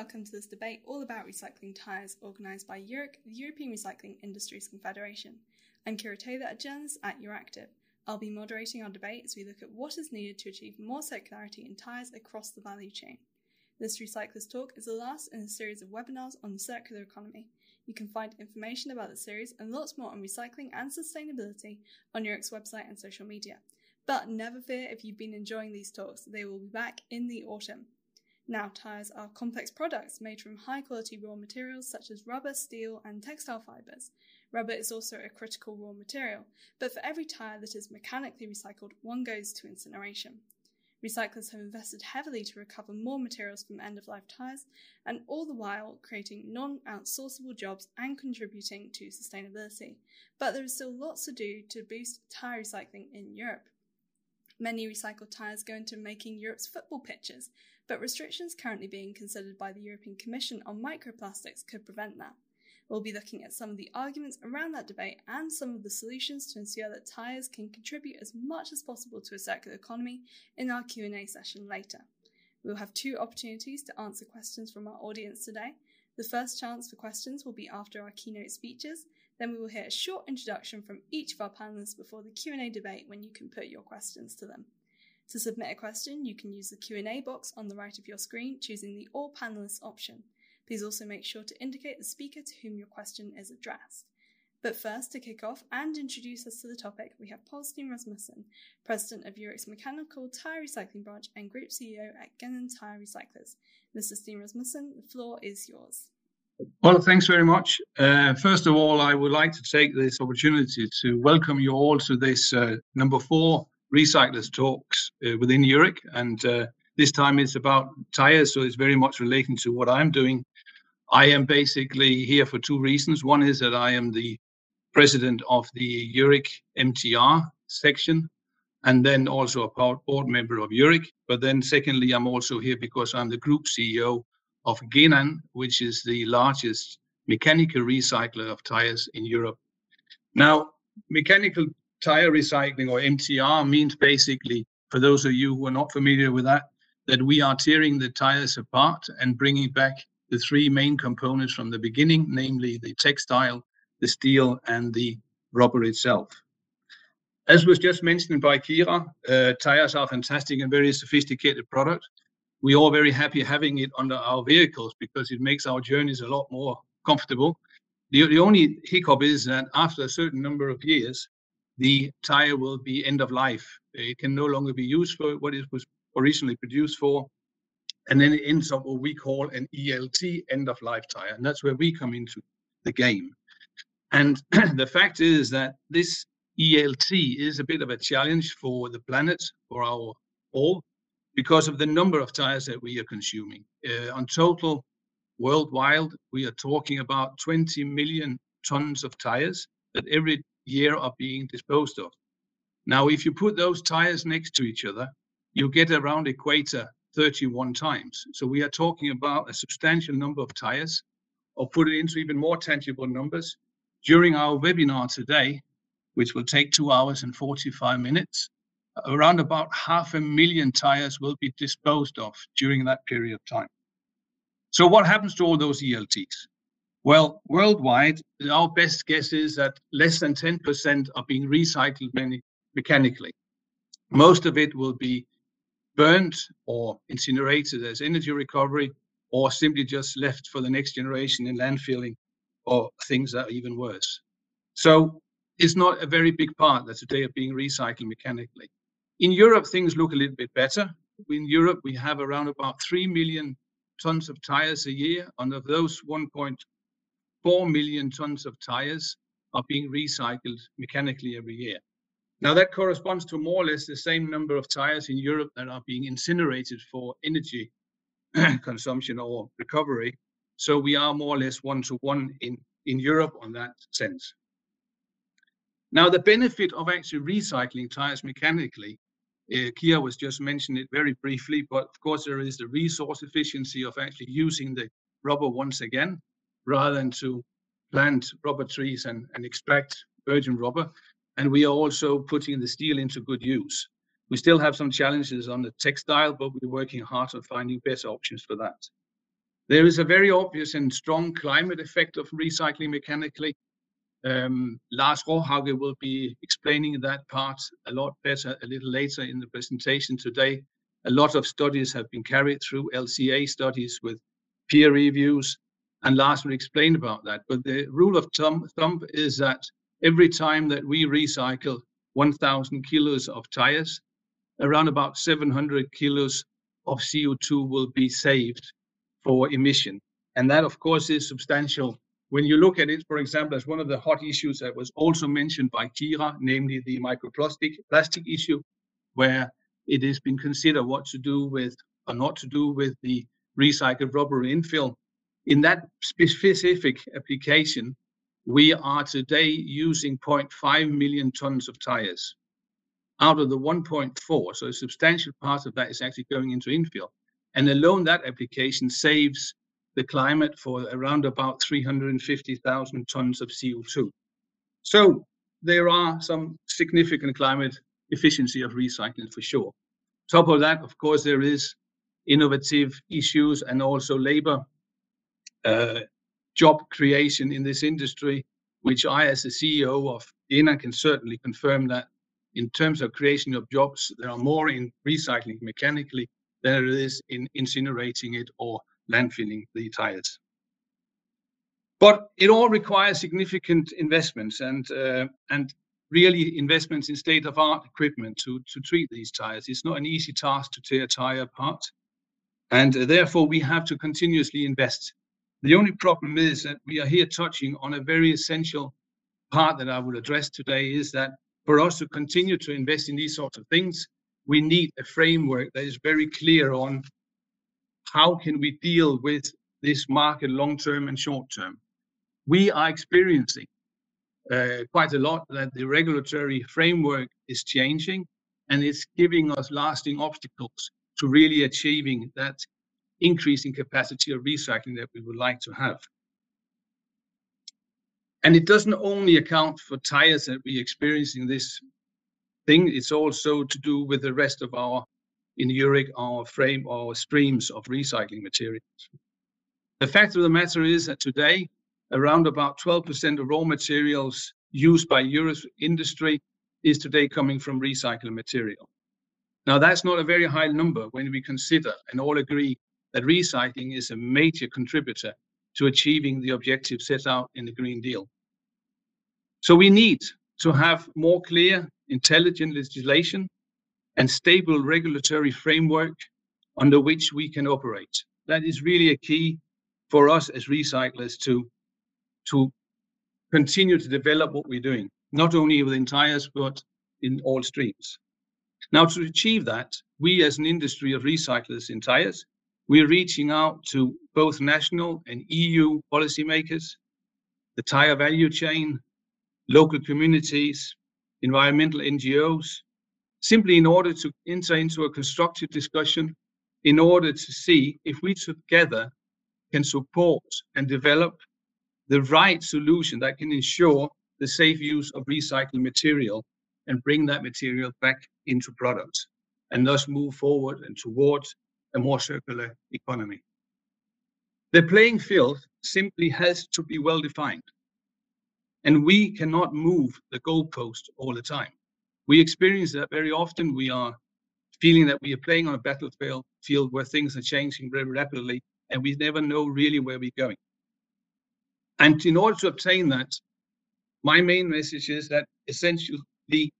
welcome to this debate all about recycling tyres organised by EURIC, the European Recycling Industries Confederation. I'm Kira Taylor, a journalist at Euractiv. I'll be moderating our debate as we look at what is needed to achieve more circularity in tyres across the value chain. This Recyclers Talk is the last in a series of webinars on the circular economy. You can find information about the series and lots more on recycling and sustainability on EURIC's website and social media. But never fear if you've been enjoying these talks, they will be back in the autumn. Now, tyres are complex products made from high quality raw materials such as rubber, steel, and textile fibres. Rubber is also a critical raw material, but for every tyre that is mechanically recycled, one goes to incineration. Recyclers have invested heavily to recover more materials from end of life tyres, and all the while creating non outsourceable jobs and contributing to sustainability. But there is still lots to do to boost tyre recycling in Europe. Many recycled tyres go into making Europe's football pitches, but restrictions currently being considered by the European Commission on microplastics could prevent that. We'll be looking at some of the arguments around that debate and some of the solutions to ensure that tyres can contribute as much as possible to a circular economy in our Q&A session later. We'll have two opportunities to answer questions from our audience today. The first chance for questions will be after our keynote speeches, then we will hear a short introduction from each of our panelists before the Q&A debate when you can put your questions to them. To submit a question, you can use the Q&A box on the right of your screen, choosing the All Panelists option. Please also make sure to indicate the speaker to whom your question is addressed. But first, to kick off and introduce us to the topic, we have Paul Steen Rasmussen, President of EURIC's Mechanical Tyre Recycling Branch and Group CEO at Genan Tyre Recyclers. Mr. Steen Rasmussen, the floor is yours. Well, thanks very much. Uh, first of all, I would like to take this opportunity to welcome you all to this uh, number four recyclers talks uh, within EURIC. And uh, this time it's about tires, so it's very much relating to what I'm doing. I am basically here for two reasons. One is that I am the president of the EURIC MTR section, and then also a board member of EURIC. But then secondly, I'm also here because I'm the group CEO of Genan, which is the largest mechanical recycler of tires in Europe. Now, mechanical tire recycling or MTR means basically, for those of you who are not familiar with that, that we are tearing the tires apart and bringing back the three main components from the beginning, namely the textile, the steel, and the rubber itself. As was just mentioned by Kira, uh, tires are fantastic and very sophisticated product we're all very happy having it under our vehicles because it makes our journeys a lot more comfortable. The, the only hiccup is that after a certain number of years, the tire will be end of life. It can no longer be used for what it was originally produced for. And then it ends up what we call an ELT, end of life tire. And that's where we come into the game. And the fact is that this ELT is a bit of a challenge for the planet, for our all, because of the number of tires that we are consuming. Uh, on total, worldwide, we are talking about 20 million tons of tires that every year are being disposed of. Now, if you put those tires next to each other, you get around equator 31 times. So we are talking about a substantial number of tires, or put it into even more tangible numbers. During our webinar today, which will take two hours and 45 minutes, around about half a million tires will be disposed of during that period of time. So what happens to all those ELTs? Well, worldwide, our best guess is that less than 10% are being recycled mechanically. Most of it will be burned or incinerated as energy recovery or simply just left for the next generation in landfilling or things that are even worse. So it's not a very big part that today are being recycled mechanically. In Europe, things look a little bit better. In Europe, we have around about 3 million tons of tires a year. And of those, 1.4 million tons of tires are being recycled mechanically every year. Now, that corresponds to more or less the same number of tires in Europe that are being incinerated for energy consumption or recovery. So we are more or less one to one in, in Europe on that sense. Now, the benefit of actually recycling tires mechanically uh, Kira was just mentioning it very briefly, but of course there is the resource efficiency of actually using the rubber once again, rather than to plant rubber trees and, and extract virgin rubber. And we are also putting the steel into good use. We still have some challenges on the textile, but we're working hard on finding better options for that. There is a very obvious and strong climate effect of recycling mechanically. Um, Lars Råhauge will be explaining that part a lot better a little later in the presentation today. A lot of studies have been carried through LCA studies with peer reviews, and Lars will explain about that. But the rule of thumb, thumb is that every time that we recycle 1,000 kilos of tires, around about 700 kilos of CO2 will be saved for emission. And that, of course, is substantial. When you look at it, for example, as one of the hot issues that was also mentioned by Kira, namely the microplastic plastic issue, where it has been considered what to do with or not to do with the recycled rubber infill. In that specific application, we are today using 0.5 million tons of tires out of the 1.4. So a substantial part of that is actually going into infill. And alone that application saves the climate for around about 350,000 tons of CO2. So there are some significant climate efficiency of recycling for sure. Top of that, of course, there is innovative issues and also labor uh, job creation in this industry, which I, as the CEO of Genan, can certainly confirm that in terms of creation of jobs, there are more in recycling mechanically than there is in incinerating it or landfilling the tires. But it all requires significant investments and uh, and really investments in state-of-art equipment to to treat these tires. It's not an easy task to tear a tire apart, and uh, therefore we have to continuously invest. The only problem is that we are here touching on a very essential part that I will address today is that for us to continue to invest in these sorts of things, we need a framework that is very clear on how can we deal with this market long term and short term. We are experiencing uh, quite a lot that the regulatory framework is changing and it's giving us lasting obstacles to really achieving that increasing capacity of recycling that we would like to have. And it doesn't only account for tires that we're experiencing this thing, it's also to do with the rest of our, in EURIC, our frame, our streams of recycling materials. The fact of the matter is that today, around about 12% of raw materials used by Europe's industry is today coming from recycled material. Now, that's not a very high number when we consider and all agree that recycling is a major contributor to achieving the objectives set out in the Green Deal. So we need to have more clear, intelligent legislation and stable regulatory framework under which we can operate. That is really a key for us as recyclers to, to continue to develop what we're doing, not only within tires, but in all streams. Now, to achieve that, we as an industry of recyclers in tires we're reaching out to both national and EU policymakers, the tire value chain, local communities, environmental NGOs, simply in order to enter into a constructive discussion in order to see if we together can support and develop the right solution that can ensure the safe use of recycled material and bring that material back into products and thus move forward and towards a more circular economy. The playing field simply has to be well defined. And we cannot move the goalpost all the time. We experience that very often. We are feeling that we are playing on a battlefield field where things are changing very rapidly and we never know really where we're going. And in order to obtain that, my main message is that essentially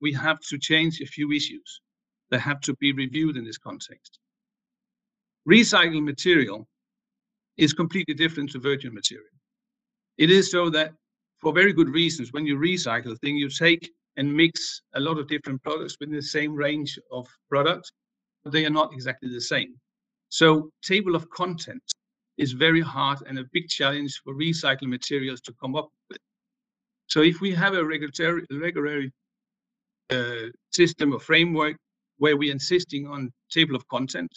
we have to change a few issues that have to be reviewed in this context. Recycled material is completely different to virgin material. It is so that for very good reasons, when you recycle a thing, you take and mix a lot of different products within the same range of products, but they are not exactly the same. So table of content is very hard and a big challenge for recycled materials to come up with. So if we have a regulatory, regulatory uh, system or framework where we're insisting on table of content,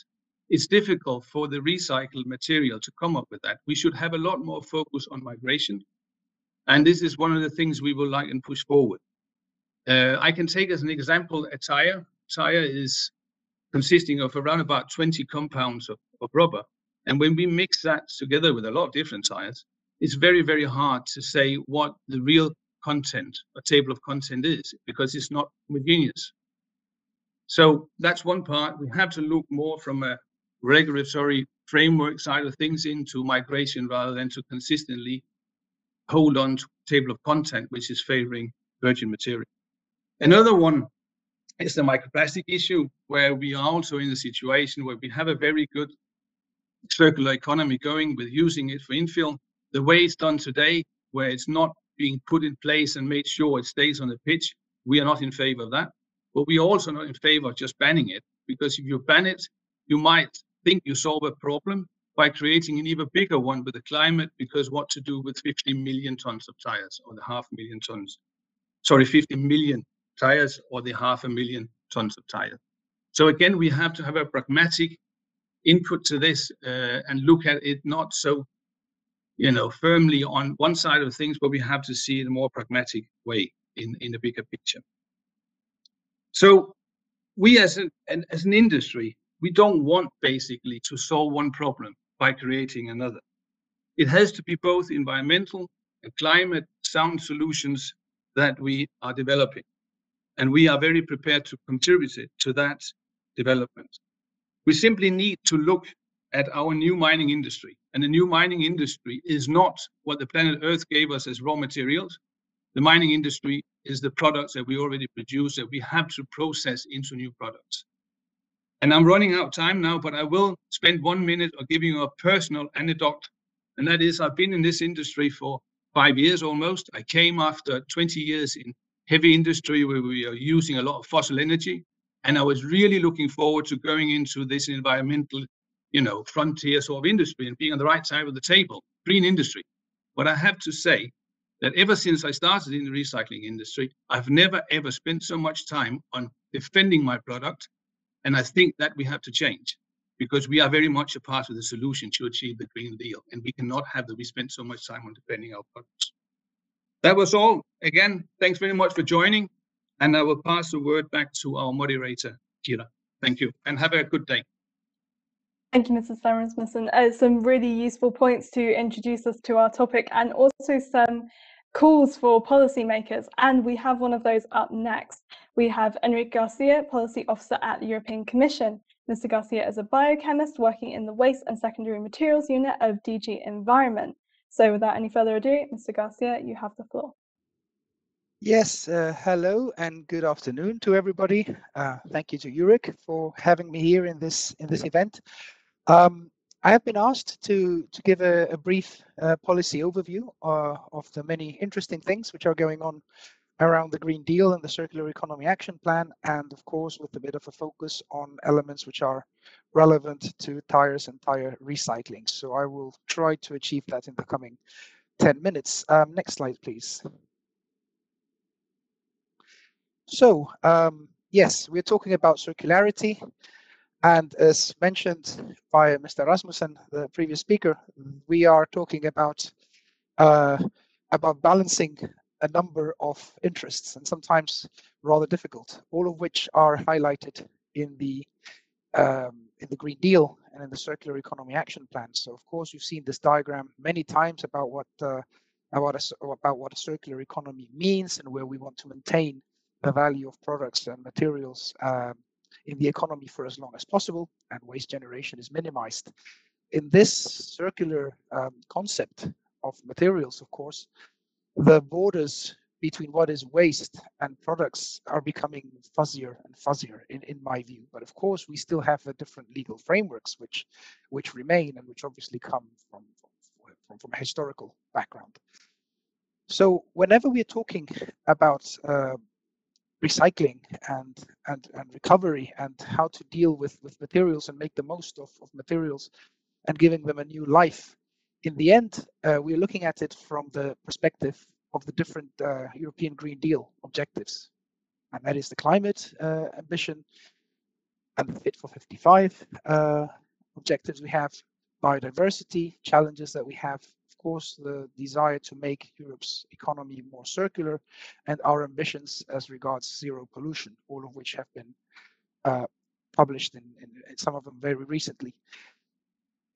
it's difficult for the recycled material to come up with that. We should have a lot more focus on migration. And this is one of the things we will like and push forward. Uh, I can take as an example a tire. Tire is consisting of around about 20 compounds of, of rubber. And when we mix that together with a lot of different tires, it's very, very hard to say what the real content, a table of content is, because it's not homogeneous. So that's one part. We have to look more from a regulatory framework side of things into migration rather than to consistently hold on to table of content, which is favoring virgin material. Another one is the microplastic issue, where we are also in a situation where we have a very good circular economy going with using it for infill. The way it's done today, where it's not being put in place and made sure it stays on the pitch, we are not in favor of that. But we are also not in favor of just banning it, because if you ban it, you might think you solve a problem by creating an even bigger one with the climate, because what to do with 50 million tons of tires or the half million tons? Sorry, 50 million tires or the half a million tons of tires. So again, we have to have a pragmatic input to this uh, and look at it not so, you know, firmly on one side of things, but we have to see it in a more pragmatic way in, in the bigger picture. So we as an, an, as an industry, we don't want basically to solve one problem by creating another. It has to be both environmental and climate sound solutions that we are developing. And we are very prepared to contribute to that development. We simply need to look at our new mining industry. And the new mining industry is not what the planet Earth gave us as raw materials. The mining industry is the products that we already produce that we have to process into new products. And I'm running out of time now, but I will spend one minute of giving you a personal anecdote. And that is, I've been in this industry for five years almost. I came after 20 years in heavy industry where we are using a lot of fossil energy. And I was really looking forward to going into this environmental, you know, frontier sort of industry and being on the right side of the table, green industry. But I have to say that ever since I started in the recycling industry, I've never ever spent so much time on defending my product. And I think that we have to change because we are very much a part of the solution to achieve the Green Deal. And we cannot have that we spend so much time on defending our products. That was all. Again, thanks very much for joining. And I will pass the word back to our moderator, Kira. Thank you, and have a good day. Thank you, Mrs. Van Rasmussen. Uh, some really useful points to introduce us to our topic and also some calls for policymakers. And we have one of those up next. We have Enrique Garcia, Policy Officer at the European Commission. Mr. Garcia is a biochemist working in the Waste and Secondary Materials Unit of DG Environment. So without any further ado, Mr. Garcia, you have the floor. Yes, uh, hello and good afternoon to everybody. Uh, thank you to EURIC for having me here in this in this event. Um, I have been asked to to give a, a brief uh, policy overview uh, of the many interesting things which are going on around the Green Deal and the Circular Economy Action Plan, and of course with a bit of a focus on elements which are relevant to tires and tire recycling. So I will try to achieve that in the coming 10 minutes. Um, next slide, please. So um, yes, we're talking about circularity. And as mentioned by Mr. Rasmussen, the previous speaker, we are talking about uh, about balancing a number of interests and sometimes rather difficult, all of which are highlighted in the um, in the Green Deal and in the Circular Economy Action Plan. So of course you've seen this diagram many times about what uh, about a, about what a circular economy means and where we want to maintain the value of products and materials um, in the economy for as long as possible, and waste generation is minimized. In this circular um, concept of materials, of course, the borders between what is waste and products are becoming fuzzier and fuzzier in, in my view. But of course, we still have a different legal frameworks which which remain and which obviously come from, from, from a historical background. So whenever we're talking about uh, recycling and, and, and recovery and how to deal with, with materials and make the most of, of materials and giving them a new life. In the end, uh, we're looking at it from the perspective of the different uh, European Green Deal objectives. And that is the climate uh, ambition and the Fit for 55 uh, objectives we have, biodiversity challenges that we have, of course, the desire to make Europe's economy more circular and our ambitions as regards zero pollution, all of which have been uh, published in, in, in, some of them very recently.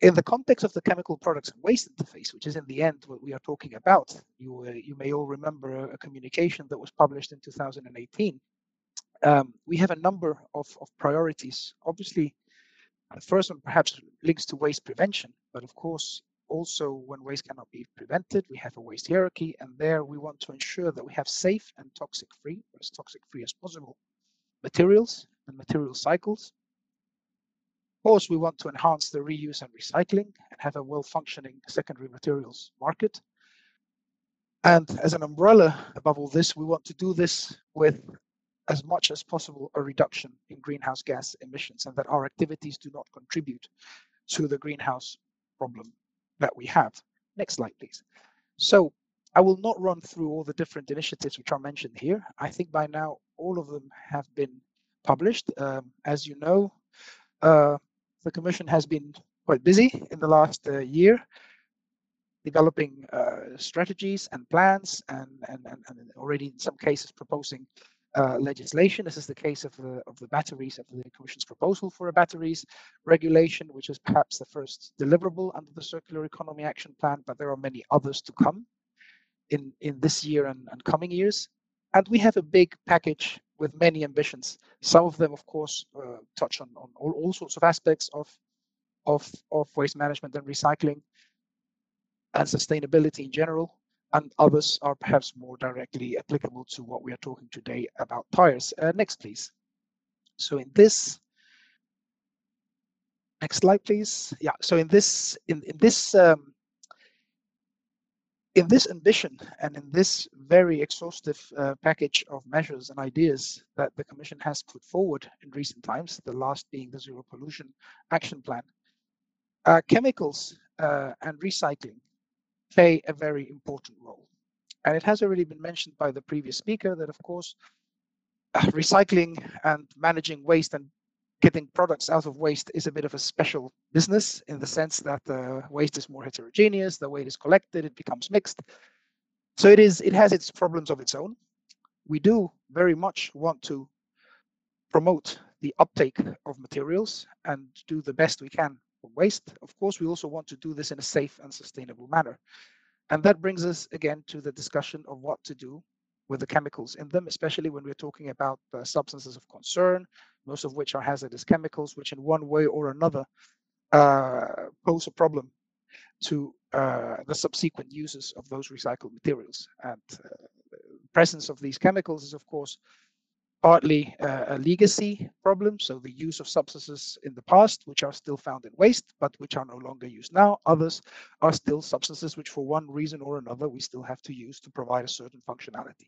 In the context of the chemical products and waste interface, which is in the end what we are talking about, you, uh, you may all remember a, communication that was published in 2018. Um, we have a number of, of priorities. Obviously, the first one perhaps links to waste prevention, but of course, also when waste cannot be prevented, we have a waste hierarchy, and there we want to ensure that we have safe and toxic free, as toxic free as possible, materials and material cycles course, we want to enhance the reuse and recycling and have a well-functioning secondary materials market. And as an umbrella above all this, we want to do this with as much as possible a reduction in greenhouse gas emissions and that our activities do not contribute to the greenhouse problem that we have. Next slide, please. So I will not run through all the different initiatives which are mentioned here. I think by now all of them have been published. Um, as you know, uh, the Commission has been quite busy in the last uh, year developing uh, strategies and plans and, and, and, and, already in some cases proposing uh, legislation. This is the case of the, of the batteries, of the Commission's proposal for a batteries regulation, which is perhaps the first deliverable under the Circular Economy Action Plan, but there are many others to come in, in this year and, and coming years. And we have a big package with many ambitions. Some of them, of course, uh, touch on, on all, all sorts of aspects of, of, of waste management and recycling and sustainability in general, and others are perhaps more directly applicable to what we are talking today about tires. Uh, next, please. So in this, next slide, please. Yeah. So in this, in, in this um, in this ambition and in this very exhaustive uh, package of measures and ideas that the Commission has put forward in recent times, the last being the Zero Pollution Action Plan, uh, chemicals uh, and recycling play a very important role. And it has already been mentioned by the previous speaker that, of course, uh, recycling and managing waste and getting products out of waste is a bit of a special business in the sense that the waste is more heterogeneous, the way it is collected, it becomes mixed. So it is, it has its problems of its own. We do very much want to promote the uptake of materials and do the best we can for waste. Of course, we also want to do this in a safe and sustainable manner. And that brings us again to the discussion of what to do with the chemicals in them, especially when we're talking about uh, substances of concern, most of which are hazardous chemicals, which in one way or another uh, pose a problem to uh, the subsequent uses of those recycled materials. And uh, the presence of these chemicals is, of course, partly uh, a legacy problem, so the use of substances in the past, which are still found in waste, but which are no longer used now. Others are still substances which, for one reason or another, we still have to use to provide a certain functionality.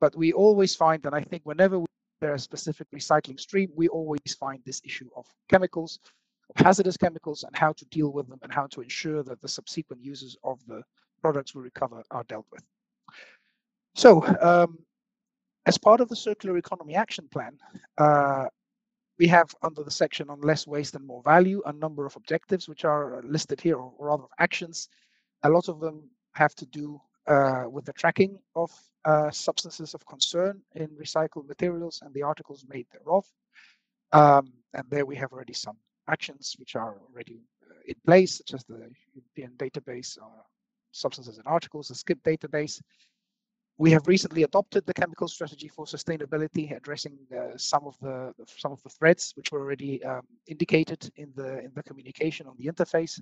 But we always find, and I think whenever there a specific recycling stream, we always find this issue of chemicals, of hazardous chemicals, and how to deal with them and how to ensure that the subsequent uses of the products we recover are dealt with. So, um, as part of the Circular Economy Action Plan, uh, we have under the section on less waste and more value a number of objectives which are listed here, or rather actions. A lot of them have to do uh, with the tracking of uh, substances of concern in recycled materials and the articles made thereof. Um, and there we have already some actions which are already uh, in place, such as the European database uh, substances and articles, the SCIP database. We have recently adopted the chemical strategy for sustainability, addressing uh, some of the some of the threads which were already um, indicated in the in the communication on the interface.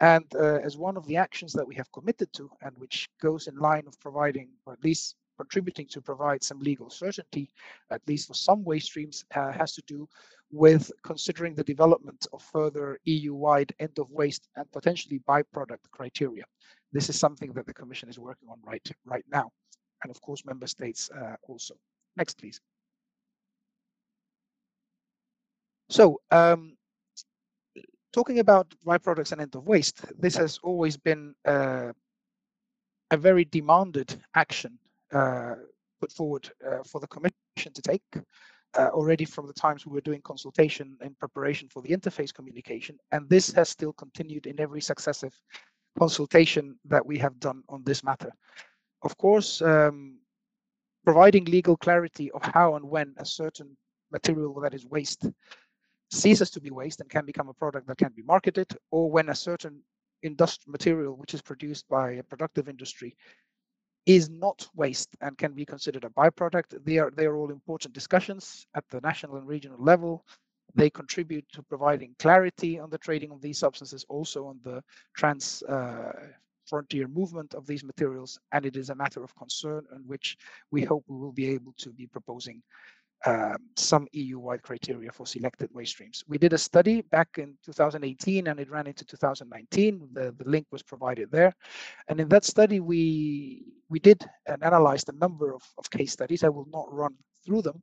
And uh, as one of the actions that we have committed to, and which goes in line of providing, or at least contributing to provide some legal certainty, at least for some waste streams, uh, has to do with considering the development of further EU-wide end of waste and potentially byproduct criteria. This is something that the Commission is working on right, right now. And of course, member states uh, also. Next, please. So um, talking about byproducts and end of waste, this has always been uh, a very demanded action uh, put forward uh, for the Commission to take. Uh, already from the times we were doing consultation in preparation for the interface communication, and this has still continued in every successive consultation that we have done on this matter. Of course, um, providing legal clarity of how and when a certain material that is waste ceases to be waste and can become a product that can be marketed, or when a certain industrial material which is produced by a productive industry is not waste and can be considered a byproduct. They are they are all important discussions at the national and regional level. They contribute to providing clarity on the trading of these substances, also on the trans uh, frontier movement of these materials, and it is a matter of concern on which we hope we will be able to be proposing um, some EU-wide criteria for selected waste streams. We did a study back in 2018 and it ran into 2019. The, the link was provided there. And in that study, we, we did and analyzed a number of, of case studies. I will not run through them,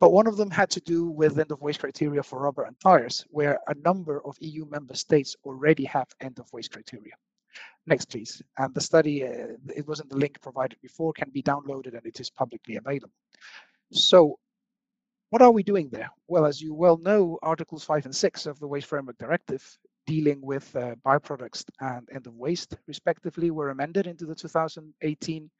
but one of them had to do with end of waste criteria for rubber and tires, where a number of EU member states already have end of waste criteria. Next, please. And the study, uh, it wasn't the link provided before, can be downloaded and it is publicly available. So what are we doing there? Well, as you well know, Articles 5 and 6 of the Waste Framework Directive dealing with uh, byproducts and end of waste, respectively, were amended into the 2018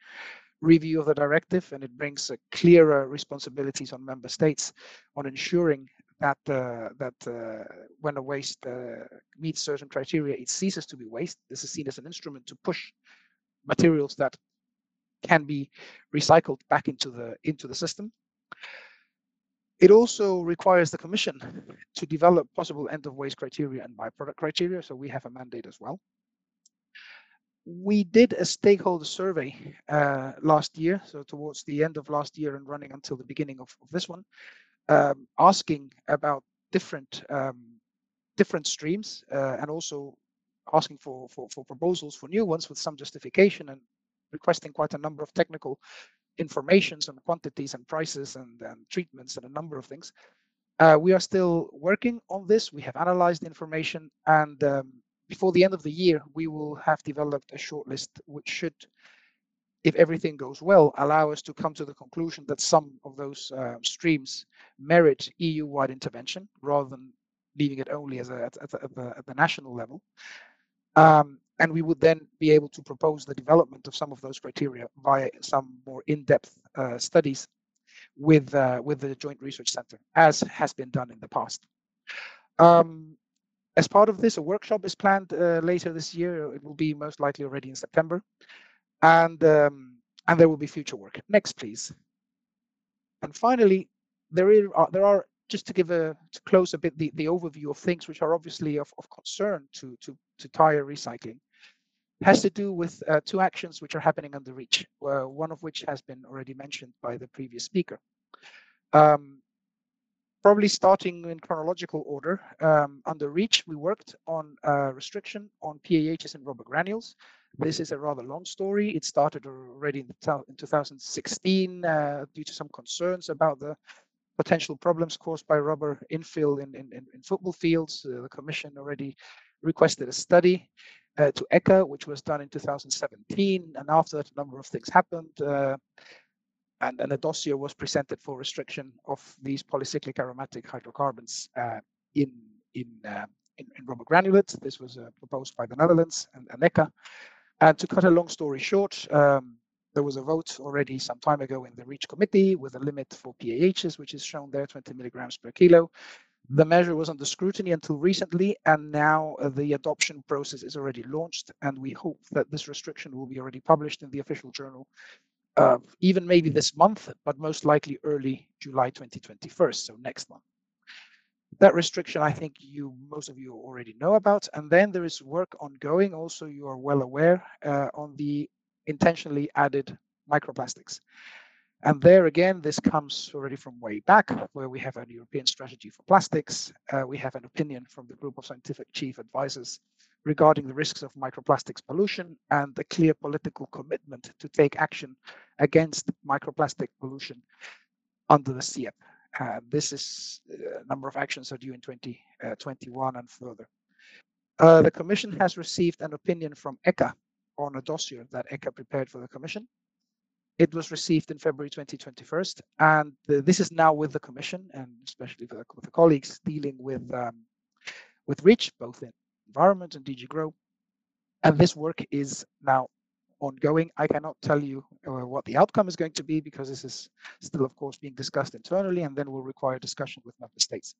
review of the directive, and it brings uh, clearer responsibilities on member states on ensuring that uh, that uh, when a waste uh, meets certain criteria, it ceases to be waste. This is seen as an instrument to push materials that can be recycled back into the into the system. It also requires the Commission to develop possible end of waste criteria and byproduct criteria. So we have a mandate as well. We did a stakeholder survey uh, last year, so towards the end of last year and running until the beginning of, of this one, um, asking about different um, different streams uh, and also asking for, for, for proposals for new ones with some justification and requesting quite a number of technical informations on quantities and prices and, and treatments and a number of things. Uh, we are still working on this. We have analyzed the information, and um, before the end of the year, we will have developed a shortlist which should, if everything goes well, allow us to come to the conclusion that some of those uh, streams merit EU-wide intervention rather than leaving it only as a, at, at, the, at the national level. Um, and we would then be able to propose the development of some of those criteria via some more in-depth uh, studies with uh, with the Joint Research Center, as has been done in the past. Um, as part of this, a workshop is planned uh, later this year. It will be most likely already in September, and um, and there will be future work. Next, please. And finally, there are there are just to give a to close a bit the, the overview of things which are obviously of, of concern to to to tire recycling has to do with uh, two actions which are happening under REACH, uh, one of which has been already mentioned by the previous speaker. Um, probably starting in chronological order, um, under REACH, we worked on restriction on PAHs and rubber granules. This is a rather long story. It started already in, in 2016 uh, due to some concerns about the potential problems caused by rubber infill in, in, in football fields. Uh, the Commission already requested a study uh, to ECHA, which was done in 2017. And after that, a number of things happened. Uh, and, a dossier was presented for restriction of these polycyclic aromatic hydrocarbons uh, in, in, uh, in, in, rubber granulates. This was uh, proposed by the Netherlands and, and ECHA. And to cut a long story short, um, there was a vote already some time ago in the REACH committee with a limit for PAHs, which is shown there, 20 milligrams per kilo. The measure was under scrutiny until recently, and now uh, the adoption process is already launched, and we hope that this restriction will be already published in the official journal, uh, even maybe this month, but most likely early July 2021, so next month. That restriction, I think you most of you already know about, and then there is work ongoing. Also, you are well aware uh, on the intentionally added microplastics. And there again, this comes already from way back, where we have a European strategy for plastics. Uh, we have an opinion from the group of scientific chief advisors regarding the risks of microplastics pollution and a clear political commitment to take action against microplastic pollution under the CEP. Uh, this is uh, a number of actions are due in 2021 uh, and further. Uh, the Commission has received an opinion from ECHA on a dossier that ECHA prepared for the Commission. It was received in February 2021, and this is now with the Commission and especially with the, with the colleagues dealing with um, with REACH, both in environment and DG Grow. And this work is now ongoing. I cannot tell you uh, what the outcome is going to be because this is still, of course, being discussed internally and then will require discussion with member states.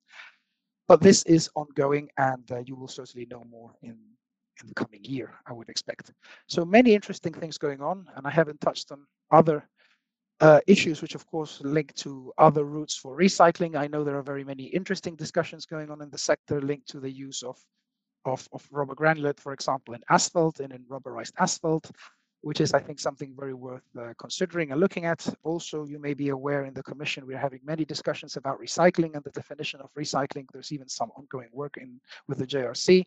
but this is ongoing and uh, you will certainly know more in, in the coming year, I would expect. So many interesting things going on and I haven't touched on other uh, issues which of course link to other routes for recycling. I know there are very many interesting discussions going on in the sector linked to the use of, of, of rubber granulate, for example, in asphalt and in rubberized asphalt which is, I think, something very worth uh, considering and looking at. Also, you may be aware in the Commission, we're having many discussions about recycling and the definition of recycling. There's even some ongoing work in with the JRC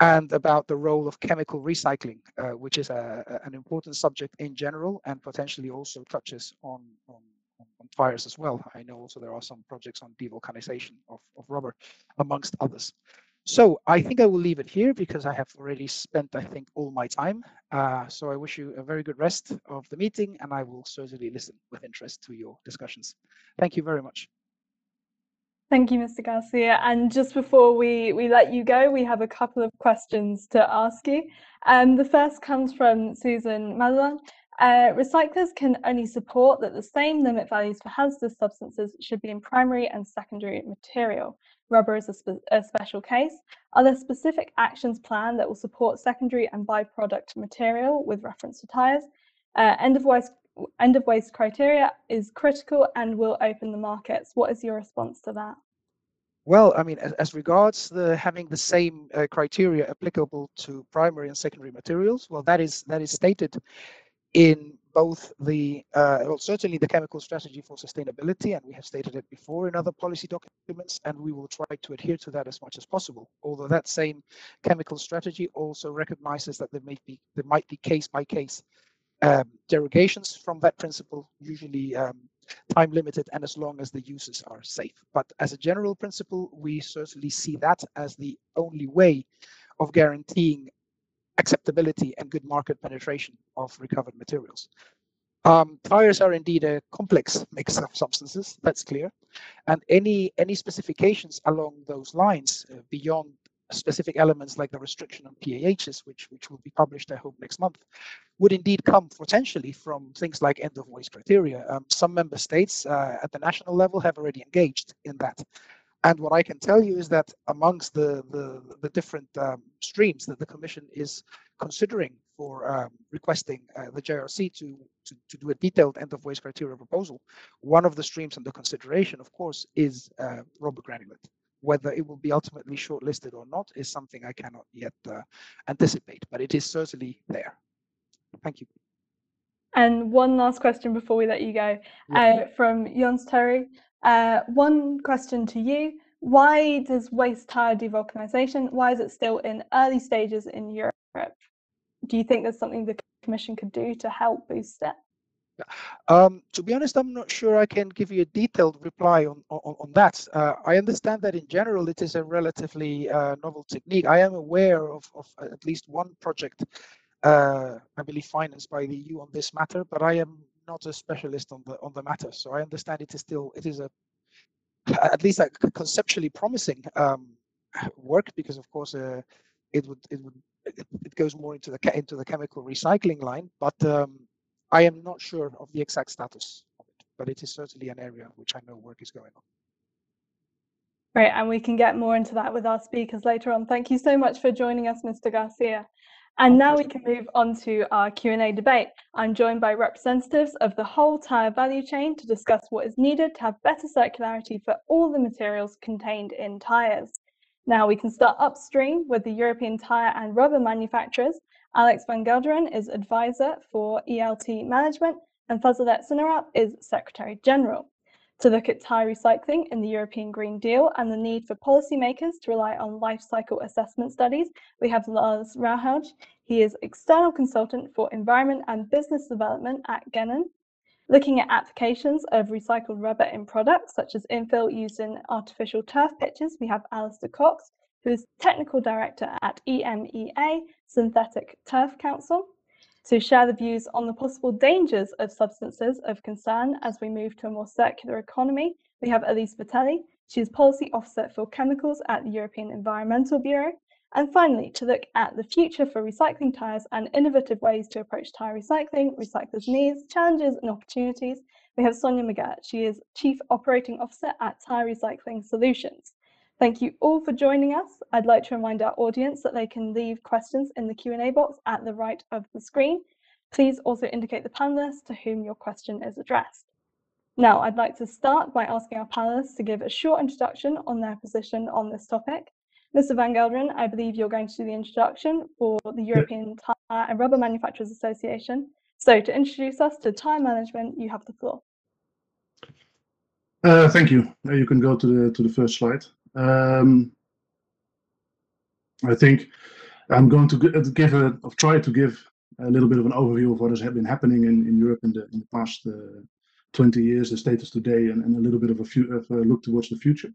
and about the role of chemical recycling, uh, which is a, an important subject in general and potentially also touches on, on, on, fires as well. I know also there are some projects on devulcanization of, of rubber, amongst others. So I think I will leave it here because I have already spent, I think, all my time. Uh, so I wish you a very good rest of the meeting and I will certainly listen with interest to your discussions. Thank you very much. Thank you, Mr. Garcia. And just before we, we let you go, we have a couple of questions to ask you. Um, the first comes from Susan Madeline. Uh, recyclers can only support that the same limit values for hazardous substances should be in primary and secondary material. Rubber is a, spe a, special case. Are there specific actions planned that will support secondary and byproduct material with reference to tyres? Uh, end of waste end of waste criteria is critical and will open the markets. What is your response to that? Well, I mean, as, regards the having the same uh, criteria applicable to primary and secondary materials, well, that is that is stated in both the, uh, well, certainly the chemical strategy for sustainability, and we have stated it before in other policy documents, and we will try to adhere to that as much as possible. Although that same chemical strategy also recognizes that there may be there might be case by case um, derogations from that principle, usually um, time limited and as long as the uses are safe. But as a general principle, we certainly see that as the only way of guaranteeing acceptability and good market penetration of recovered materials. Um, tires are indeed a complex mix of substances, that's clear. And any, any specifications along those lines uh, beyond specific elements like the restriction on PAHs, which, which will be published, I hope, next month, would indeed come potentially from things like end of waste criteria. Um, some member states uh, at the national level have already engaged in that. And what I can tell you is that amongst the, the, the different um, streams that the Commission is considering for um, requesting uh, the JRC to, to, to, do a detailed end of waste criteria proposal, one of the streams under consideration, of course, is uh, rubber granulate. Whether it will be ultimately shortlisted or not is something I cannot yet uh, anticipate, but it is certainly there. Thank you. And one last question before we let you go yeah. Uh, from Jons Terry. Uh, one question to you. Why does waste tire devulcanization, why is it still in early stages in Europe? Do you think there's something the Commission could do to help boost it? Um, to be honest, I'm not sure I can give you a detailed reply on, on, on that. Uh, I understand that in general it is a relatively uh, novel technique. I am aware of, of at least one project, uh, I believe financed by the EU on this matter, but I am not a specialist on the on the matter, so I understand it is still it is a at least a conceptually promising um, work because of course uh, it would it would it, goes more into the into the chemical recycling line, but um, I am not sure of the exact status of it. But it is certainly an area which I know work is going on. Great, and we can get more into that with our speakers later on. Thank you so much for joining us, Mr. Garcia. And now we can move on to our Q&A debate. I'm joined by representatives of the whole tyre value chain to discuss what is needed to have better circularity for all the materials contained in tyres. Now we can start upstream with the European tyre and rubber manufacturers. Alex van Gelderen is advisor for ELT management and Fazilet Cinaralp is Secretary General to look at tyre recycling in the European Green Deal and the need for policymakers to rely on life cycle assessment studies, we have Lars Rauhaug. He is external consultant for environment and business development at Genan. Looking at applications of recycled rubber in products such as infill used in artificial turf pitches, we have Alistair Cox, who is technical director at EMEA Synthetic Turf Council to share the views on the possible dangers of substances of concern as we move to a more circular economy. We have Elise Vitelli. She is Policy Officer for Chemicals at the European Environmental Bureau. And finally, to look at the future for recycling tyres and innovative ways to approach tyre recycling, recyclers' needs, challenges and opportunities, we have Sonia McGirt. She is Chief Operating Officer at Tyre Recycling Solutions. Thank you all for joining us. I'd like to remind our audience that they can leave questions in the Q&A box at the right of the screen. Please also indicate the panelists to whom your question is addressed. Now, I'd like to start by asking our panelists to give a short introduction on their position on this topic. Mr. Van Gelderen, I believe you're going to do the introduction for the European Tyre and Rubber Manufacturers Association. So to introduce us to tyre management, you have the floor. Uh, thank you. Uh, you can go to the to the first slide. Um, I think I'm going to uh, give a, try to give a little bit of an overview of what has been happening in, in Europe in the, in the past uh, 20 years, the status today, and, and a little bit of a, few, of a look towards the future.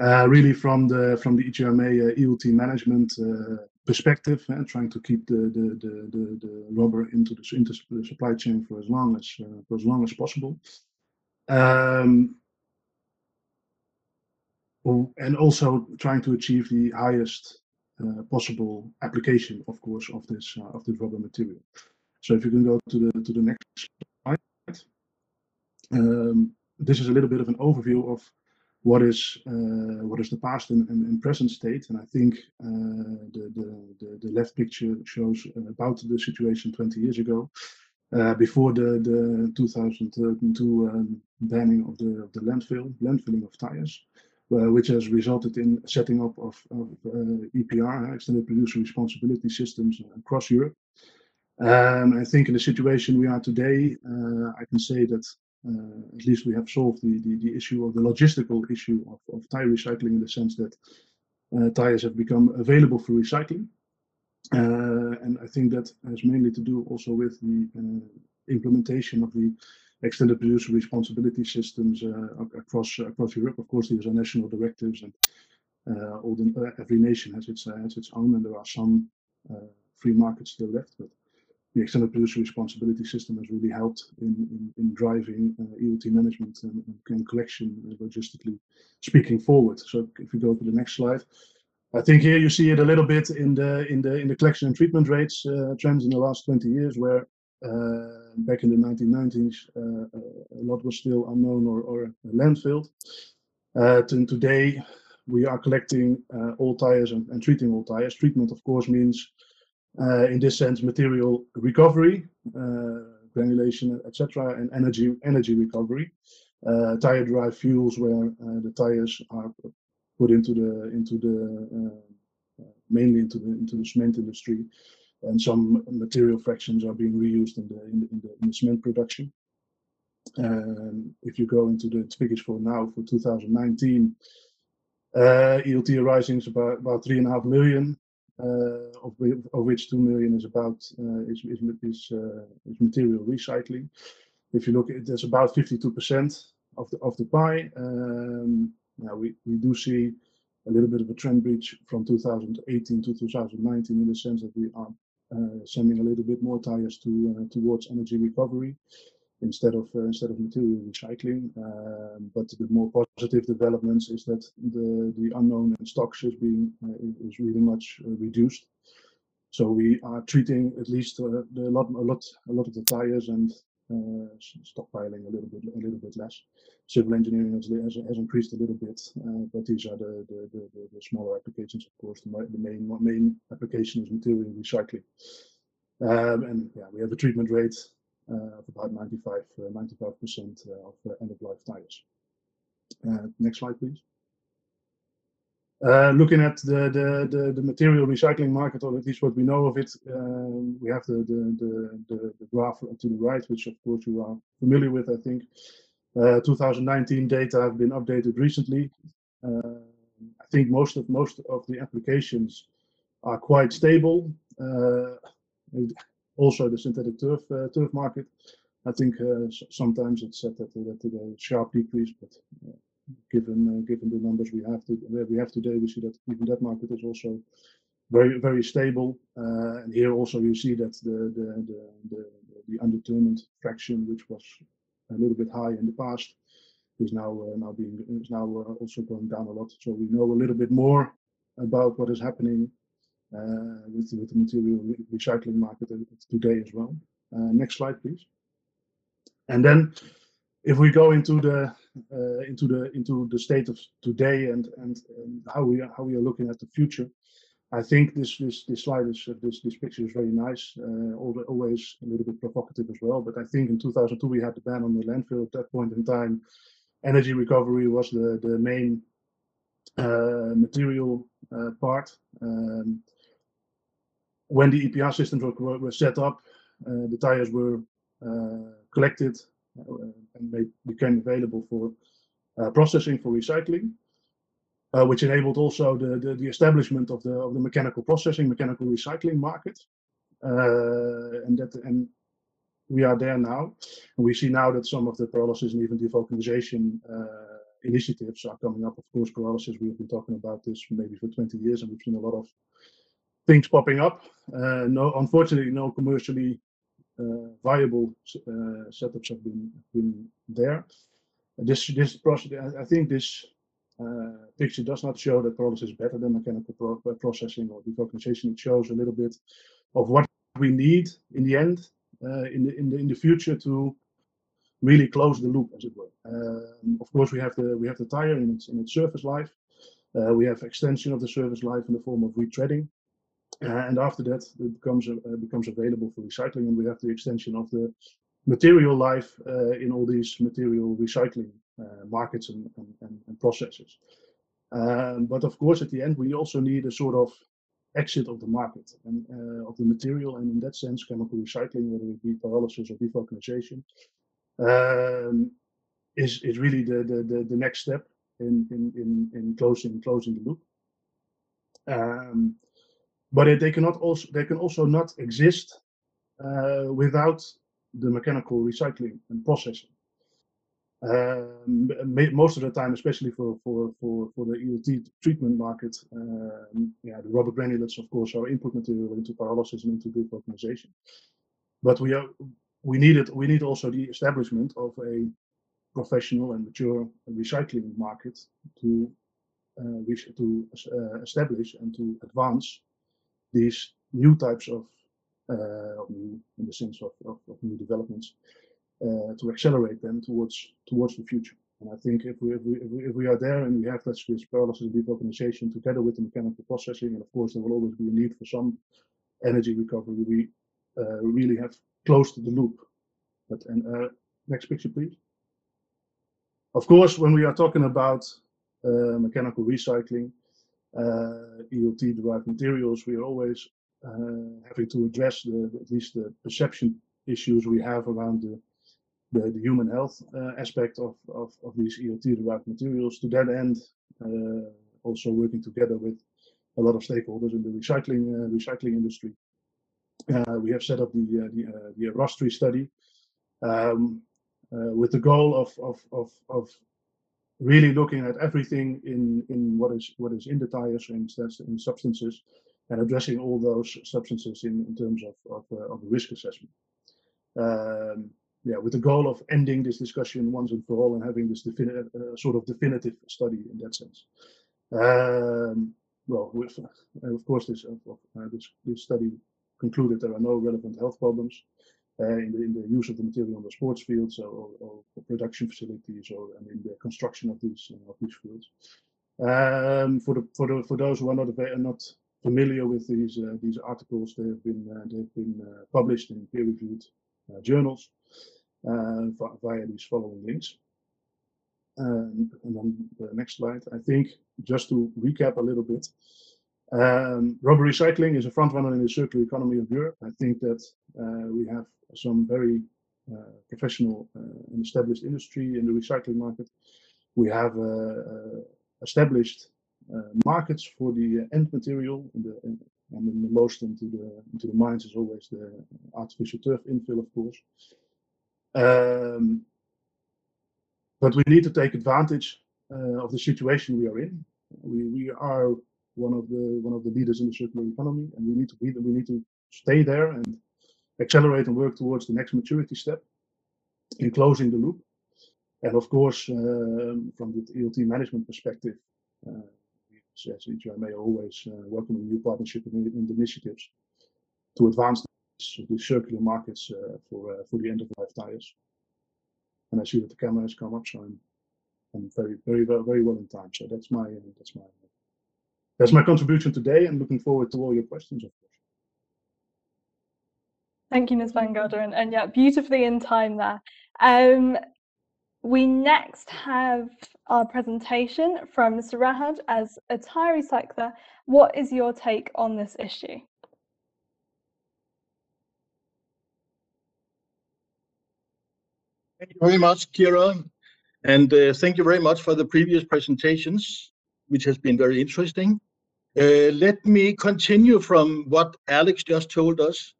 Uh, really from the from the ETRMA uh, management uh, perspective, and trying to keep the the, the, the, the rubber into the, into the supply chain for as long as uh, for as long as possible. Um, and also trying to achieve the highest uh, possible application, of course, of this uh, of this rubber material. So if you can go to the to the next slide, um, this is a little bit of an overview of what is uh, what is the past and, and, and, present state, and I think uh, the, the, the the left picture shows about the situation 20 years ago. Uh, before the, the 2002 um, banning of the, of the landfill, landfilling of tires, which has resulted in setting up of, of uh, EPR, extended producer responsibility systems across Europe. Um, I think in the situation we are today, uh, I can say that uh, at least we have solved the, the, the, issue of the logistical issue of, of tire recycling in the sense that uh, tires have become available for recycling. Uh, and I think that has mainly to do also with the implementation of the extended producer responsibility systems uh, across across Europe. Of course, these are national directives, and uh, all the, uh, every nation has its has its own, and there are some free markets still left. But the extended producer responsibility system has really helped in, in, in driving uh, ELT management and, and collection uh, logistically speaking forward. So if we go to the next slide, I think here you see it a little bit in the in the in the collection and treatment rates uh, trends in the last 20 years, where uh, back in the 1990s, uh, uh, a lot was still unknown or, or landfilled. to today, we are collecting all tires and, and, treating all tires. Treatment, of course, means in this sense material recovery, granulation, etc., and energy energy recovery. Uh, tire derived fuels where uh, the tires are put into the into the uh, mainly into the into the cement industry and some material fractions are being reused in the in the, in the, cement production. Um, if you go into the figures for now for 2019, uh, ELT arising is about about three and a half million, uh, of, of, which two million is about uh, is is is, uh, is, material recycling. If you look at that's about 52% of the of the pie. Um, now we we do see a little bit of a trend breach from 2018 to 2019 in the sense that we are sending a little bit more tires to uh, towards energy recovery instead of uh, instead of material recycling. Um, but the more positive developments is that the the unknown in stocks is being is really much reduced. So we are treating at least uh, the lot, a lot, a lot of the tires and uh, stockpiling a little bit, a little bit less. Civil engineering has, has, increased a little bit, uh, but these are the, the, the, the, smaller applications, of course. The, the main main application is material recycling. Um, and yeah, we have a treatment rate uh, of about 95 95% uh, of uh, end of life tires. Uh, next slide, please. Uh, looking at the, the, the, the, material recycling market, or at least what we know of it, um, we have the, the, the, the, graph to the right, which of course you are familiar with, I think. Uh, 2019 data have been updated recently. Uh, I think most of most of the applications are quite stable. Uh, also, the synthetic turf uh, turf market. I think sometimes it's said that, that, that a sharp decrease, but given uh, given the numbers we have to, we have today, we see that even that market is also very very stable. Uh, and here also you see that the the the the, the undetermined fraction, which was a little bit high in the past, is now uh, now being is now also going down a lot. So we know a little bit more about what is happening with, the material recycling market today as well. Next slide, please. And then if we go into the uh, into the into the state of today and, and and how we are how we are looking at the future. I think this this this slide is uh, this this picture is very nice, uh, always a little bit provocative as well. But I think in 2002 we had the ban on the landfill. At that point in time, energy recovery was the the main uh, material uh, part. Um, when the EPR systems were, were set up, uh, the tires were uh, collected and they became available for processing for recycling uh, which enabled also the, the, the, establishment of the, of the mechanical processing, mechanical recycling market. Uh, and that and we are there now. And we see now that some of the pyrolysis and even devulcanization uh, initiatives are coming up. Of course, pyrolysis, we have been talking about this maybe for 20 years, and we've seen a lot of things popping up. Uh, no, unfortunately, no commercially uh, viable uh, setups have been, been there. This this process, I think this uh, picture does not show that pyrolysis is better than mechanical pro uh, processing or devulcanization. It shows a little bit of what we need in the end, uh, in the in the in the future to really close the loop, as it were. Um, of course, we have the we have the tire in its in its service life. Uh, we have extension of the service life in the form of retreading, uh, and after that, it becomes uh, becomes available for recycling, and we have the extension of the material life in all these material recycling uh, markets and, and, and processes. Um, but of course, at the end, we also need a sort of exit of the market and uh, of the material, and in that sense, chemical recycling, whether it be pyrolysis or devulcanization, um, is is really the, the the, the next step in in in, in closing closing the loop. Um, but it, they cannot also they can also not exist uh, without the mechanical recycling and processing. Um, most of the time, especially for for for for the ELT treatment market, um, yeah, the rubber granulates, of course, are input material into pyrolysis and into devulcanization. But we are we needed we need also the establishment of a professional and mature recycling market to uh, to uh, establish and to advance these new types of, uh, new, in the sense of, of, of new developments uh, to accelerate them towards towards the future. And I think if we if we if we, if we are there and we have that this pyrolysis and devulcanization together with the mechanical processing, and of course there will always be a need for some energy recovery, we uh, really have closed the loop. But and uh, next picture, please. Of course, when we are talking about uh, mechanical recycling, uh, ELT-derived materials, we are always uh, having to address the, at least the perception issues we have around the the, the human health uh, aspect of, of, of these ELT-derived materials. To that end, uh, also working together with a lot of stakeholders in the recycling uh, recycling industry. we have set up the the, the ROS3 study um, with the goal of, of, of, of really looking at everything in in what is what is in the tires and in substances and addressing all those substances in, in terms of of, uh, of risk assessment. Um, yeah, with the goal of ending this discussion once and for all and having this definitive, uh, sort of definitive study in that sense. Um, well, with, uh, of course, this, uh, uh, this, this study concluded there are no relevant health problems uh, in, the, in the use of the material on the sports fields or, or, production facilities or and in the construction of these of these fields. Um, for the for the for those who are not are not familiar with these these articles, they have been they've been published in peer-reviewed journals uh, via these following links. Um, and then the next slide. I think just to recap a little bit, um, rubber recycling is a front runner in the circular economy of Europe. I think that uh, we have some very uh, professional uh, and established industry in the recycling market. We have uh, uh, established markets for the end material, in the, in, and the most into the into the mines is always the artificial turf infill, of course. Um, but we need to take advantage uh, of the situation we are in. We, we are one of the one of the leaders in the circular economy, and we need to be we need to stay there and accelerate and work towards the next maturity step in closing the loop. And of course, um, from the ELT management perspective, uh, as ETRMA always uh, new partnership and initiatives to advance the circular markets uh, for uh, for the end of life tires. And I see that the camera has come up, so I'm and very, very very well in time. So that's my that's my that's my contribution today, and looking forward to all your questions, of course. Thank you, Ms. Van Garderen, and yeah, beautifully in time there. Um, we next have our presentation from Mr. Rahad as a tire recycler. What is your take on this issue? Thank you very much, Kira. And uh, thank you very much for the previous presentations, which has been very interesting. Uh, let me continue from what Alex just told us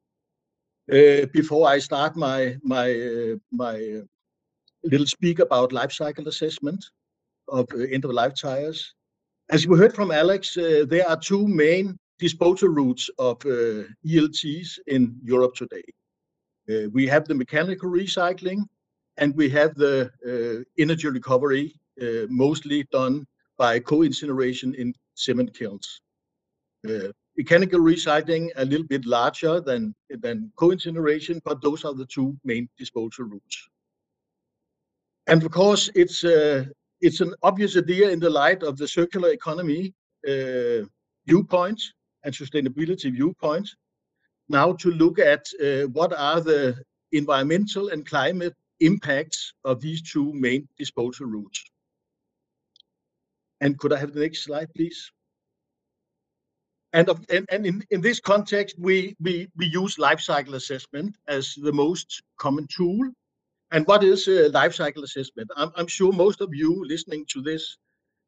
uh, before I start uh, my little speak about life cycle assessment of end-of-life tires. As we heard from Alex, there are two main disposal routes of ELTs in Europe today. we have the mechanical recycling, and we have the energy recovery mostly done by co-incineration in cement kilns. Uh, mechanical recycling a little bit larger than, than co-incineration, but those are the two main disposal routes. And of course, it's, uh, it's an obvious idea in the light of the circular economy uh, viewpoint and sustainability viewpoint now to look at uh, what are the environmental and climate impacts of these two main disposal routes. And could I have the next slide, please? And, of, and, and in, in this context, we, we, we use life cycle assessment as the most common tool. And what is a life cycle assessment? I'm, I'm sure most of you listening to this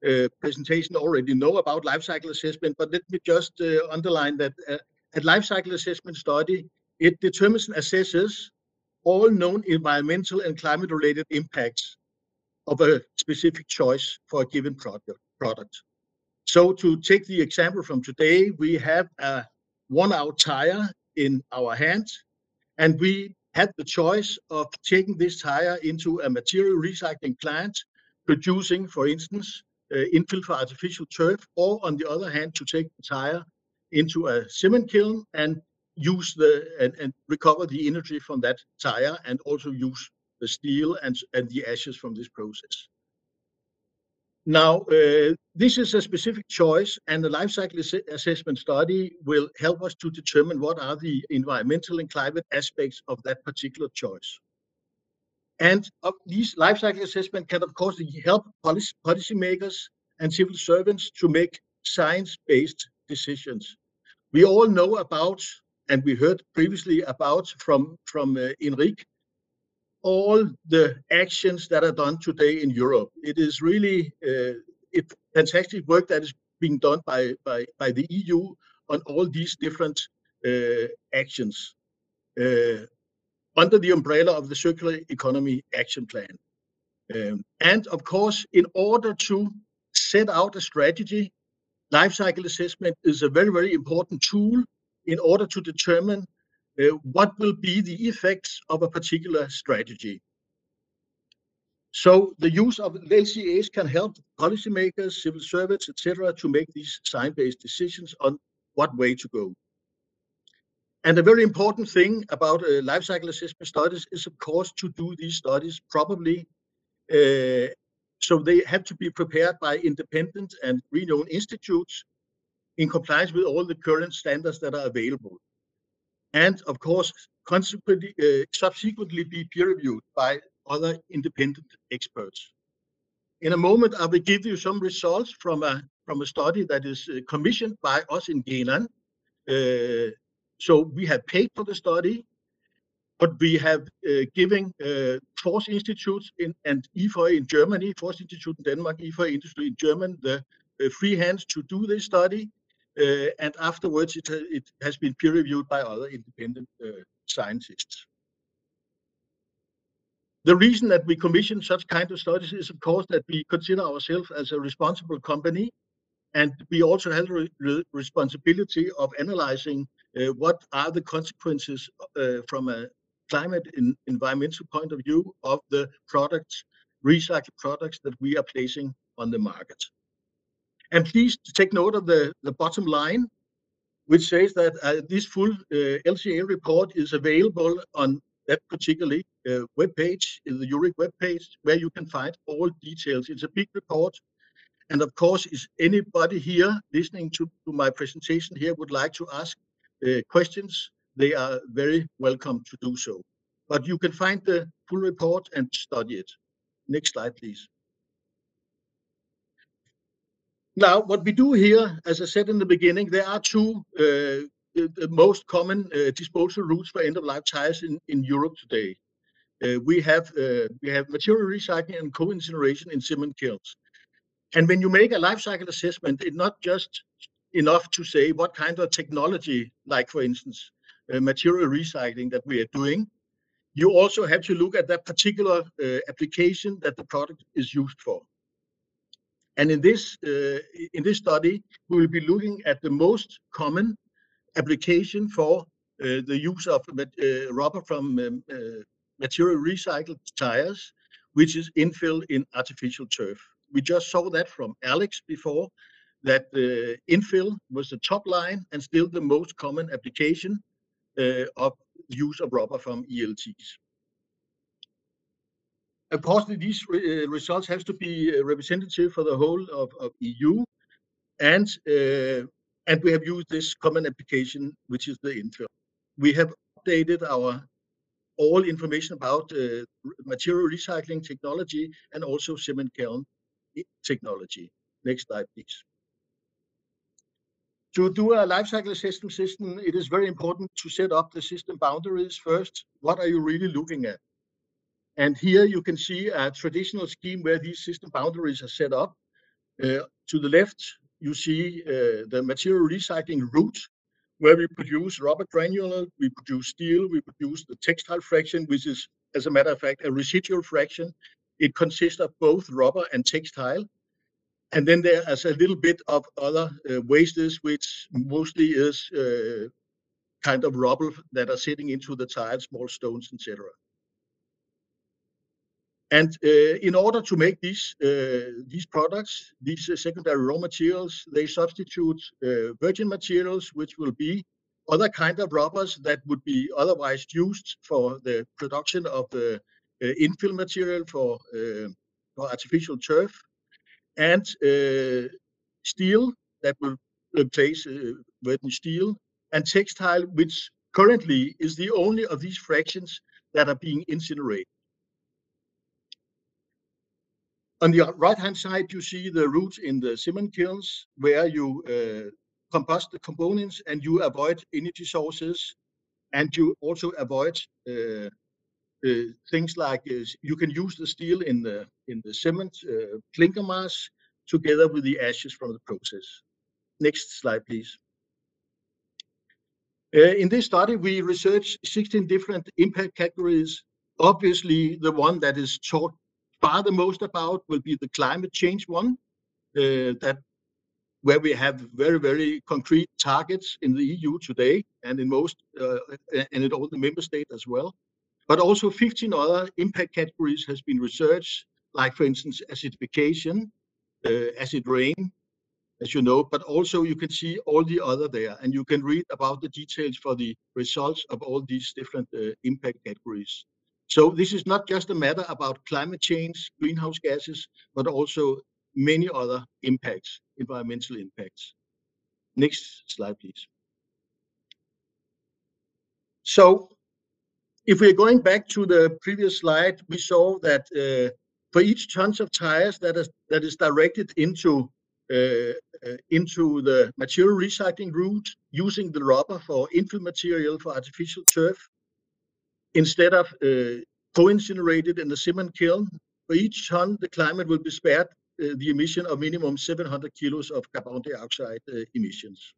uh, presentation already know about life cycle assessment, but let me just uh, underline that uh, a life cycle assessment study, it determines and assesses all known environmental and climate-related impacts of a specific choice for a given product. product. So to take the example from today, we have a one-out tire in our hands, and we had the choice of taking this tire into a material recycling plant, producing, for instance, uh, infill for artificial turf, or on the other hand, to take the tire into a cement kiln and use the and, and recover the energy from that tire and also use the steel and, and the ashes from this process. Now, uh, this is a specific choice, and the life cycle assessment study will help us to determine what are the environmental and climate aspects of that particular choice. And these life cycle assessment can, of course, help policy, policymakers and civil servants to make science-based decisions. We all know about and we heard previously about from from uh, Enrique all the actions that are done today in Europe. It is really uh, it fantastic work that is being done by by by the EU on all these different uh, actions uh, under the umbrella of the Circular Economy Action Plan. Um, and of course, in order to set out a strategy, life cycle assessment is a very, very important tool in order to determine what will be the effects of a particular strategy. So the use of LCAs can help policymakers, civil servants, etc., to make these science-based decisions on what way to go. And a very important thing about uh, life cycle assessment studies is, of course, to do these studies properly. Uh, so they have to be prepared by independent and renowned institutes in compliance with all the current standards that are available. And of course, consequently, uh, subsequently be peer reviewed by other independent experts. In a moment, I will give you some results from a, from a study that is uh, commissioned by us in Genan. Uh, so we have paid for the study, but we have uh, given uh, Force Institutes in, and IFA in Germany, Force Institute in Denmark, IFA Industry in Germany, the uh, free hands to do this study. Uh, and afterwards it, it has been peer reviewed by other independent uh, scientists. The reason that we commission such kind of studies is, of course, that we consider ourselves as a responsible company, and we also have the re responsibility of analyzing uh, what are the consequences uh, from a climate and environmental point of view of the products, recycled products that we are placing on the market. And please take note of the, the bottom line, which says that uh, this full uh, LCA report is available on that particular uh, web page, the EURIC web page, where you can find all details. It's a big report. And of course, is anybody here listening to, to my presentation here would like to ask uh, questions, they are very welcome to do so. But you can find the full report and study it. Next slide, please. Now, what we do here, as I said in the beginning, there are two uh, the most common uh, disposal routes for end-of-life tires in, in Europe today. Uh, we have uh, we have material recycling and co-incineration in cement kilns. And when you make a life cycle assessment, it's not just enough to say what kind of technology, like for instance, uh, material recycling that we are doing. You also have to look at that particular uh, application that the product is used for. And in this uh, in this study, we will be looking at the most common application for uh, the use of uh, rubber from um, material recycled tires, which is infill in artificial turf. We just saw that from Alex before, that uh, infill was the top line and still the most common application uh, of use of rubber from ELTs. Unfortunately, these re uh, results have to be representative for the whole of, of EU, and and we have used this common application, which is the infill. We have updated our all information about uh, material recycling technology and also cement kiln technology. Next slide, please. To do a life cycle assessment system, it is very important to set up the system boundaries first. What are you really looking at? And here you can see a traditional scheme where these system boundaries are set up. Uh, to the left, you see uh, the material recycling route where we produce rubber granular, we produce steel, we produce the textile fraction, which is, as a matter of fact, a residual fraction. It consists of both rubber and textile. And then there is a little bit of other uh, wastes, which mostly is uh, kind of rubble that are sitting into the tires, small stones, etc. And uh, in order to make these uh, these products, these uh, secondary raw materials, they substitute virgin materials, which will be other kind of rubbers that would be otherwise used for the production of the infill material for, for artificial turf, and steel that will replace virgin steel, and textile, which currently is the only of these fractions that are being incinerated. On the right-hand side, you see the route in the cement kilns where you uh, combust the components and you avoid energy sources and you also avoid uh, uh, things like you can use the steel in the in the cement uh, clinker mass together with the ashes from the process. Next slide, please. Uh, in this study, we researched 16 different impact categories. Obviously, the one that is taught far the most about will be the climate change one, uh, that where we have very, very concrete targets in the EU today and in most uh, and in all the member states as well. But also 15 other impact categories has been researched, like for instance, acidification, uh, acid rain, as you know, but also you can see all the other there and you can read about the details for the results of all these different uh, impact categories. So this is not just a matter about climate change, greenhouse gases, but also many other impacts, environmental impacts. Next slide, please. So if we're going back to the previous slide, we saw that uh, for each tons of tires that is that is directed into uh, uh, into the material recycling route using the rubber for infill material for artificial turf, instead of uh, co-incinerated in the cement kiln, for each ton, the climate will be spared uh, the emission of minimum 700 kilos of carbon dioxide uh, emissions.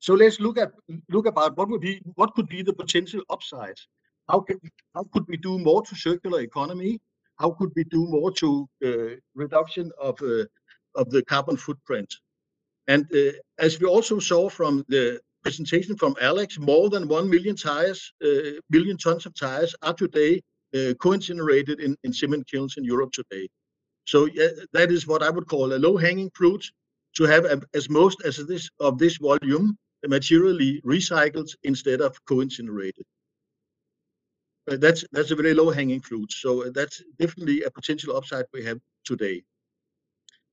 So let's look at look about what would be what could be the potential upsides. How can how could we do more to circular economy? How could we do more to uh, reduction of uh, of the carbon footprint? And uh, as we also saw from the presentation from Alex, more than 1 million tires, uh, million tons of tires are today uh, co-incinerated in, in cement kilns in Europe today. So yeah, that is what I would call a low-hanging fruit to have a, as most as this of this volume materially recycled instead of co-incinerated. that's that's a very low-hanging fruit. So that's definitely a potential upside we have today.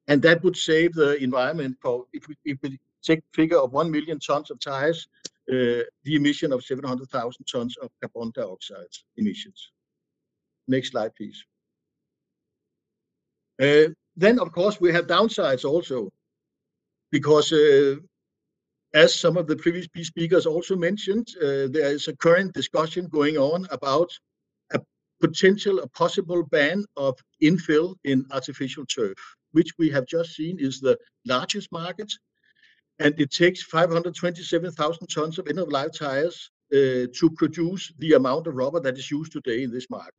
And that would save the environment for if we, if we figure of 1 million tons of tires, uh, the emission of 700,000 tons of carbon dioxide emissions. Next slide, please. Uh, then, of course, we have downsides also, because uh, as some of the previous speakers also mentioned, there is a current discussion going on about a potential, a possible ban of infill in artificial turf, which we have just seen is the largest market. And it takes 527,000 tons of end-of-life tires uh, to produce the amount of rubber that is used today in this market.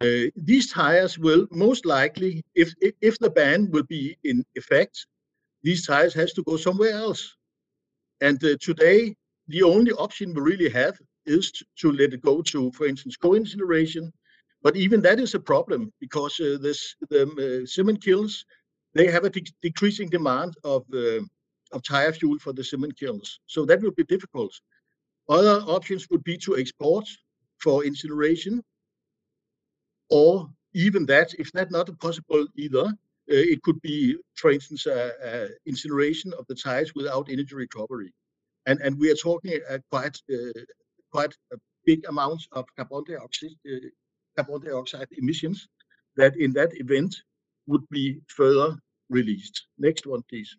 Uh, these tires will most likely, if, if the ban will be in effect, these tires has to go somewhere else and uh, today, the only option we really have is to, to, let it go to, for instance, co-incineration. But even that is a problem because uh, this, the uh, cement kilns, they have a de decreasing demand of, uh, of tire fuel for the cement kilns. So that will be difficult. Other options would be to export for incineration or even that, if that's not possible either, uh, it could be, for instance, incineration of the tires without energy recovery. And, and we are talking quite, uh, quite big amounts of carbon dioxide, uh, carbon dioxide emissions that in that event would be further released. Next one, please.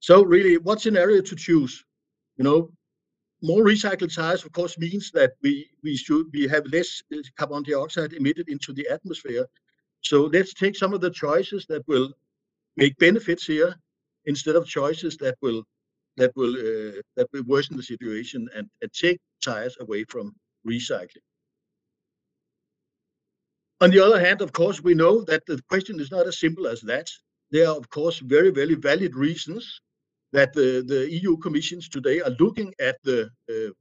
So really, what scenario to choose? You know, more recycled tires, of course, means that we we should we have less carbon dioxide emitted into the atmosphere, so let's take some of the choices that will make benefits here instead of choices that will that will uh, that will worsen the situation and, and take tires away from recycling. On the other hand, of course, we know that the question is not as simple as that. There are, of course, very, very valid reasons that the, the EU commissions today are looking at the, uh,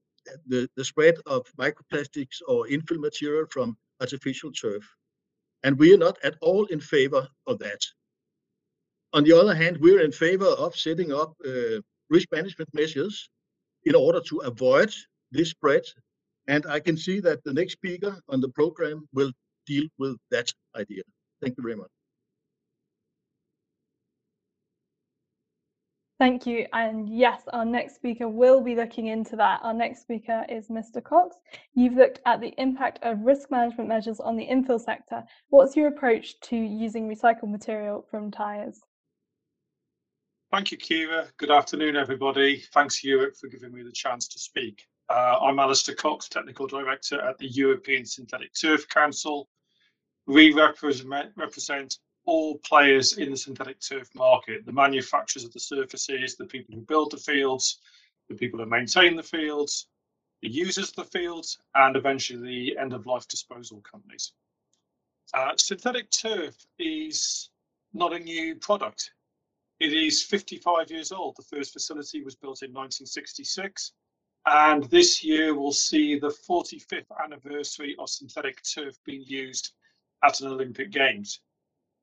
the, the spread of microplastics or infill material from artificial turf. And we are not at all in favor of that. On the other hand, we're in favor of setting up uh, risk management measures in order to avoid this spread. And I can see that the next speaker on the program will deal with that idea. Thank you very much. Thank you. And yes, our next speaker will be looking into that. Our next speaker is Mr. Cox. You've looked at the impact of risk management measures on the infill sector. What's your approach to using recycled material from tyres? Thank you, Kira. Good afternoon, everybody. Thanks, Europe, for giving me the chance to speak. Uh, I'm Alistair Cox, Technical Director at the European Synthetic Turf Council. We represent, represent all players in the synthetic turf market the manufacturers of the surfaces, the people who build the fields, the people who maintain the fields, the users of the fields, and eventually the end of life disposal companies. Uh, synthetic turf is not a new product. It is 55 years old. The first facility was built in 1966. And this year we'll see the 45th anniversary of synthetic turf being used at an Olympic Games.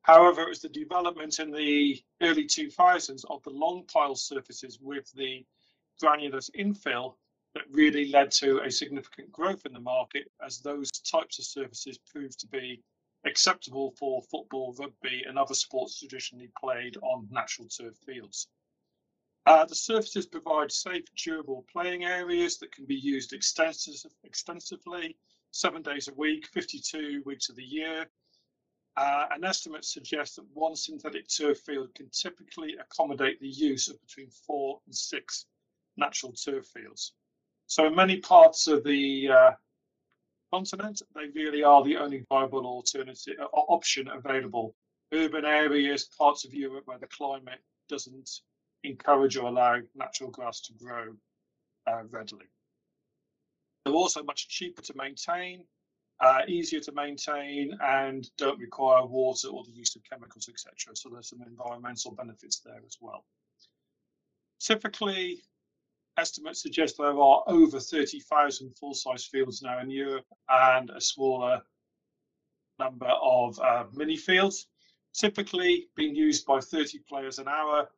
However, it was the development in the early 2000s of the long pile surfaces with the granulate infill that really led to a significant growth in the market as those types of surfaces proved to be acceptable for football, rugby, and other sports traditionally played on natural turf fields. Uh, the surfaces provide safe, durable playing areas that can be used extensive, extensively, seven days a week, 52 weeks of the year, uh, an estimate suggests that one synthetic turf field can typically accommodate the use of between four and six natural turf fields. So in many parts of the uh, continent, they really are the only viable alternative uh, option available. Urban areas, parts of Europe where the climate doesn't encourage or allow natural grass to grow uh, readily. They're also much cheaper to maintain uh, easier to maintain and don't require water or the use of chemicals, etc. So there's some environmental benefits there as well. Typically, estimates suggest there are over 30,000 full-size fields now in Europe and a smaller number of uh, mini fields, typically being used by 30 players an hour,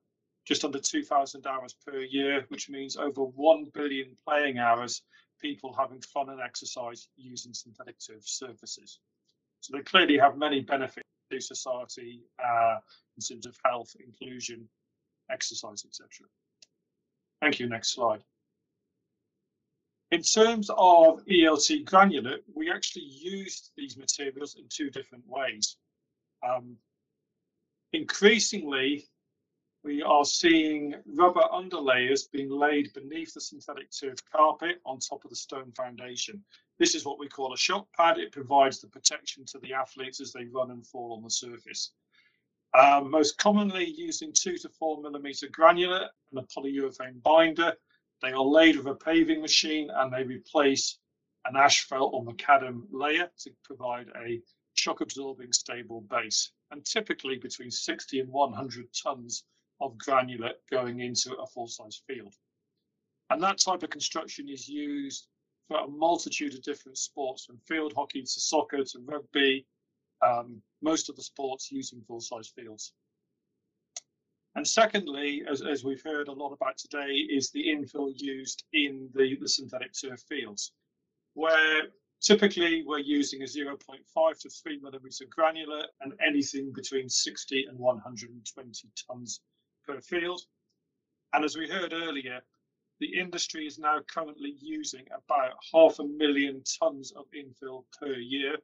just under 2,000 hours per year, which means over 1 billion playing hours, people having fun and exercise using synthetic turf surfaces. So they clearly have many benefits to society uh, in terms of health, inclusion, exercise, etc. Thank you. Next slide. In terms of ELT granulate, we actually used these materials in two different ways. Um, increasingly, we are seeing rubber underlayers being laid beneath the synthetic turf carpet on top of the stone foundation. This is what we call a shock pad. It provides the protection to the athletes as they run and fall on the surface. Um, most commonly using two to four millimeter granulate and a polyurethane binder. They are laid with a paving machine and they replace an asphalt or macadam layer to provide a shock absorbing stable base and typically between 60 and 100 tons of granulate going into a full-size field. And that type of construction is used for a multitude of different sports, from field hockey to soccer to rugby, um, most of the sports using full-size fields. And secondly, as, as, we've heard a lot about today, is the infill used in the, the synthetic turf fields, where typically we're using a 0.5 to 3 millimeter granulate and anything between 60 and 120 tons field. And as we heard earlier, the industry is now currently using about half a million tons of infill per year.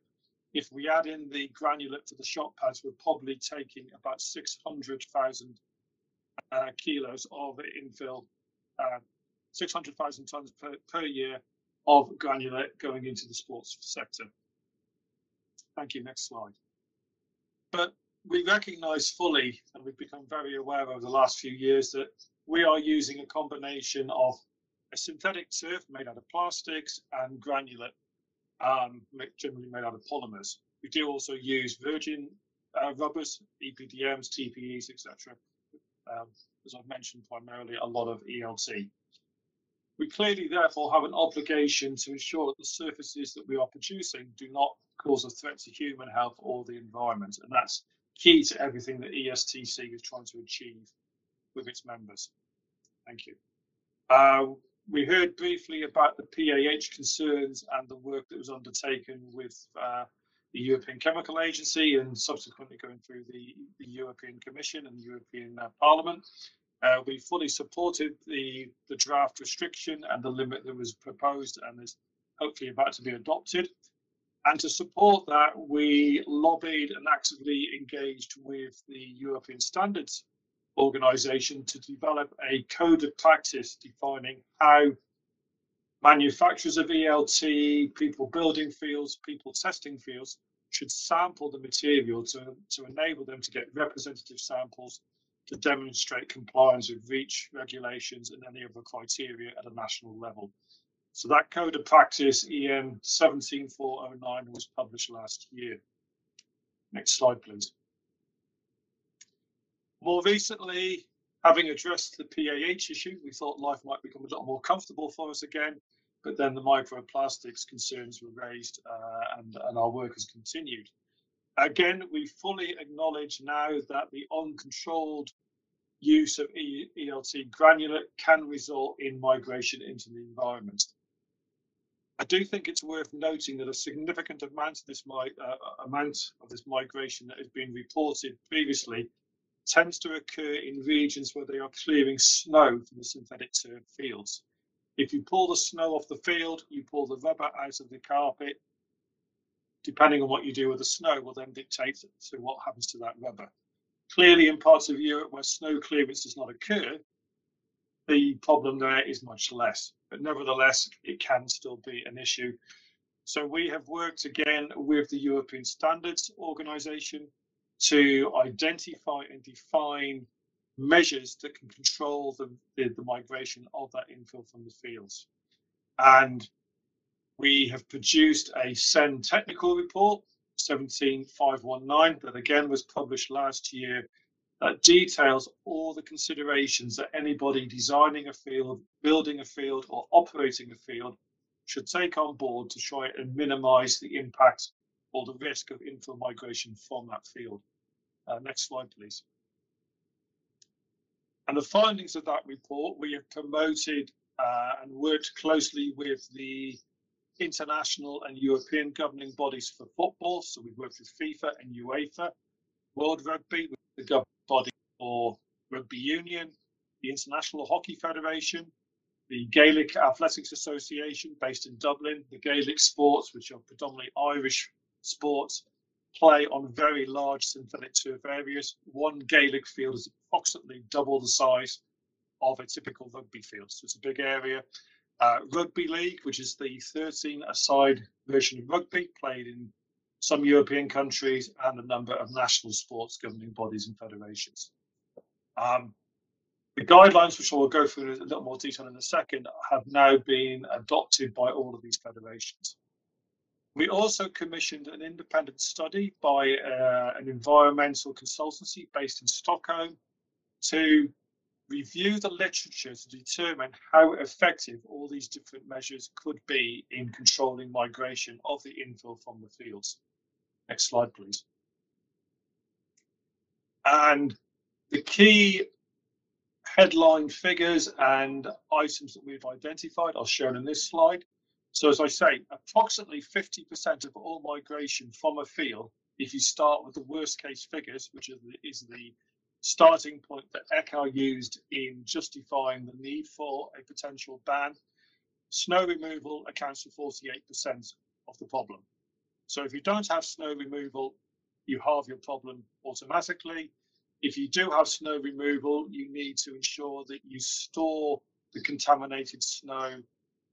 If we add in the granulate for the shock pads, we're probably taking about 600,000 uh, kilos of infill, uh, 600,000 tons per, per year of granulate going into the sports sector. Thank you. Next slide. But we recognise fully, and we've become very aware over the last few years, that we are using a combination of a synthetic turf made out of plastics and granulate, um, generally made out of polymers. We do also use virgin uh, rubbers, EPDMs, TPEs, etc. Um, as I've mentioned, primarily a lot of ELT. We clearly, therefore, have an obligation to ensure that the surfaces that we are producing do not cause a threat to human health or the environment, and that's key to everything that ESTC is trying to achieve with its members. Thank you. Uh, we heard briefly about the PAH concerns and the work that was undertaken with uh, the European Chemical Agency and subsequently going through the, the European Commission and the European uh, Parliament. Uh, we fully supported the, the draft restriction and the limit that was proposed and is hopefully about to be adopted. And to support that, we lobbied and actively engaged with the European Standards Organization to develop a code of practice defining how manufacturers of ELT, people building fields, people testing fields should sample the material to, to enable them to get representative samples to demonstrate compliance with REACH regulations and any other criteria at a national level. So that code of practice, EN 17409, was published last year. Next slide, please. More recently, having addressed the PAH issue, we thought life might become a lot more comfortable for us again, but then the microplastics concerns were raised uh, and, and our work has continued. Again, we fully acknowledge now that the uncontrolled use of ELT granulate can result in migration into the environment. I do think it's worth noting that a significant amount of this uh, amount of this migration that has been reported previously tends to occur in regions where they are clearing snow from the synthetic turf fields. If you pull the snow off the field, you pull the rubber out of the carpet. Depending on what you do with the snow, will then dictate to what happens to that rubber. Clearly, in parts of Europe where snow clearance does not occur, the problem there is much less. But nevertheless, it can still be an issue. So we have worked again with the European Standards Organization to identify and define measures that can control the, the, the migration of that infill from the fields. And we have produced a CEN technical report, 17519, that again was published last year that details all the considerations that anybody designing a field, building a field, or operating a field should take on board to try and minimize the impact or the risk of infill migration from that field. Uh, next slide, please. And the findings of that report, we have promoted uh, and worked closely with the international and European governing bodies for football. So we've worked with FIFA and UEFA, World Rugby, the governing body for Rugby Union, the International Hockey Federation, the Gaelic Athletics Association based in Dublin, the Gaelic sports, which are predominantly Irish sports, play on very large synthetic turf areas. One Gaelic field is approximately double the size of a typical rugby field. So it's a big area. Uh, rugby League, which is the 13 aside version of rugby, played in some European countries and a number of national sports governing bodies and federations. Um, the guidelines, which I will go through in a little more detail in a second, have now been adopted by all of these federations. We also commissioned an independent study by uh, an environmental consultancy based in Stockholm to review the literature to determine how effective all these different measures could be in controlling migration of the infill from the fields. Next slide, please. And the key headline figures and items that we've identified are shown in this slide. So as I say, approximately 50% of all migration from a field, if you start with the worst case figures, which is the, starting point that ECHA used in justifying the need for a potential ban, snow removal accounts for 48% of the problem. So if you don't have snow removal, you halve your problem automatically. If you do have snow removal, you need to ensure that you store the contaminated snow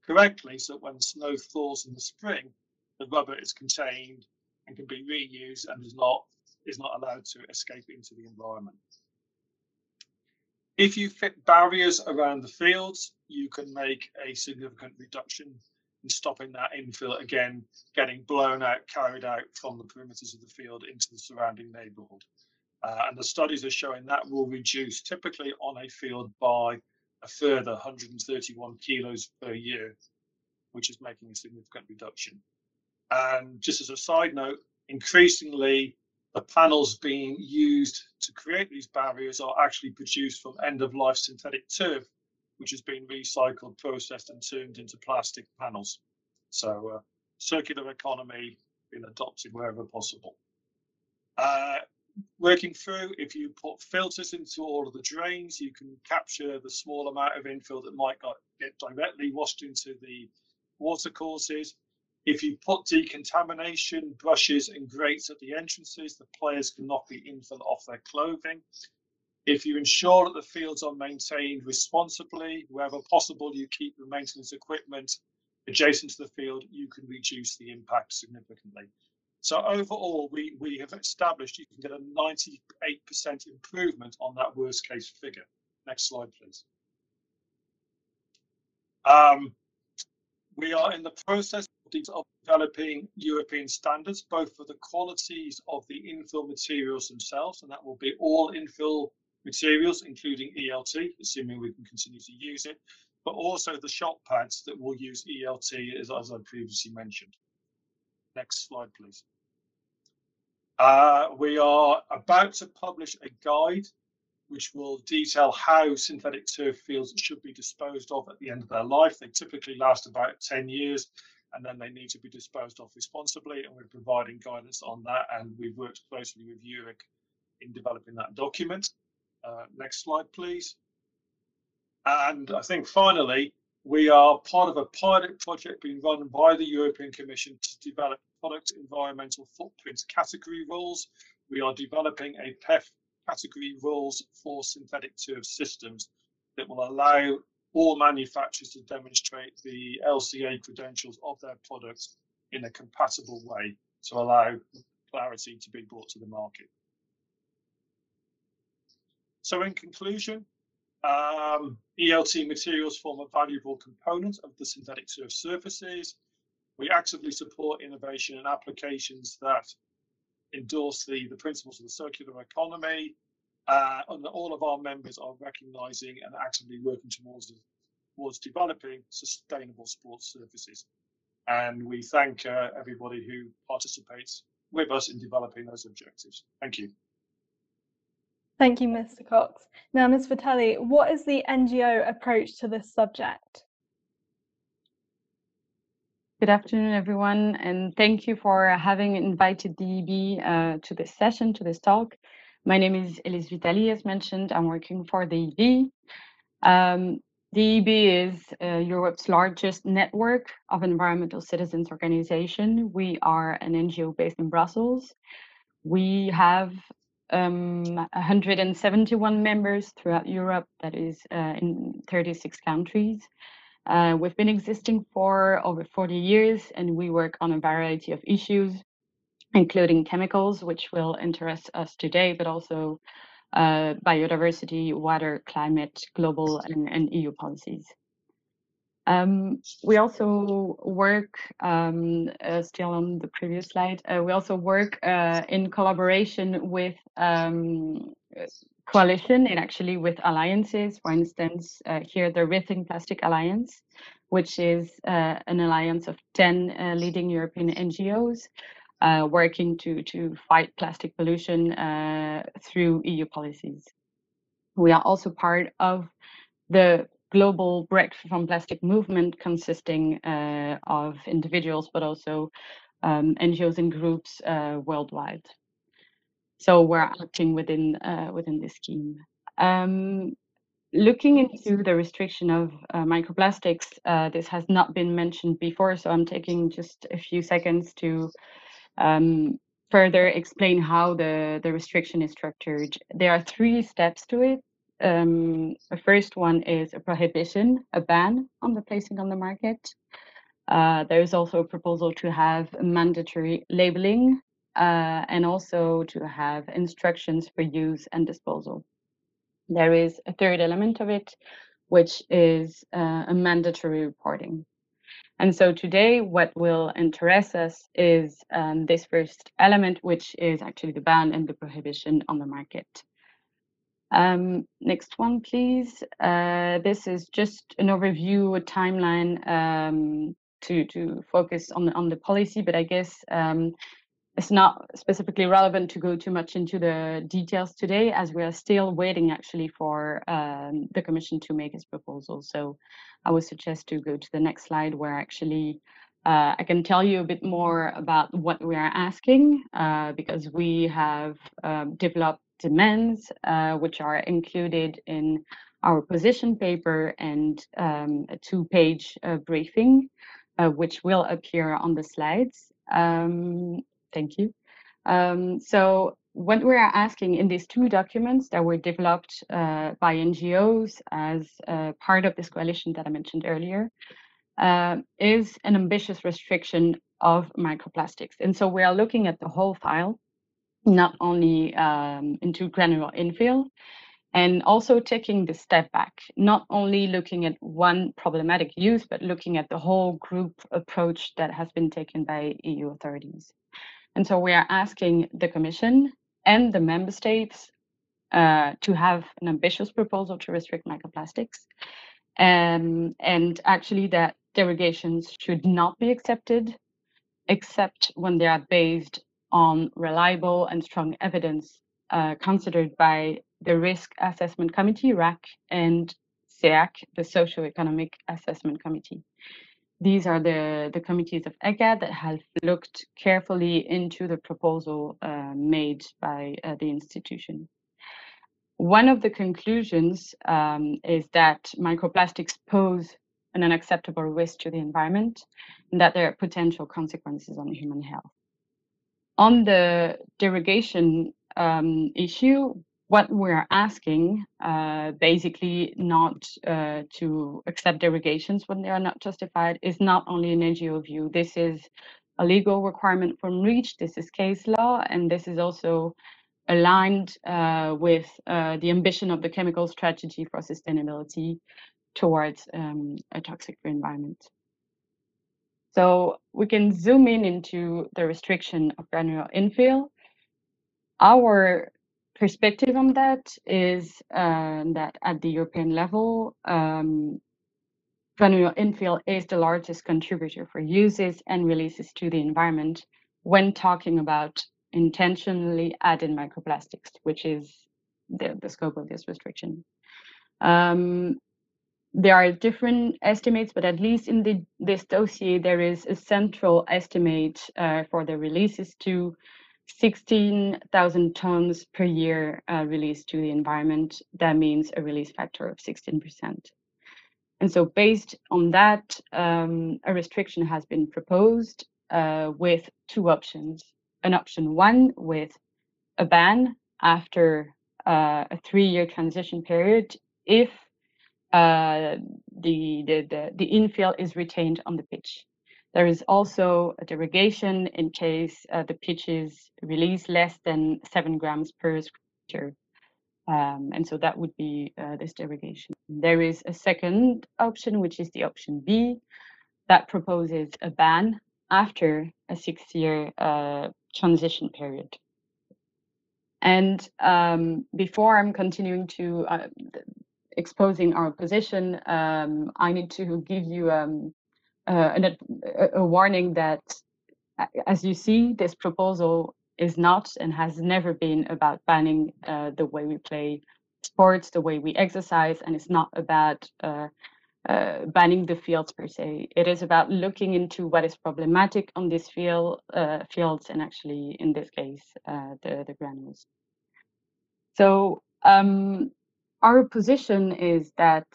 correctly so that when snow thaws in the spring, the rubber is contained and can be reused and is not is not allowed to escape into the environment. If you fit barriers around the fields, you can make a significant reduction in stopping that infill again getting blown out, carried out from the perimeters of the field into the surrounding neighbourhood. Uh, and the studies are showing that will reduce typically on a field by a further 131 kilos per year, which is making a significant reduction. And just as a side note, increasingly the panels being used to create these barriers are actually produced from end of life synthetic turf, which has been recycled, processed, and turned into plastic panels. So, uh, circular economy being adopted wherever possible. Uh, working through, if you put filters into all of the drains, you can capture the small amount of infill that might get directly washed into the watercourses. If you put decontamination brushes and grates at the entrances, the players can knock the infill off their clothing. If you ensure that the fields are maintained responsibly, wherever possible, you keep the maintenance equipment adjacent to the field, you can reduce the impact significantly. So overall, we, we have established you can get a 98% improvement on that worst case figure. Next slide, please. Um, we are in the process of developing European standards, both for the qualities of the infill materials themselves, and that will be all infill materials, including ELT, assuming we can continue to use it, but also the shock pads that will use ELT, as, as I previously mentioned. Next slide, please. Uh, we are about to publish a guide which will detail how synthetic turf fields should be disposed of at the end of their life. They typically last about 10 years and then they need to be disposed of responsibly. And we're providing guidance on that. And we've worked closely with EURIC in developing that document. Uh, next slide, please. And I think finally, we are part of a pilot project being run by the European Commission to develop product environmental footprint category rules. We are developing a PEF category rules for synthetic turf systems that will allow all manufacturers to demonstrate the LCA credentials of their products in a compatible way to allow clarity to be brought to the market. So in conclusion, um, ELT materials form a valuable component of the synthetic turf surfaces. We actively support innovation and applications that endorse the, the principles of the circular economy. Uh, and all of our members are recognizing and actively working towards, towards developing sustainable sports surfaces. And we thank uh, everybody who participates with us in developing those objectives. Thank you. Thank you, Mr. Cox. Now, Ms. Vitali, what is the NGO approach to this subject? Good afternoon, everyone, and thank you for having invited EEB uh, to this session, to this talk. My name is Elise Vitali, as mentioned. I'm working for EEB. Um, EEB is uh, Europe's largest network of environmental citizens organization. We are an NGO based in Brussels. We have um, 171 members throughout Europe, that is uh, in 36 countries. Uh, we've been existing for over 40 years and we work on a variety of issues, including chemicals, which will interest us today, but also uh, biodiversity, water, climate, global, and, and EU policies. Um, we also work, um, uh, still on the previous slide, uh, we also work uh, in collaboration with um, coalition and actually with alliances. For instance, uh, here the Rethink Plastic Alliance, which is uh, an alliance of 10 uh, leading European NGOs working to, to fight plastic pollution through EU policies. We are also part of the global break from plastic movement consisting uh, of individuals, but also um, NGOs and groups uh, worldwide. So we're acting within uh, within this scheme. Um, looking into the restriction of uh, microplastics, this has not been mentioned before, so I'm taking just a few seconds to um, further explain how the, the restriction is structured. There are three steps to it. Um, the first one is a prohibition, a ban on the placing on the market. Uh, there is also a proposal to have mandatory labeling uh, and also to have instructions for use and disposal. There is a third element of it, which is uh, a mandatory reporting. And so today, what will interest us is um, this first element, which is actually the ban and the prohibition on the market. Um, next one, please. Uh, this is just an overview, a timeline um, to, to focus on the, on the policy, but I guess um, it's not specifically relevant to go too much into the details today as we are still waiting actually for um, the commission to make its proposal. So I would suggest to go to the next slide where actually uh, I can tell you a bit more about what we are asking uh, because we have um, developed demands uh, which are included in our position paper and um, a two-page uh, briefing uh, which will appear on the slides. Um, Thank you. Um, so what we are asking in these two documents that were developed uh, by NGOs as uh, part of this coalition that I mentioned earlier uh, is an ambitious restriction of microplastics. And so we are looking at the whole file, not only um, into granular infill, and also taking the step back, not only looking at one problematic use, but looking at the whole group approach that has been taken by EU authorities. And so we are asking the Commission and the member states uh, to have an ambitious proposal to restrict microplastics. Um, and actually that derogations should not be accepted except when they are based on reliable and strong evidence uh, considered by the Risk Assessment Committee, RAC, and SEAC, the Socio-Economic Assessment Committee. These are the, the committees of ECHA that have looked carefully into the proposal uh, made by uh, the institution. One of the conclusions um, is that microplastics pose an unacceptable risk to the environment and that there are potential consequences on human health. On the derogation um, issue, what we're asking, uh, basically not uh, to accept derogations when they are not justified, is not only an NGO view. This is a legal requirement from REACH, this is case law, and this is also aligned uh, with uh, the ambition of the chemical strategy for sustainability towards um, a toxic-free environment. So we can zoom in into the restriction of granular infill. Our perspective on that is uh, that at the European level, um, granular infill is the largest contributor for uses and releases to the environment when talking about intentionally added microplastics, which is the, the scope of this restriction. Um, there are different estimates, but at least in the, this dossier, there is a central estimate uh, for the releases to 16,000 tons per year uh, released to the environment. That means a release factor of 16%. And so based on that, um, a restriction has been proposed uh, with two options. An option one with a ban after uh, a three-year transition period if uh, the, the, the, the infill is retained on the pitch. There is also a derogation in case uh, the pitches release less than seven grams per square um, and so that would be uh, this derogation. There is a second option, which is the option B, that proposes a ban after a six-year uh, transition period. And um, before I'm continuing to uh, exposing our position, um, I need to give you um, uh, a, a warning that, as you see, this proposal is not and has never been about banning uh, the way we play sports, the way we exercise, and it's not about uh, uh, banning the fields per se. It is about looking into what is problematic on these field, uh, fields and actually, in this case, uh, the, the granules. So um, our position is that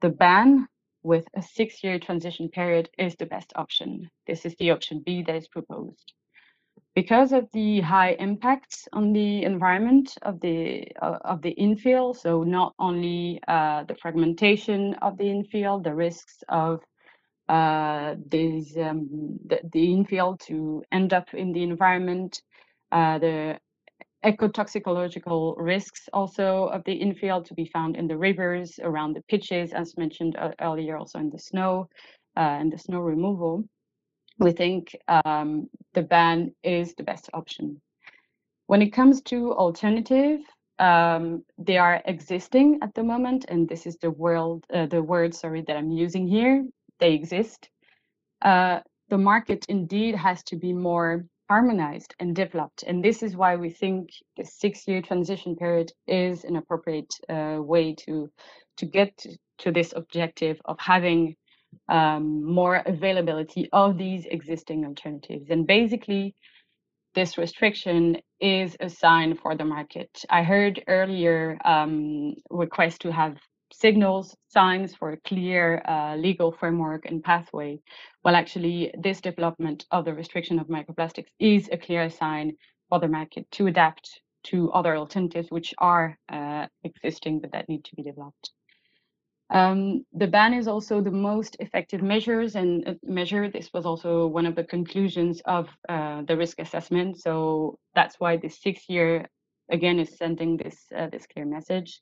the ban with a six-year transition period is the best option. This is the option B that is proposed because of the high impacts on the environment of the uh, of the infill so not only uh, the fragmentation of the infill the risks of uh, these um, the, the, infill to end up in the environment uh, the ecotoxicological risks also of the infill to be found in the rivers around the pitches as mentioned uh, earlier also in the snow uh, and the snow removal we think um, the ban is the best option. When it comes to alternative, um, they are existing at the moment, and this is the world, uh, the word, sorry, that I'm using here. They exist. Uh, the market indeed has to be more harmonized and developed, and this is why we think the six-year transition period is an appropriate uh, way to to get to this objective of having um, more availability of these existing alternatives. And basically, this restriction is a sign for the market. I heard earlier um, requests to have signals, signs for a clear uh, legal framework and pathway. Well, actually, this development of the restriction of microplastics is a clear sign for the market to adapt to other alternatives which are uh, existing but that need to be developed. Um, the ban is also the most effective measures and uh, measure. This was also one of the conclusions of uh, the risk assessment. So that's why the six year again is sending this uh, this clear message.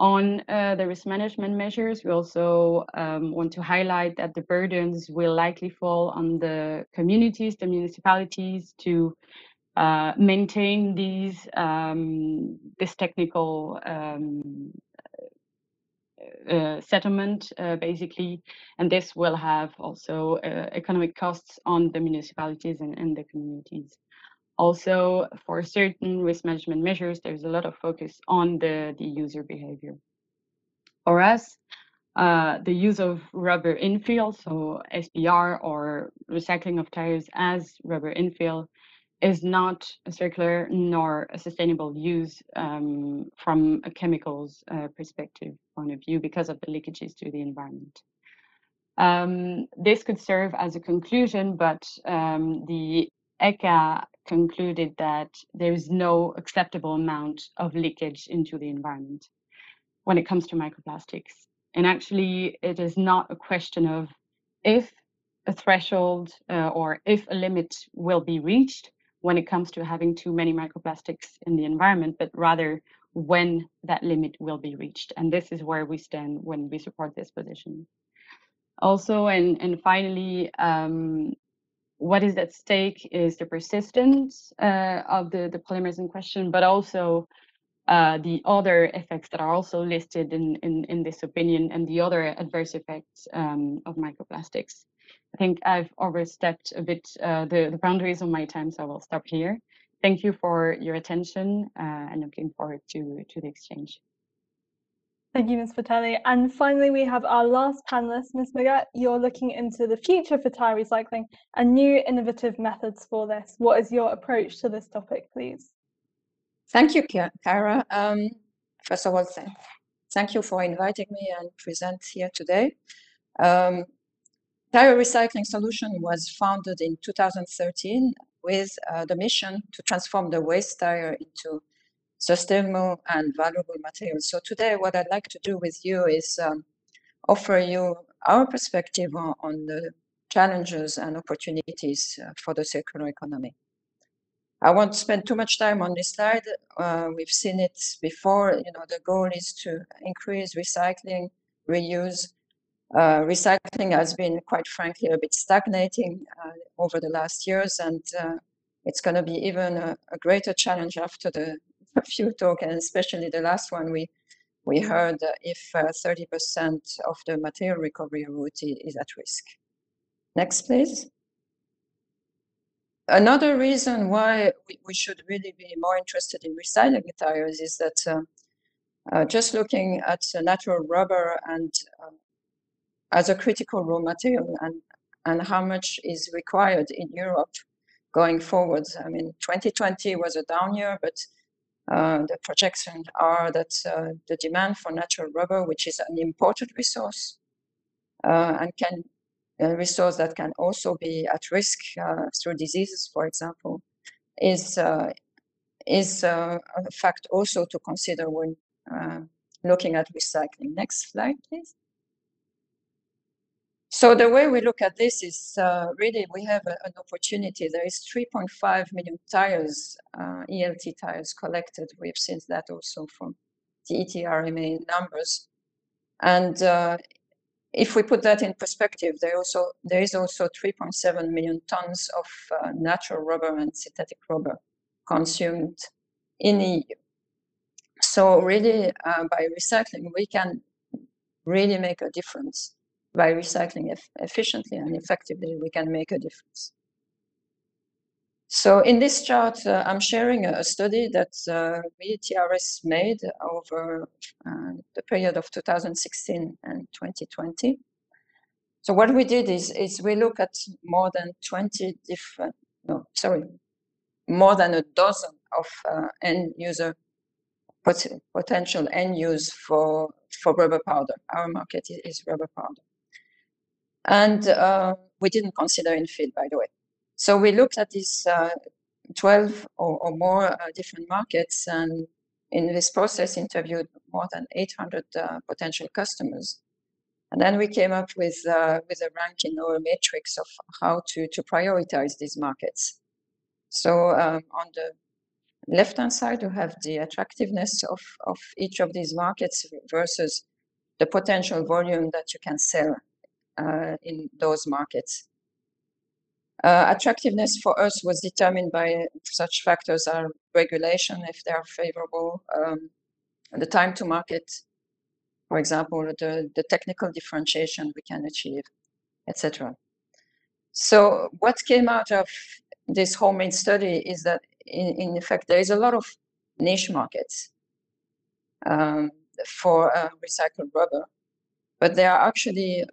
On uh, the risk management measures, we also um, want to highlight that the burdens will likely fall on the communities, the municipalities to uh, maintain these um, this technical um, uh, settlement, uh, basically, and this will have also uh, economic costs on the municipalities and, and the communities. Also, for certain risk management measures, there's a lot of focus on the, the user behavior. For us, uh, the use of rubber infill, so SBR or recycling of tires as rubber infill, is not a circular nor a sustainable use um, from a chemicals uh, perspective point of view because of the leakages to the environment. Um, this could serve as a conclusion, but um, the ECHA concluded that there is no acceptable amount of leakage into the environment when it comes to microplastics. And actually, it is not a question of if a threshold uh, or if a limit will be reached, when it comes to having too many microplastics in the environment, but rather when that limit will be reached. And this is where we stand when we support this position. Also, and, and finally, um, what is at stake is the persistence uh, of the, the polymers in question, but also uh, the other effects that are also listed in, in, in this opinion and the other adverse effects um, of microplastics. I think I've overstepped a bit uh, the, the boundaries of my time, so I will stop here. thank you for your attention uh, and looking forward to, to the exchange. Thank you, Ms. Vitali. And finally, we have our last panelist, Ms. Magat. You're looking into the future for tyre recycling and new innovative methods for this. What is your approach to this topic, please? Thank you, Kira. Um, first of all, thank, thank you for inviting me and present here today. Um, Tire Recycling Solution was founded in 2013 with uh, the mission to transform the waste tire into sustainable and valuable materials. So today, what I'd like to do with you is um, offer you our perspective on, on, the challenges and opportunities uh, for the circular economy. I won't spend too much time on this slide. Uh, we've seen it before. You know, the goal is to increase recycling, reuse. Uh, recycling has been, quite frankly, a bit stagnating uh, over the last years, and uh, it's going to be even a, a, greater challenge after the few talk, and especially the last one we we heard if 30% uh, of the material recovery route is at risk. Next, please. Another reason why we, we should really be more interested in recycling tires is that uh, uh, just looking at natural rubber and uh, as a critical raw material and, and how much is required in Europe going forward. I mean, 2020 was a down year, but uh, the projections are that uh, the demand for natural rubber, which is an important resource uh, and can a resource that can also be at risk uh, through diseases, for example, is uh, is a fact also to consider when looking at recycling. Next slide, please. So the way we look at this is uh, really we have a, an opportunity. There is 3.5 million tires, uh, ELT tires collected. We've seen that also from the ETRMA numbers. And uh, if we put that in perspective, there also there is also 3.7 million tons of uh, natural rubber and synthetic rubber consumed in the EU. So really, uh, by recycling, we can really make a difference. By recycling efficiently and effectively, we can make a difference. So in this chart, uh, I'm sharing a, study that uh, we TRS made over uh, the period of 2016 and 2020. So what we did is, is we look at more than 20 different, no, sorry, more than a dozen of uh, end user pot potential end use for, for rubber powder. Our market is rubber powder. And uh, we didn't consider infill, by the way. So we looked at these uh, 12 or, or more uh, different markets and in this process interviewed more than 800 uh, potential customers. And then we came up with, uh, with a ranking or a matrix of how to, to prioritize these markets. So um, on the left-hand side, you have the attractiveness of, of each of these markets versus the potential volume that you can sell in those markets. Uh, attractiveness for us was determined by such factors as regulation, if they are favorable, um, the time to market, for example, the, the technical differentiation we can achieve, etc. So what came out of this whole main study is that, in, in effect, there is a lot of niche markets um, for uh, recycled rubber, but there are actually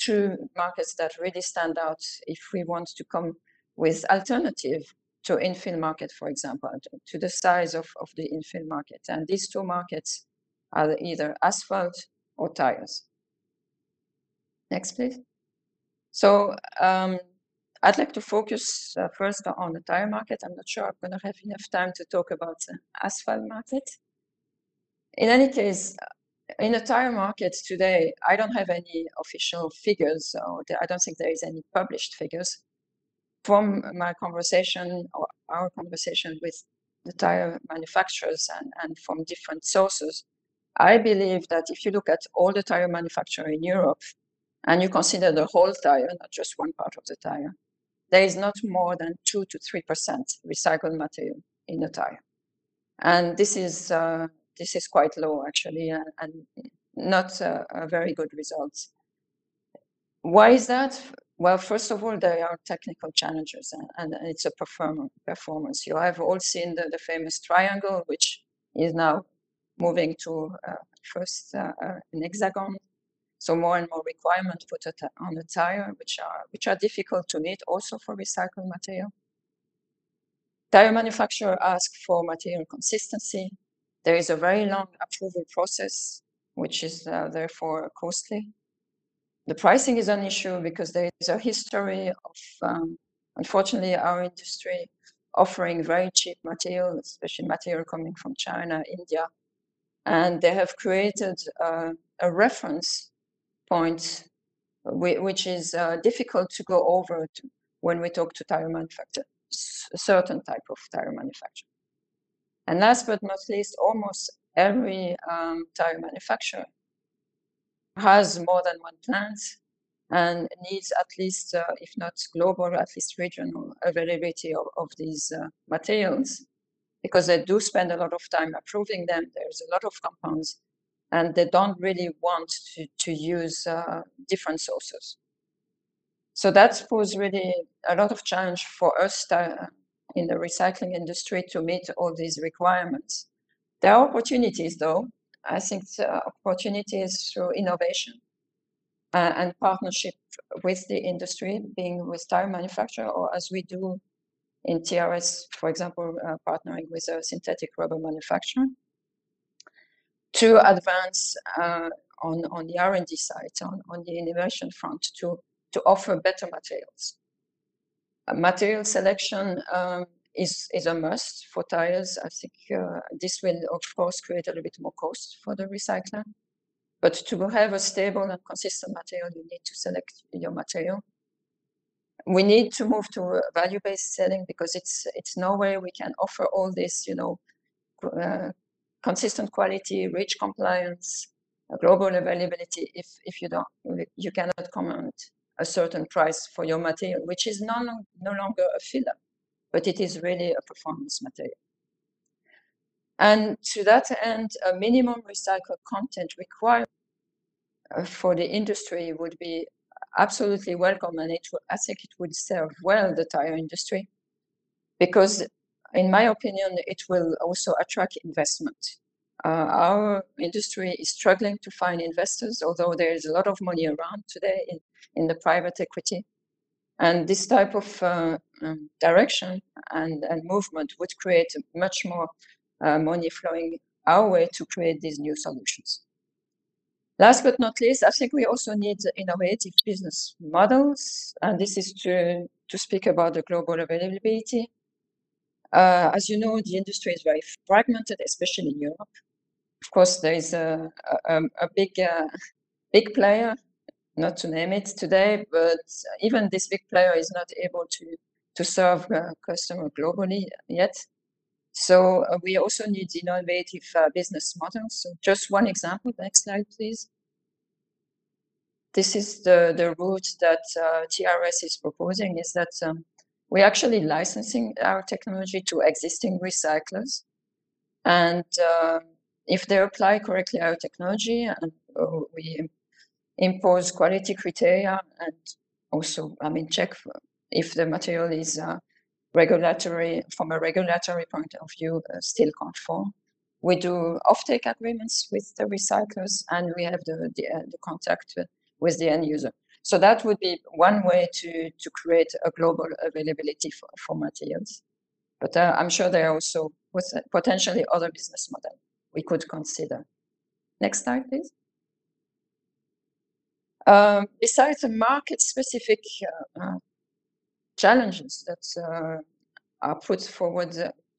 two markets that really stand out if we want to come with alternative to infill market, for example, to the size of, of the infill market. And these two markets are either asphalt or tires. Next, please. So um, I'd like to focus uh, first on the tire market. I'm not sure I'm going to have enough time to talk about the asphalt market. In any case, in the tire market today, I don't have any official figures, or I don't think there is any published figures. From my conversation or our conversation with the tire manufacturers and, and from different sources, I believe that if you look at all the tire manufacturers in Europe and you consider the whole tire, not just one part of the tire, there is not more than 2 to 3% recycled material in the tire. And this is uh, this is quite low actually and, and not a, a, very good result. Why is that? well, first of all, there are technical challenges and, and it's a perform performance. You have all seen the, the famous triangle, which is now moving to uh, first uh, uh an hexagon. So more and more requirements put on the tire, which are which are difficult to meet also for recycled material. Tire manufacturer ask for material consistency. There is a very long approval process, which is uh, therefore costly. The pricing is an issue because there is a history of, um, unfortunately, our industry offering very cheap material, especially material coming from China, India, and they have created uh, a reference point which is uh, difficult to go over to when we talk to tire manufacturer, a certain type of tire manufacturer. And last but not least, almost every um, tire manufacturer has more than one plant and needs at least, uh, if not global, at least regional availability of, of these uh, materials because they do spend a lot of time approving them. There's a lot of compounds and they don't really want to, to use uh, different sources. So that's posed really a lot of challenge for us to, in the recycling industry to meet all these requirements. There are opportunities though. I think the opportunities through innovation uh, and partnership with the industry, being with tire manufacturer or as we do in TRS, for example, uh, partnering with a synthetic rubber manufacturer to advance uh, on, on the R&D side, on, on the innovation front to, to offer better materials. Material selection um, is, is a must for tires. I think uh, this will, of course, create a little bit more cost for the recycler. But to have a stable and consistent material, you need to select your material we need to move to a value-based selling because it's it's no way we can offer all this, you know, uh, consistent quality, REACH compliance, global availability if if you don't you cannot command a certain price for your material, which is no, no longer a filler, but it is really a performance material. And to that end, a minimum recycled content required uh, for the industry would be absolutely welcome and it I think it would serve well the tire industry because in my opinion it will also attract investment. Uh, our industry is struggling to find investors although there is a lot of money around today in, in the private equity and this type of uh, um, direction and, and movement would create much more uh, money flowing our way to create these new solutions. Last but not least, I think we also need innovative business models, and this is to, to speak about the global availability. Uh, as you know, the industry is very fragmented, especially in Europe. Of course, there is a, a, a big, uh, big player, not to name it today, but even this big player is not able to, to serve uh, customer globally yet. So uh, we also need innovative uh, business models. So just one example, next slide, please. This is the, the route that uh, TRS is proposing is that um, we're actually licensing our technology to existing recyclers. And uh, if they apply correctly our technology and uh, we impose quality criteria and also, I mean, check if the material is uh, regulatory, from a regulatory point of view, uh, still conform. We do offtake agreements with the recyclers, and we have the the, uh, the contact with the end user. So that would be one way to to create a global availability for, for materials. But uh, I'm sure there are also potentially other business model we could consider. Next slide, please. Um, besides the market-specific uh, uh, challenges that uh, are put forward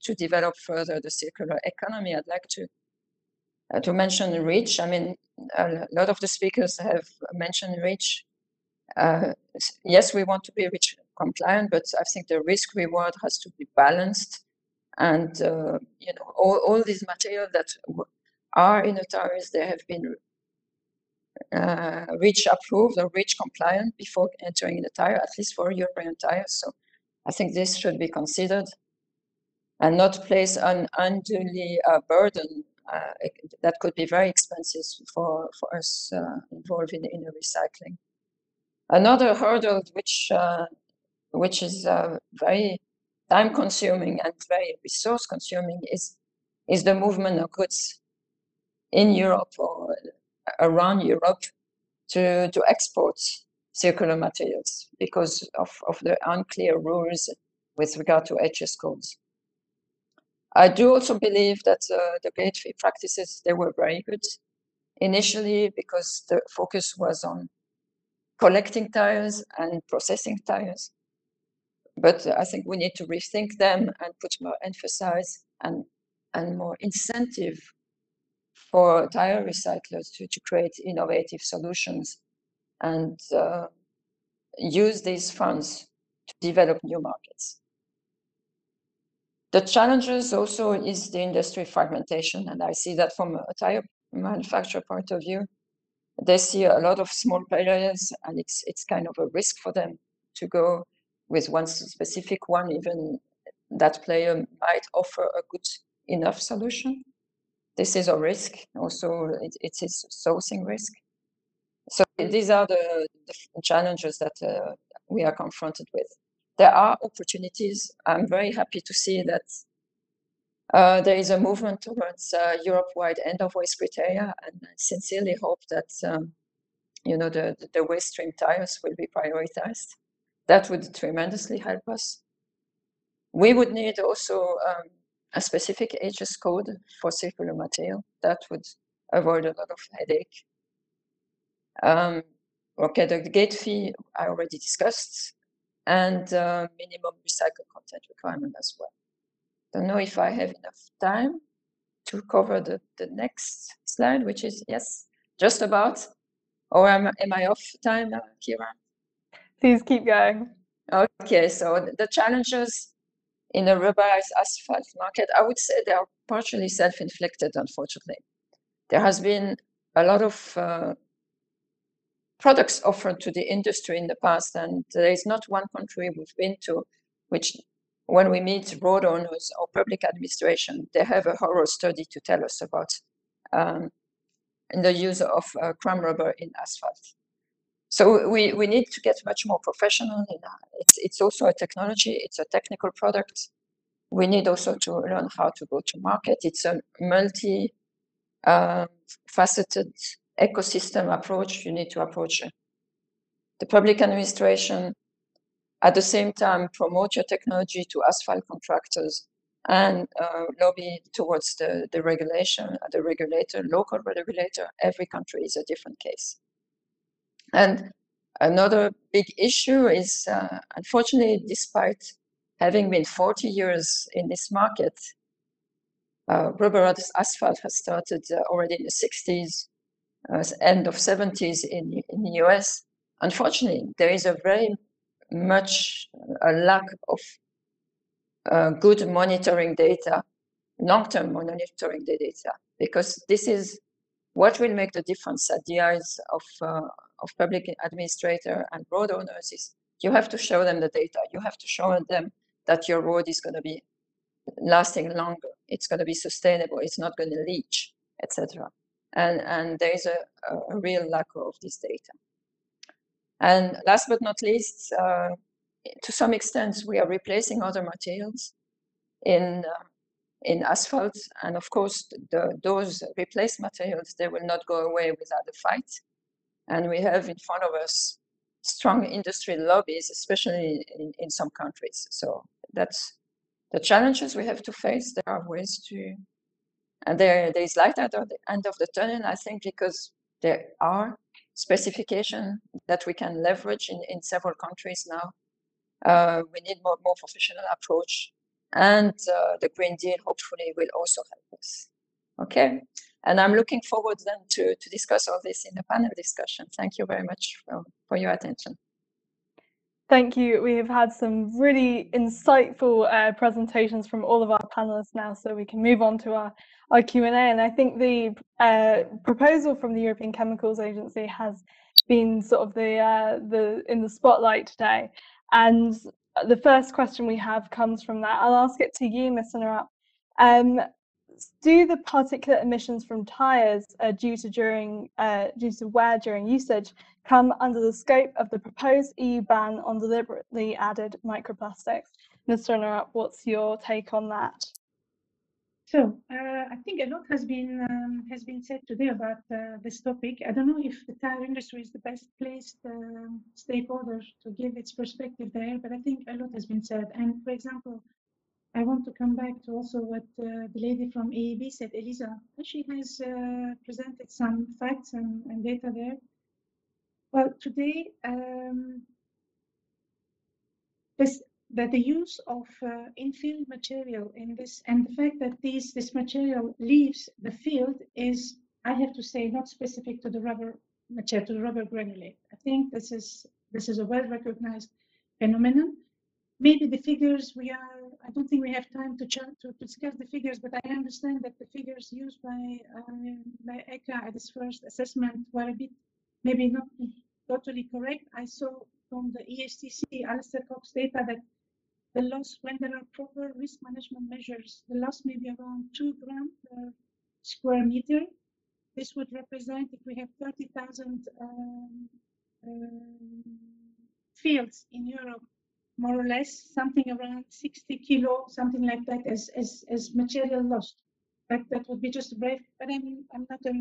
to develop further the circular economy. I'd like to uh, to mention REACH. I mean, a lot of the speakers have mentioned REACH. Uh, yes, we want to be REACH compliant, but I think the risk reward has to be balanced. And uh, you know, all, all these materials that are in the tires, they have been uh, REACH approved or REACH compliant before entering the tire, at least for European tires. So I think this should be considered and not place an unduly uh, burden uh, that could be very expensive for, for us uh, involved in, in the recycling. Another hurdle which uh, which is very time consuming and very resource consuming is is the movement of goods in Europe or around Europe to, to export circular materials because of, of the unclear rules with regard to HS codes. I do also believe that uh, the gate fee practices, they were very good initially because the focus was on collecting tires and processing tires. But I think we need to rethink them and put more emphasis and, and more incentive for tire recyclers to, to create innovative solutions and uh, use these funds to develop new markets. The challenges also is the industry fragmentation, and I see that from a tire manufacturer point of view. They see a lot of small players, and it's it's kind of a risk for them to go with one specific one, even that player might offer a good enough solution. This is a risk. Also, it, it is sourcing risk. So these are the, the challenges that uh, we are confronted with. There are opportunities. I'm very happy to see that uh, there is a movement towards uh, Europe-wide end-of-waste criteria, and I sincerely hope that um, you know the, the waste stream tires will be prioritized. That would tremendously help us. We would need also um, a specific HS code for circular material. That would avoid a lot of headache. Um, okay, the gate fee I already discussed, and uh, minimum recycled content requirement as well. Don't know if I have enough time to cover the, the next slide, which is, yes, just about. Or am, am I off time, uh, Kira? Please keep going. Okay, so the challenges in the rubberized asphalt market, I would say they are partially self-inflicted, unfortunately. There has been a lot of uh, products offered to the industry in the past, and there is not one country we've been to which, when we meet road owners or public administration, they have a horror study to tell us about um, the use of uh, crumb rubber in asphalt. So we, we need to get much more professional. in It's, it's also a technology, it's a technical product. We need also to learn how to go to market. It's a multi uh, faceted ecosystem approach. You need to approach the public administration, at the same time promote your technology to asphalt contractors and uh, lobby towards the, the regulation, the regulator, local regulator. Every country is a different case. And another big issue is, uh, unfortunately, despite having been 40 years in this market, uh, rubber asphalt has started uh, already in the 60s, uh, end of 70s in, in the US. Unfortunately, there is a very much a lack of uh, good monitoring data, long-term monitoring data, because this is what will make the difference at the eyes of uh, of public administrator and road owners is you have to show them the data. You have to show them that your road is going to be lasting longer. It's going to be sustainable. It's not going to leach, etc. And and there is a, a, real lack of this data. And last but not least, uh, to some extent, we are replacing other materials in uh, in asphalt. And of course, the, those replaced materials, they will not go away without a fight. And we have in front of us strong industry lobbies, especially in, in some countries. So that's the challenges we have to face. There are ways to, and there, there is light at the end of the tunnel, I think, because there are specification that we can leverage in, in several countries now. Uh, we need more, more professional approach and uh, the Green Deal hopefully will also help us. Okay, and I'm looking forward then to, to discuss all this in the panel discussion. Thank you very much for, for your attention. Thank you. We have had some really insightful uh, presentations from all of our panelists now, so we can move on to our, our Q&A. And I think the uh, proposal from the European Chemicals Agency has been sort of the, uh, the in the spotlight today. And the first question we have comes from that. I'll ask it to you, Mr. Narap. Um, do the particulate emissions from tyres uh, due to during uh, due to wear during usage come under the scope of the proposed EU ban on deliberately added microplastics? Mr. Narup, what's your take on that? So uh, I think a lot has been um, has been said today about uh, this topic. I don't know if the tire industry is the best placed uh, stakeholder to give its perspective there, but I think a lot has been said. And for example, I want to come back to also what uh, the lady from EEB said, Elisa. She has uh, presented some facts and, and, data there. Well, today, um, this that the use of uh, material in this and the fact that these this material leaves the field is I have to say not specific to the rubber material to the rubber granulate. I think this is this is a well recognized phenomenon. Maybe the figures we are I don't think we have time to, to discuss the figures, but I understand that the figures used by uh, by ECHA at this first assessment were a bit maybe not totally correct. I saw from the ESTC Alistair Cox data that the loss when there are proper risk management measures, the loss may be around two grams per square meter. This would represent if we have 30,000 um, um, fields in Europe, more or less, something around 60 kilo, something like that, as as, as material lost. That that would be just a brief. But I'm I'm not a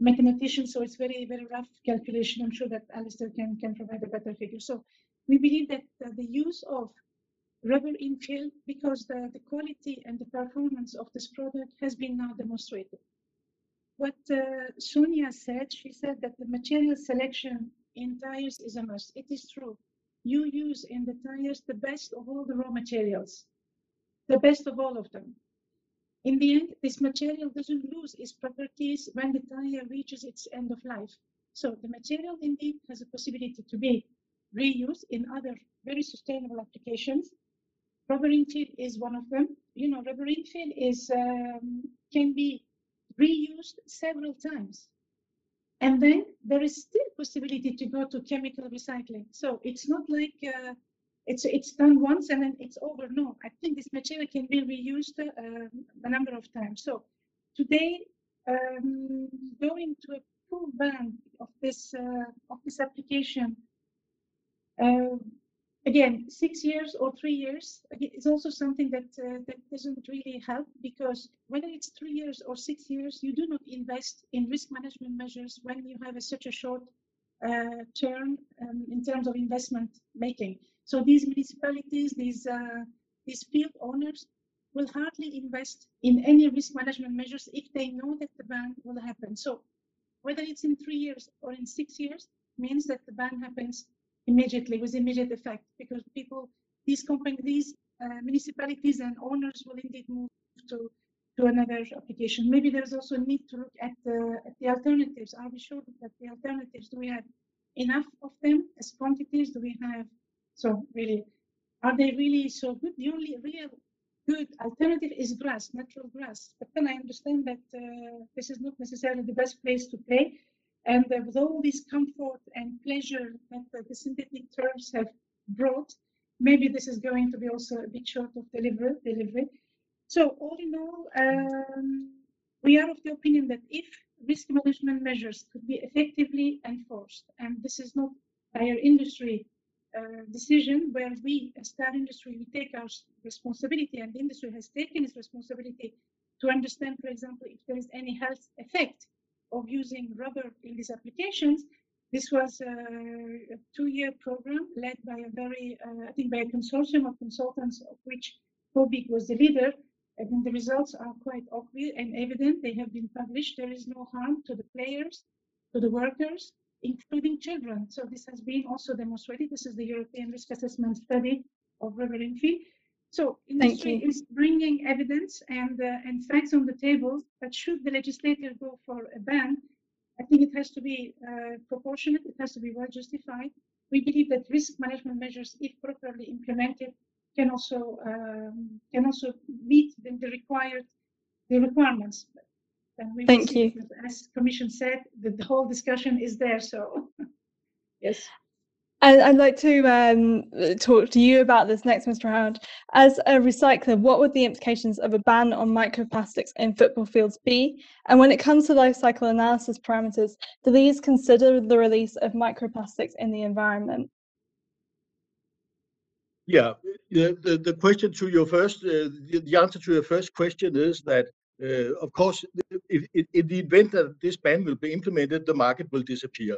mathematician, so it's very very rough calculation. I'm sure that Alistair can can provide a better figure. So we believe that the use of rubber infill because the, the quality and the performance of this product has been now demonstrated. What uh, Sonia said, she said that the material selection in tires is a must. It is true. You use in the tires the best of all the raw materials, the best of all of them. In the end, this material doesn't lose its properties when the tire reaches its end of life. So the material indeed has a possibility to be reused in other very sustainable applications Rubber infill is one of them. You know, rubber infill is um, can be reused several times. And then there is still possibility to go to chemical recycling. So it's not like uh, it's it's done once and then it's over. No, I think this material can be reused uh, a number of times. So today, um, going to a full ban of this uh, of this application uh, again, six years or three years is also something that uh, that doesn't really help because whether it's three years or six years, you do not invest in risk management measures when you have a, such a short uh, term um, in terms of investment making. So these municipalities, these uh, these field owners will hardly invest in any risk management measures if they know that the ban will happen. So whether it's in three years or in six years means that the ban happens immediately with immediate effect because people, these companies, these uh, municipalities and owners will indeed move to to another application. Maybe there's also a need to look at the at the alternatives. Are we sure that the alternatives do we have enough of them as quantities? Do we have so really are they really so good? The only real good alternative is grass, natural grass. But then I understand that uh, this is not necessarily the best place to play. And with all this comfort and pleasure that the synthetic terms have brought, maybe this is going to be also a bit short of delivery. delivery. So all in all, um, we are of the opinion that if risk management measures could be effectively enforced, and this is not our industry uh, decision where we, as car industry, we take our responsibility, and the industry has taken its responsibility to understand, for example, if there is any health effect of using rubber in these applications. This was a, a two-year program led by a very, uh, I think, by a consortium of consultants, of which COBIC was the leader. And the results are quite obvious and evident. They have been published. There is no harm to the players, to the workers, including children. So this has been also demonstrated. This is the European Risk Assessment Study of rubber infill. So industry is bringing evidence and uh, and facts on the table. But should the legislator go for a ban, I think it has to be uh, proportionate. It has to be well justified. We believe that risk management measures, if properly implemented, can also um, can also meet the, the required the requirements. Thank you. As Commission said, that the whole discussion is there. So yes. I'd like to um, talk to you about this next, Mr. Howard. As a recycler, what would the implications of a ban on microplastics in football fields be? And when it comes to life cycle analysis parameters, do these consider the release of microplastics in the environment? Yeah, the, the, the question to your first, uh, the, the answer to your first question is that, uh, of course, if, if, in the event that this ban will be implemented, the market will disappear.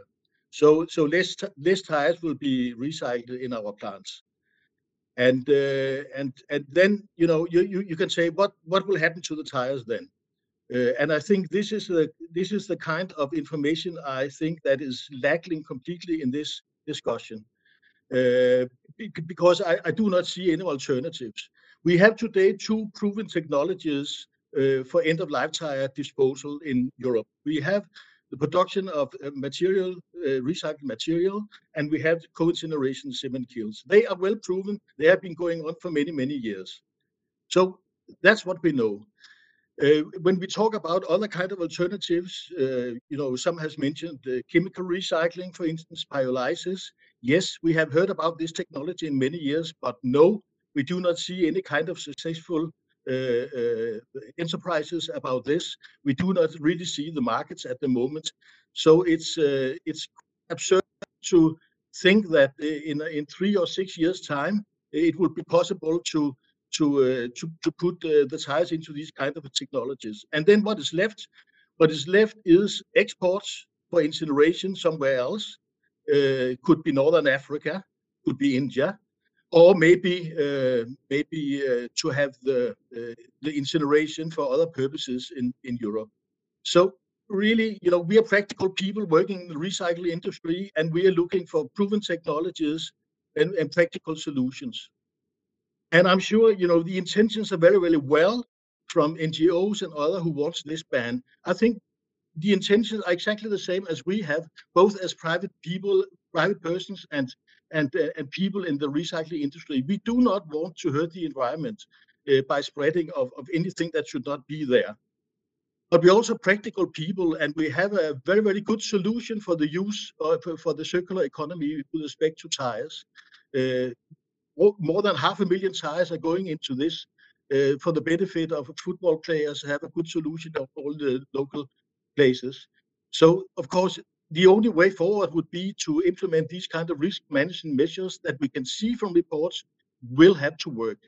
So, less, tires will be recycled in our plants. And, uh, then, you know, you, can say, what, will happen to the tires then? Uh, and I think this is the kind of information I think that is lacking completely in this discussion, uh, because I, do not see any alternatives. We have today two proven technologies for end-of-life tire disposal in Europe. We have the production of uh, material, uh, recycled material, and we have co-incineration cement kilns. They are well proven. They have been going on for many, many years. So that's what we know. Uh, when we talk about other kind of alternatives, uh, you know, some has mentioned uh, chemical recycling, for instance, pyrolysis. Yes, we have heard about this technology in many years, but no, we do not see any kind of successful enterprises about this. We do not really see the markets at the moment. So it's uh, it's absurd to think that in in three or six years' time it would be possible to to uh, to to put uh, the tires into these kind of technologies. And then what is left? What is left is exports for incineration somewhere else. Uh, could be Northern Africa, could be India, or maybe uh, maybe uh, to have the uh, the incineration for other purposes in in Europe. So really, you know, we are practical people working in the recycling industry, and we are looking for proven technologies and, and practical solutions. And I'm sure, you know, the intentions are very, very well from NGOs and other who wants this ban. I think the intentions are exactly the same as we have, both as private people, private persons, and and, uh, and people in the recycling industry. We do not want to hurt the environment uh, by spreading of, of anything that should not be there. But we're also practical people, and we have a very, very good solution for the use of, for the circular economy with respect to tires. Uh, more than half a million tires are going into this uh, for the benefit of football players have a good solution of all the local places. So, of course, the only way forward would be to implement these kind of risk management measures that we can see from reports will have to work.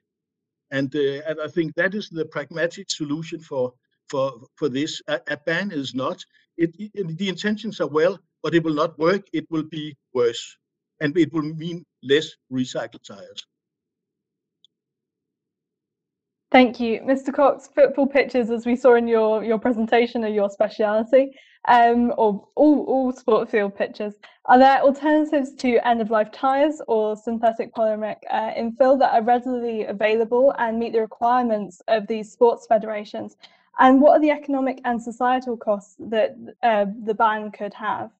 And, uh, and I think that is the pragmatic solution for for for this. A, a ban is not. It, it, the intentions are well, but it will not work. It will be worse, and it will mean less recycled tires. Thank you, Mr. Cox. Football pitches, as we saw in your your presentation, are your speciality um, or all, all sport field pitches. Are there alternatives to end-of-life tyres or synthetic polymeric uh, infill that are readily available and meet the requirements of these sports federations? And what are the economic and societal costs that uh, the ban could have?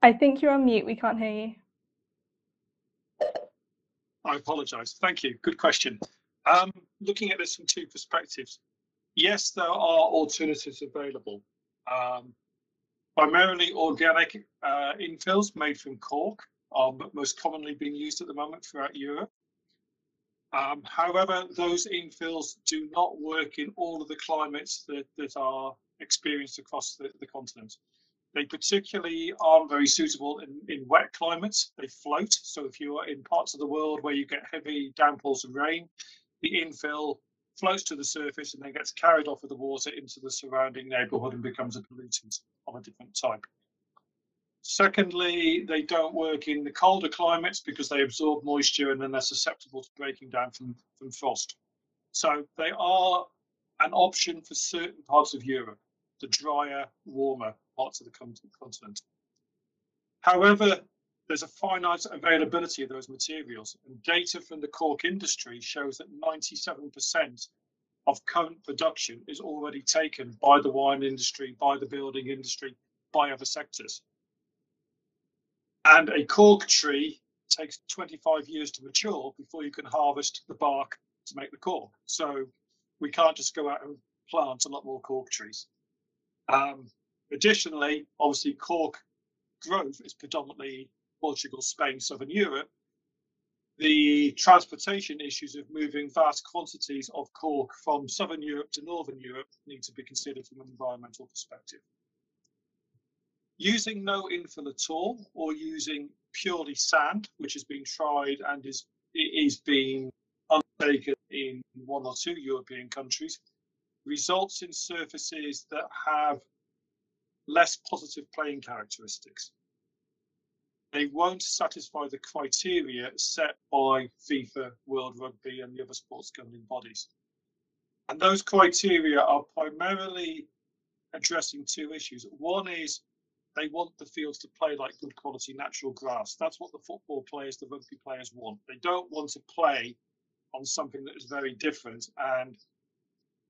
I think you're on mute. We can't hear you. I apologise. Thank you. Good question. Um, looking at this from two perspectives, yes, there are alternatives available. Um, primarily organic uh, infills made from cork are most commonly being used at the moment throughout Europe. Um, however, those infills do not work in all of the climates that, that are experienced across the, the continent. They particularly aren't very suitable in, in wet climates. They float. So if you are in parts of the world where you get heavy downpours of rain, the infill floats to the surface and then gets carried off with the water into the surrounding neighbourhood and becomes a pollutant of a different type. Secondly, they don't work in the colder climates because they absorb moisture and then they're susceptible to breaking down from, from frost. So they are an option for certain parts of Europe, the drier, warmer parts of the continent. However, there's a finite availability of those materials. And data from the cork industry shows that 97% of current production is already taken by the wine industry, by the building industry, by other sectors. And a cork tree takes 25 years to mature before you can harvest the bark to make the cork. So we can't just go out and plant a lot more cork trees. Um, additionally, obviously, cork growth is predominantly Portugal, Spain, Southern Europe. The transportation issues of moving vast quantities of cork from Southern Europe to Northern Europe need to be considered from an environmental perspective. Using no infill at all, or using purely sand, which has been tried and is is being undertaken in one or two European countries, results in surfaces that have less positive playing characteristics. They won't satisfy the criteria set by FIFA, World Rugby, and the other sports governing bodies. And those criteria are primarily addressing two issues. One is they want the fields to play like good quality natural grass. That's what the football players, the rugby players want. They don't want to play on something that is very different. And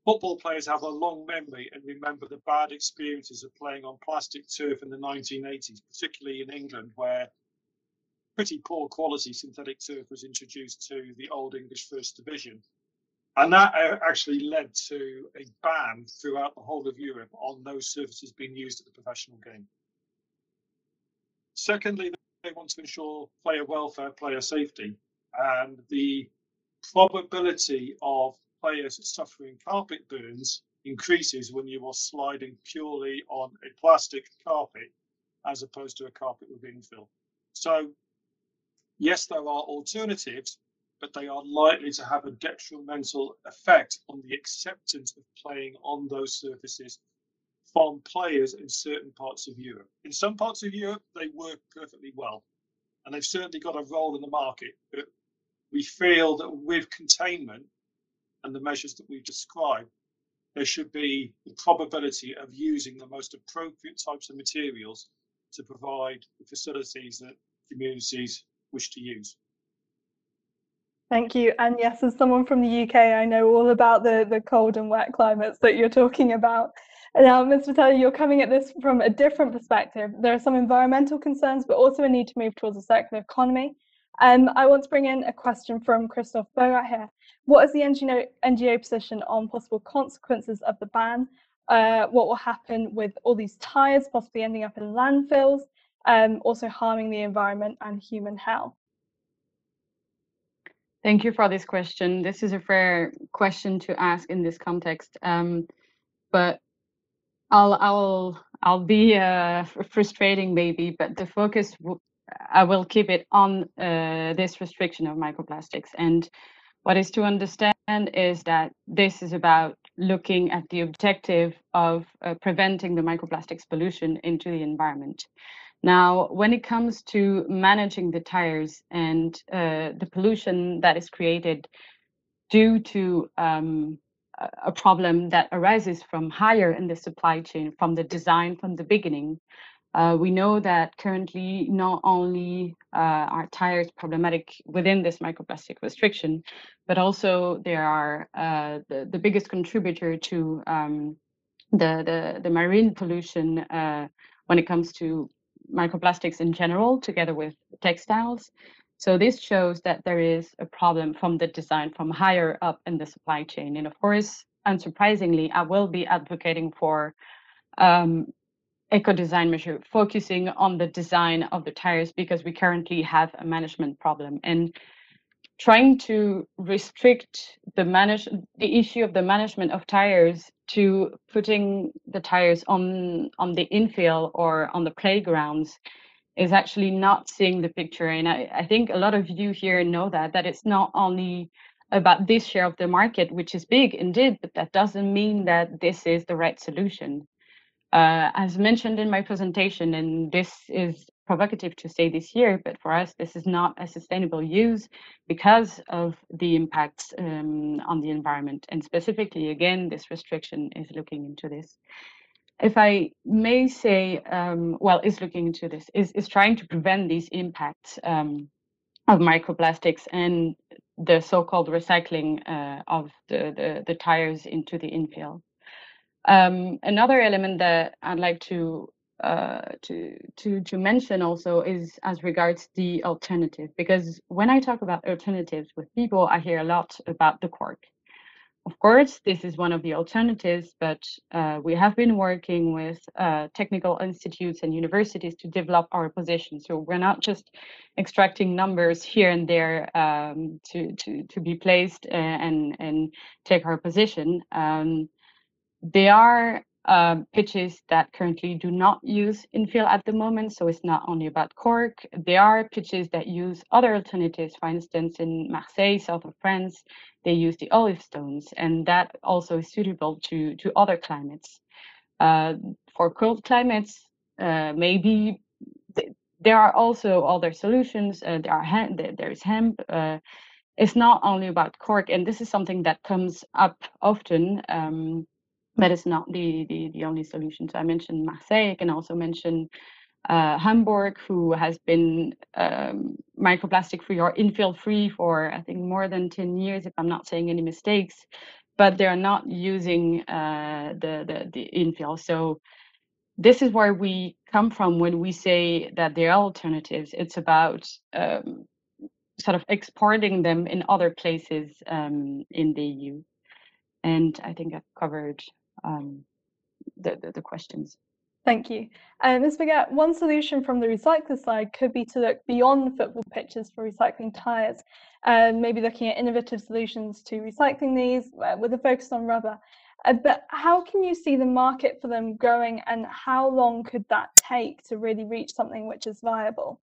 football players have a long memory and remember the bad experiences of playing on plastic turf in the 1980s, particularly in England, where pretty poor quality synthetic turf was introduced to the old English First Division. And that uh, actually led to a ban throughout the whole of Europe on those surfaces being used at the professional game. Secondly, they want to ensure player welfare, player safety, and the probability of players suffering carpet burns increases when you are sliding purely on a plastic carpet as opposed to a carpet with infill. So, yes, there are alternatives, but they are likely to have a detrimental effect on the acceptance of playing on those surfaces from players in certain parts of Europe. In some parts of Europe, they work perfectly well, and they've certainly got a role in the market. But we feel that with containment and the measures that we've described, there should be the probability of using the most appropriate types of materials to provide the facilities that communities wish to use. Thank you. And yes, as someone from the UK, I know all about the, the cold and wet climates that you're talking about. Now, Mr. Vitali, you're coming at this from a different perspective. There are some environmental concerns, but also a need to move towards a circular economy. Um, I want to bring in a question from Christoph Borat here. What is the NGO, NGO position on possible consequences of the ban? Uh, what will happen with all these tyres possibly ending up in landfills, um, also harming the environment and human health? Thank you for this question. This is a fair question to ask in this context. Um, but I'll I'll I'll be uh, frustrating maybe, but the focus I will keep it on uh, this restriction of microplastics. And what is to understand is that this is about looking at the objective of uh, preventing the microplastics pollution into the environment. Now, when it comes to managing the tires and uh, the pollution that is created due to um, a problem that arises from higher in the supply chain, from the design from the beginning. Uh, we know that currently not only uh, are tires problematic within this microplastic restriction, but also they are uh, the, the biggest contributor to um, the, the, the, marine pollution uh, when it comes to microplastics in general, together with textiles. So this shows that there is a problem from the design from higher up in the supply chain. And of course, unsurprisingly, I will be advocating for um, eco design measure focusing on the design of the tires because we currently have a management problem and trying to restrict the manage the issue of the management of tires to putting the tires on on the infill or on the playgrounds is actually not seeing the picture. And I, I think a lot of you here know that, that it's not only about this share of the market, which is big indeed, but that doesn't mean that this is the right solution. Uh, as mentioned in my presentation, and this is provocative to say this year, but for us, this is not a sustainable use because of the impacts um, on the environment. And specifically, again, this restriction is looking into this if I may say, um, well, is looking into this, is, is trying to prevent these impacts um, of microplastics and the so-called recycling uh, of the, the, the, tires into the infill. Um, another element that I'd like to uh, to to to mention also is as regards the alternative, because when I talk about alternatives with people, I hear a lot about the cork. Of course, this is one of the alternatives, but uh, we have been working with uh, technical institutes and universities to develop our position. So we're not just extracting numbers here and there um, to, to, to be placed uh, and, and take our position. Um, they are um, pitches that currently do not use infill at the moment. So it's not only about cork. There are pitches that use other alternatives. For instance, in Marseille, south of France, they use the olive stones, and that also is suitable to, to other climates. Uh, for cold climates, uh, maybe th there are also other solutions. Uh, there are there is hemp. Uh, it's not only about cork, and this is something that comes up often. Um, that is not the, the, the only solution. So I mentioned Marseille, I can also mention uh, Hamburg, who has been um, microplastic free or infill free for, I think, more than 10 years, if I'm not saying any mistakes, but they're not using uh, the, the, the infill. So this is where we come from when we say that there are alternatives. It's about um, sort of exporting them in other places um, in the EU. And I think I've covered um, the, the, the, questions. Thank you. Uh, Ms. Baguette, one solution from the recycler side could be to look beyond football pitches for recycling tyres, uh, maybe looking at innovative solutions to recycling these uh, with a focus on rubber. Uh, but how can you see the market for them growing and how long could that take to really reach something which is viable?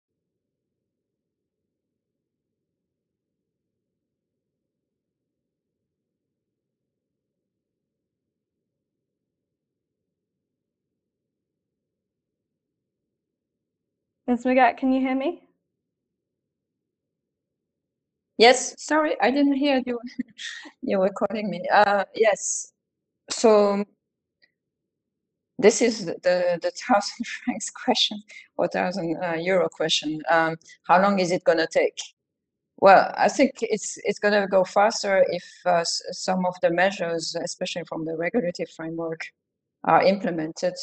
Ms. Magat, can you hear me? Yes, sorry, I didn't hear you. you were calling me. Uh, yes, so this is the, the thousand francs question or thousand uh, euro question. Um, how long is it going to take? Well, I think it's it's going to go faster if uh, some of the measures, especially from the regulatory framework, are implemented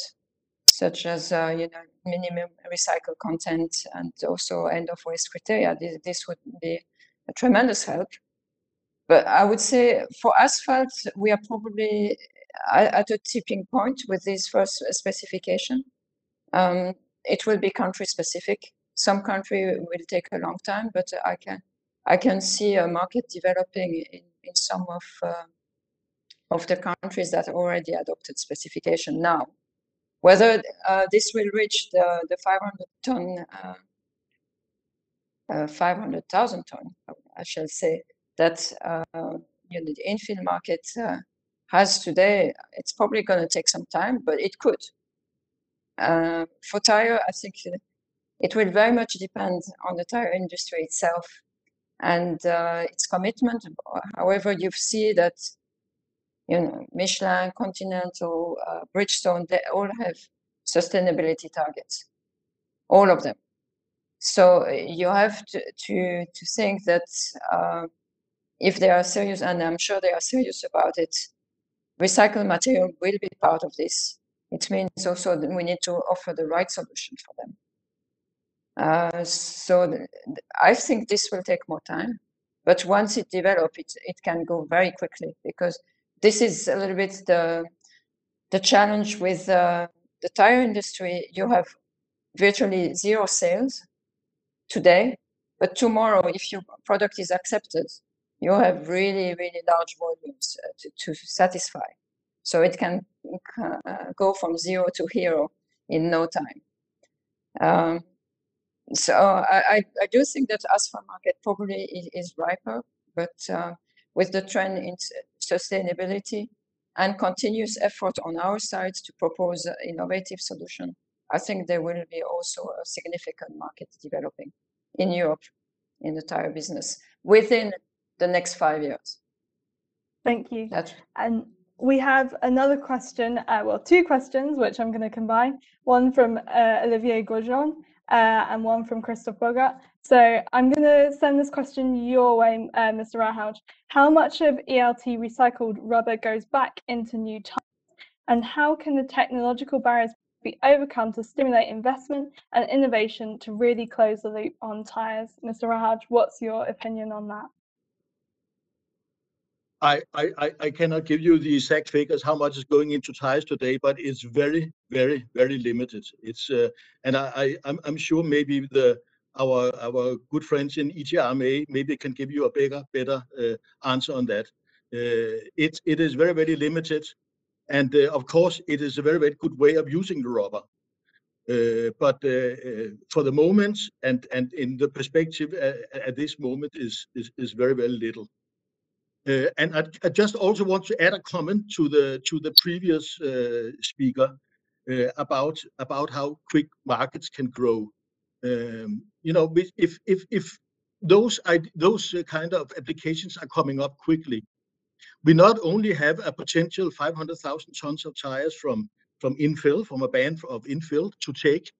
such as uh, you know minimum recycled content and also end of waste criteria. This, this would be a tremendous help. But I would say for asphalt, we are probably at a tipping point with this first specification. Um, it will be country specific. Some country will take a long time, but I can I can see a market developing in, in some of uh, of the countries that already adopted specification now. Whether uh, this will reach the, the 500 ton, uh, uh 500,000 ton, I shall say, that uh, you know, the infill market uh, has today, it's probably going to take some time, but it could. for tire, I think it will very much depend on the tire industry itself and its commitment. However, you see that you know, Michelin, Continental, uh, Bridgestone, they all have sustainability targets, all of them. So uh, you have to, to, to think that uh, if they are serious, and I'm sure they are serious about it, recycled material will be part of this. It means also that we need to offer the right solution for them. Uh, so I think this will take more time, but once it develops, it, it can go very quickly because this is a little bit the the challenge with uh, the tire industry. You have virtually zero sales today, but tomorrow, if your product is accepted, you have really, really large volumes uh, to, to satisfy. So it can uh, go from zero to hero in no time. Um, so I, I, do think that asphalt market probably is, is riper, but uh, with the trend in sustainability and continuous effort on our side to propose innovative solution, I think there will be also a significant market developing in Europe in the tire business within the next five years. Thank you. That's and we have another question, uh, well, two questions, which I'm going to combine. One from uh, Olivier Grosjean uh, and one from Christoph Bogart. So I'm going to send this question your way, uh, Mr. Rahout. How much of ELT recycled rubber goes back into new tires? And how can the technological barriers be overcome to stimulate investment and innovation to really close the loop on tires? Mr. Rahaj, what's your opinion on that? I, I, I cannot give you the exact figures how much is going into tires today, but it's very, very, very limited. It's uh, and I, I I'm, I'm sure maybe the our our good friends in ETRMA maybe can give you a bigger, better uh, answer on that. Uh, it it is very, very limited, and uh, of course it is a very, very good way of using the rubber. Uh, but uh, uh, for the moment and and in the perspective at this moment is is is very, very little. And I, I, just also want to add a comment to the to the previous speaker about about how quick markets can grow. Um, you know, if if if those those kind of applications are coming up quickly, we not only have a potential 500,000 tons of tires from from infill, from a ban of infill to take,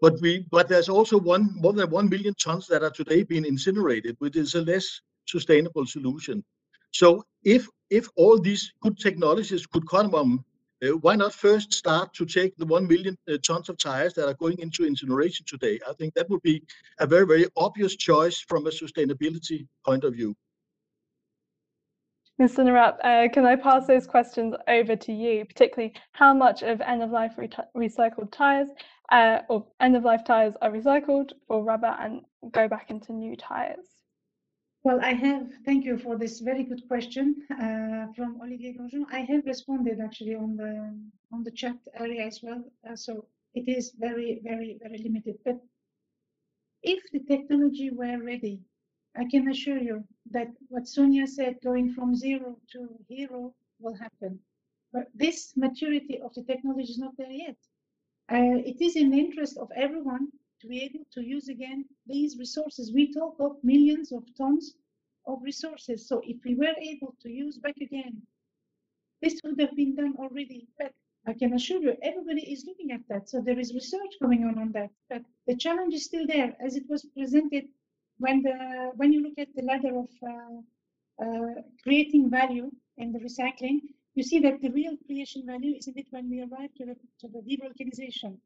but we but there's also one more than one million tons that are today being incinerated, which is a less sustainable solution. So if if all these good technologies could come on, uh, why not first start to take the 1 million uh, tons of tires that are going into incineration today? I think that would be a very, very obvious choice from a sustainability point of view. Mr. Cinaralp, uh, can I pass those questions over to you, particularly how much of end-of-life re recycled tyres uh, or end-of-life tyres are recycled for rubber and go back into new tyres? Well, I have, thank you for this very good question uh, from Olivier Grosjean. I have responded actually on the on the chat area as well. Uh, so it is very, very, very limited. But if the technology were ready, I can assure you that what Sonia said, going from zero to hero will happen. But this maturity of the technology is not there yet. Uh, it is in the interest of everyone to be able to use again these resources. We talk of millions of tons of resources. So if we were able to use back again, this would have been done already. But I can assure you, everybody is looking at that. So there is research going on on that. But the challenge is still there, as it was presented when the when you look at the ladder of uh, uh, creating value in the recycling. You see that the real creation value is in it when we arrive to the, to the devulcanization.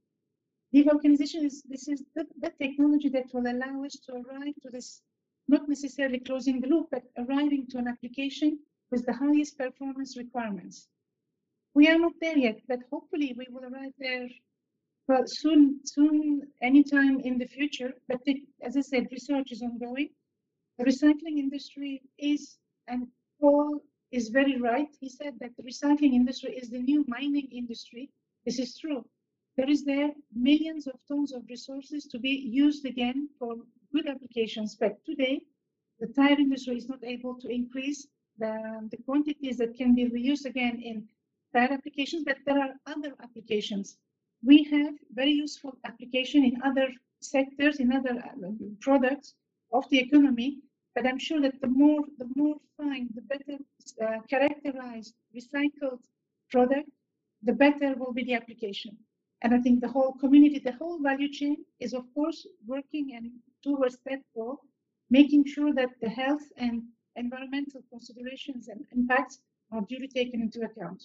Devulcanization is this is the, the technology that will allow us to arrive to this, not necessarily closing the loop, but arriving to an application with the highest performance requirements. We are not there yet, but hopefully we will arrive there well soon, soon, anytime in the future. But the, as I said, research is ongoing. The recycling industry is, and Paul is very right. He said that the recycling industry is the new mining industry. This is true there is there millions of tons of resources to be used again for good applications. But today, the tire industry is not able to increase the, the quantities that can be reused again in tire applications, but there are other applications. We have very useful application in other sectors, in other uh, products of the economy, but I'm sure that the more the more fine, the better uh, characterized, recycled product, the better will be the application. And I think the whole community, the whole value chain is, of course, working and towards that goal, making sure that the health and environmental considerations and impacts are duly taken into account.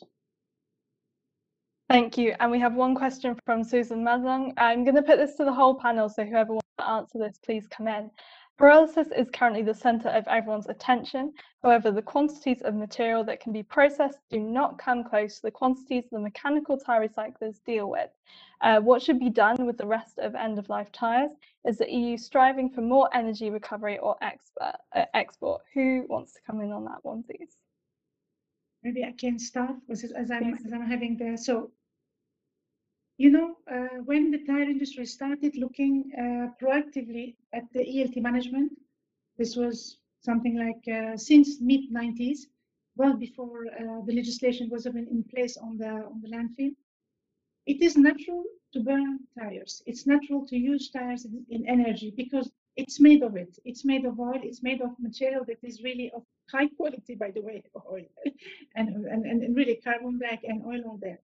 Thank you. And we have one question from Susan Mazang. I'm going to put this to the whole panel, so whoever wants to answer this, please come in. Pyrolysis is currently the center of everyone's attention. However, the quantities of material that can be processed do not come close to the quantities the mechanical tire recyclers deal with. Uh, what should be done with the rest of end-of-life tires? Is the EU striving for more energy recovery or expert, uh, export? Who wants to come in on that one, please? Maybe I can start as, as, I'm, as I'm having the, so you know, uh, when the tire industry started looking uh, proactively at the ELT management, this was something like uh, since mid 90s, well before uh, the legislation was even in place on the on the landfill. It is natural to burn tires. It's natural to use tires in, in energy because it's made of it. It's made of oil. It's made of material that is really of high quality, by the way, oil, and, and, and really carbon black and oil are there.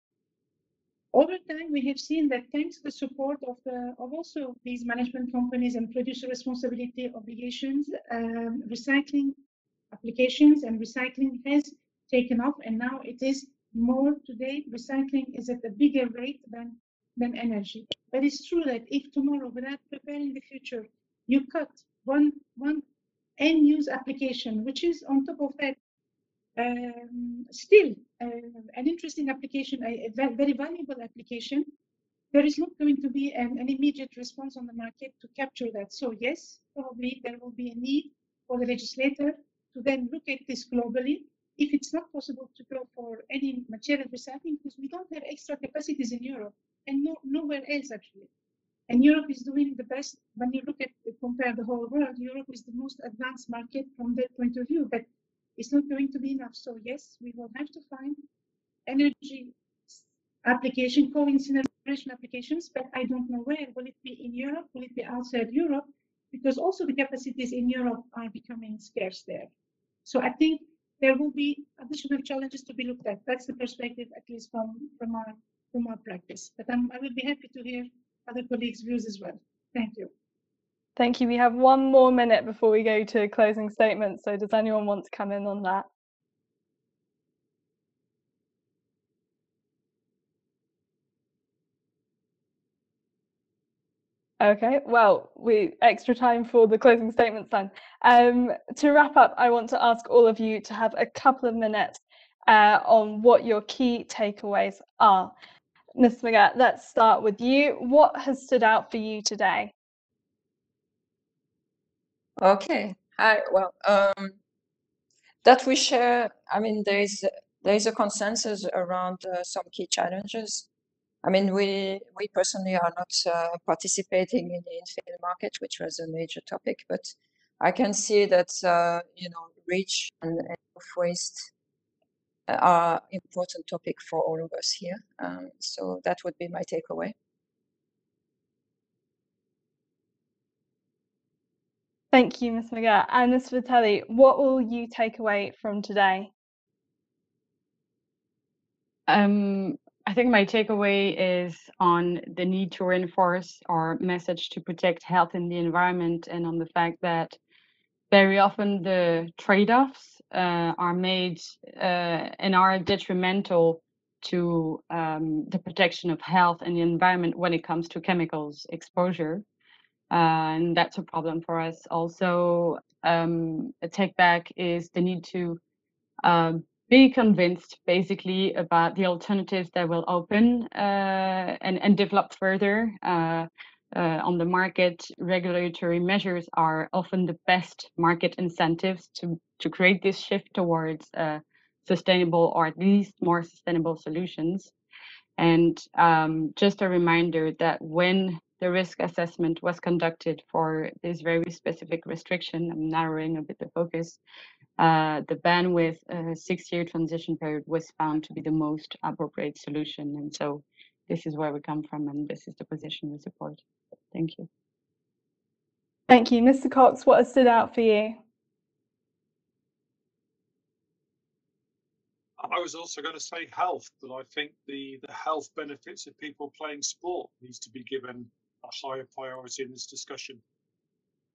Over time, we have seen that thanks to the support of, the, of also these management companies and producer responsibility obligations, um, recycling applications and recycling has taken off and now it is more today, recycling is at a bigger rate than, than energy. But it's true that if tomorrow, without preparing the future, you cut one, one end use application, which is on top of that um, still uh, an interesting application, a, a, very valuable application. There is not going to be an, an, immediate response on the market to capture that. So yes, probably there will be a need for the legislator to then look at this globally. If it's not possible to go for any material recycling, because we don't have extra capacities in Europe and no, nowhere else actually. And Europe is doing the best when you look at compare the whole world. Europe is the most advanced market from that point of view, but it's not going to be enough. So yes, we will have to find energy application, co-incineration applications, but I don't know where. Will it be in Europe? Will it be outside Europe? Because also the capacities in Europe are becoming scarce there. So I think there will be additional challenges to be looked at. That's the perspective, at least from, from our from our practice. But I'm, I will be happy to hear other colleagues' views as well. Thank you. Thank you. We have one more minute before we go to closing statements. So does anyone want to come in on that? Okay, well, we extra time for the closing statements then. Um, to wrap up, I want to ask all of you to have a couple of minutes uh, on what your key takeaways are. Ms. Magat, let's start with you. What has stood out for you today? Okay. Hi. Well, um, that we share. I mean, there is there is a consensus around uh, some key challenges. I mean, we we personally are not uh, participating in the infill market, which was a major topic, but I can see that uh, you know, REACH and, and waste are important topic for all of us here. Um, so that would be my takeaway. Thank you, Ms. Magat. And Ms. Vitali, what will you take away from today? Um, I think my takeaway is on the need to reinforce our message to protect health in the environment and on the fact that very often the trade-offs uh, are made uh, and are detrimental to um, the protection of health and the environment when it comes to chemicals exposure. And that's a problem for us. Also, um, a take back is the need to um, be convinced basically about the alternatives that will open uh, and, and develop further uh, uh, on the market. Regulatory measures are often the best market incentives to, to create this shift towards uh, sustainable or at least more sustainable solutions. And um, just a reminder that when the risk assessment was conducted for this very specific restriction. I'm narrowing a bit the focus. Uh, the ban with a six-year transition period was found to be the most appropriate solution. And so this is where we come from and this is the position we support. Thank you. Thank you. Mr. Cox, what has stood out for you? I was also going to say health, but I think the, the health benefits of people playing sport needs to be given a higher priority in this discussion.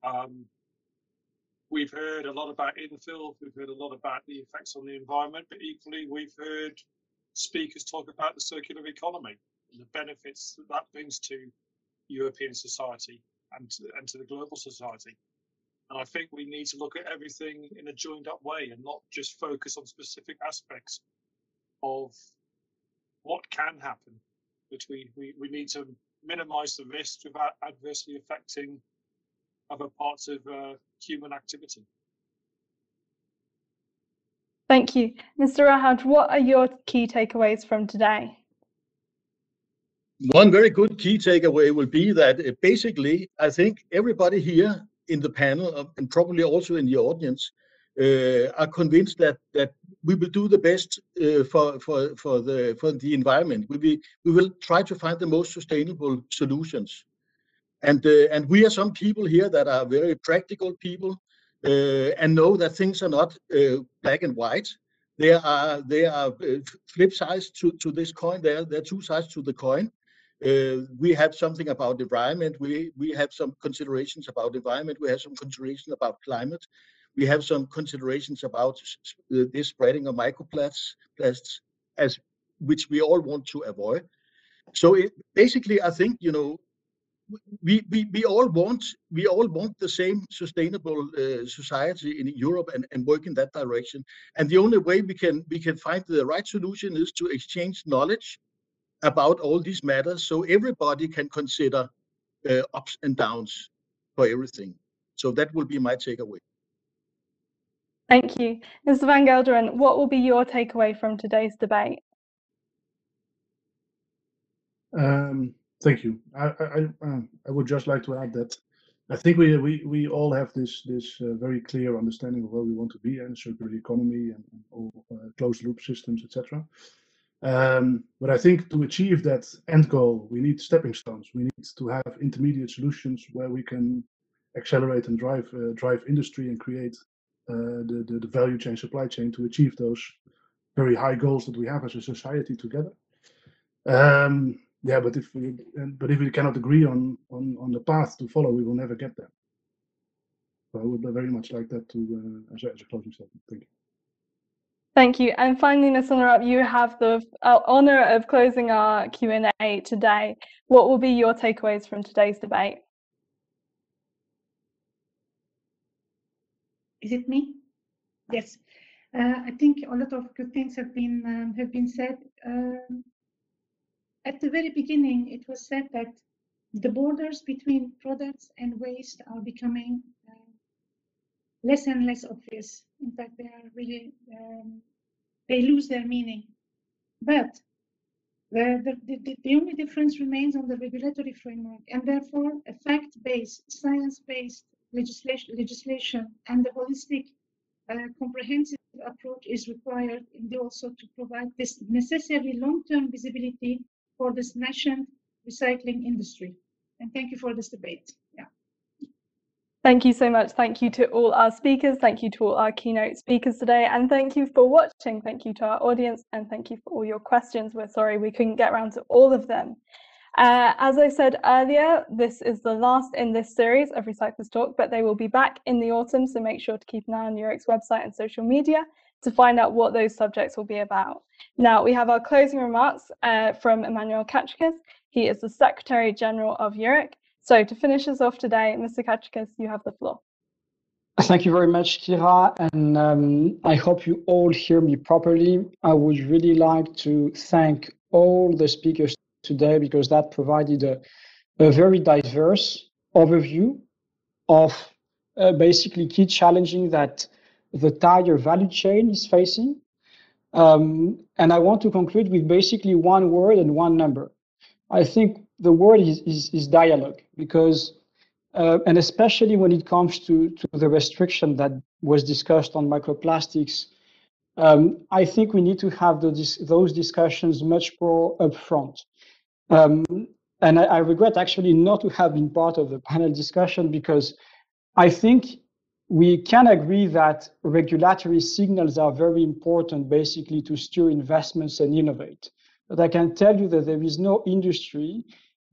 Um, we've heard a lot about infill, we've heard a lot about the effects on the environment, but equally we've heard speakers talk about the circular economy and the benefits that that brings to European society and to, and to the global society. And I think we need to look at everything in a joined up way and not just focus on specific aspects of what can happen. But we, we, we need to minimize the risk without adversely affecting other parts of uh, human activity. Thank you. Mr. Rahad, what are your key takeaways from today? One very good key takeaway will be that uh, basically, I think everybody here in the panel uh, and probably also in the audience are convinced that that we will do the best uh, for for for the for the environment. We will we will try to find the most sustainable solutions, and uh, and we are some people here that are very practical people uh, and know that things are not uh, black and white. There are there are uh, flip sides to to this coin. There there are two sides to the coin. we have something about environment. We we have some considerations about environment. We have some considerations about climate we have some considerations about this spreading of microplastics, as which we all want to avoid. So it, basically, I think you know we, we, we all want we all want the same sustainable uh, society in Europe and, and work in that direction. And the only way we can we can find the right solution is to exchange knowledge about all these matters, so everybody can consider uh, ups and downs for everything. So that will be my takeaway. Thank you. Mr. Van Gelderen, what will be your takeaway from today's debate? Um, thank you. I, I, uh, I would just like to add that I think we we, we all have this this uh, very clear understanding of where we want to be in circular economy and, and all uh, closed loop systems, etc. Um, but I think to achieve that end goal, we need stepping stones. We need to have intermediate solutions where we can accelerate and drive uh, drive industry and create the, the, the value chain, supply chain to achieve those very high goals that we have as a society together. Um, yeah, but if we but if we cannot agree on on on the path to follow, we will never get there. So I would very much like that to uh, as, a, as a closing statement. Thank you. Thank you. And finally, Ms. Cinaralp, you have the uh, honor of closing our Q&A today. What will be your takeaways from today's debate? Is it me? Yes. Uh, I think a lot of good things have been um, have been said. Um, at the very beginning, it was said that the borders between products and waste are becoming uh, less and less obvious. In fact, they are really um, they lose their meaning. But the, the, the, the, only difference remains on the regulatory framework, and therefore a fact-based, science-based legislation, legislation and the holistic, uh, comprehensive approach is required, and also to provide this necessary long-term visibility for this nascent recycling industry. And thank you for this debate. Yeah. Thank you so much. Thank you to all our speakers. Thank you to all our keynote speakers today. And thank you for watching. Thank you to our audience. And thank you for all your questions. We're sorry we couldn't get around to all of them. Uh, as I said earlier, this is the last in this series of Recyclers Talk, but they will be back in the autumn. So make sure to keep an eye on EURIC's website and social media to find out what those subjects will be about. Now, we have our closing remarks uh, from Emmanuel Katrakis. He is the Secretary General of EURIC. So to finish us off today, Mr. Katrakis, you have the floor. Thank you very much, Kira, and um, I hope you all hear me properly. I would really like to thank all the speakers today because that provided a, a very diverse overview of uh, basically key challenges that the tire value chain is facing. Um, and I want to conclude with basically one word and one number. I think the word is, is, is dialogue because, uh, and especially when it comes to, to the restriction that was discussed on microplastics, um, I think we need to have those, those discussions much more upfront. Um, and I, I regret actually not to have been part of the panel discussion because I think we can agree that regulatory signals are very important basically to steer investments and innovate. But I can tell you that there is no industry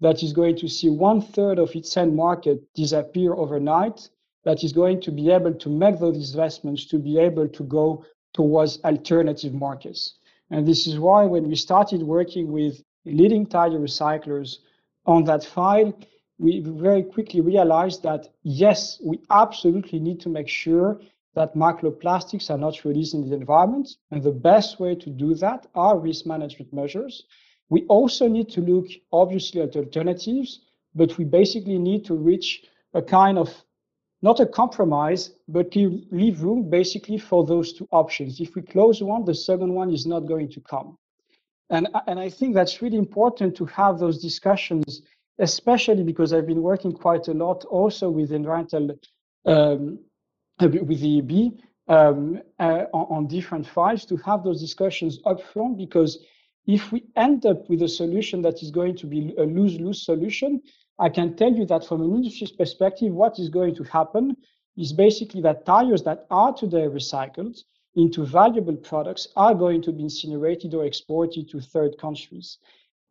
that is going to see one third of its end market disappear overnight, that is going to be able to make those investments to be able to go towards alternative markets. And this is why when we started working with leading tire recyclers on that file, we very quickly realized that yes, we absolutely need to make sure that microplastics are not released in the environment. And the best way to do that are risk management measures. We also need to look obviously at alternatives, but we basically need to reach a kind of not a compromise, but leave room basically for those two options. If we close one, the second one is not going to come. And, and I think that's really important to have those discussions especially because I've been working quite a lot also with environmental, um, with the EEB um, uh, on, on, different files to have those discussions upfront because if we end up with a solution that is going to be a lose-lose solution, I can tell you that from an industry's perspective, what is going to happen is basically that tires that are today recycled into valuable products are going to be incinerated or exported to third countries.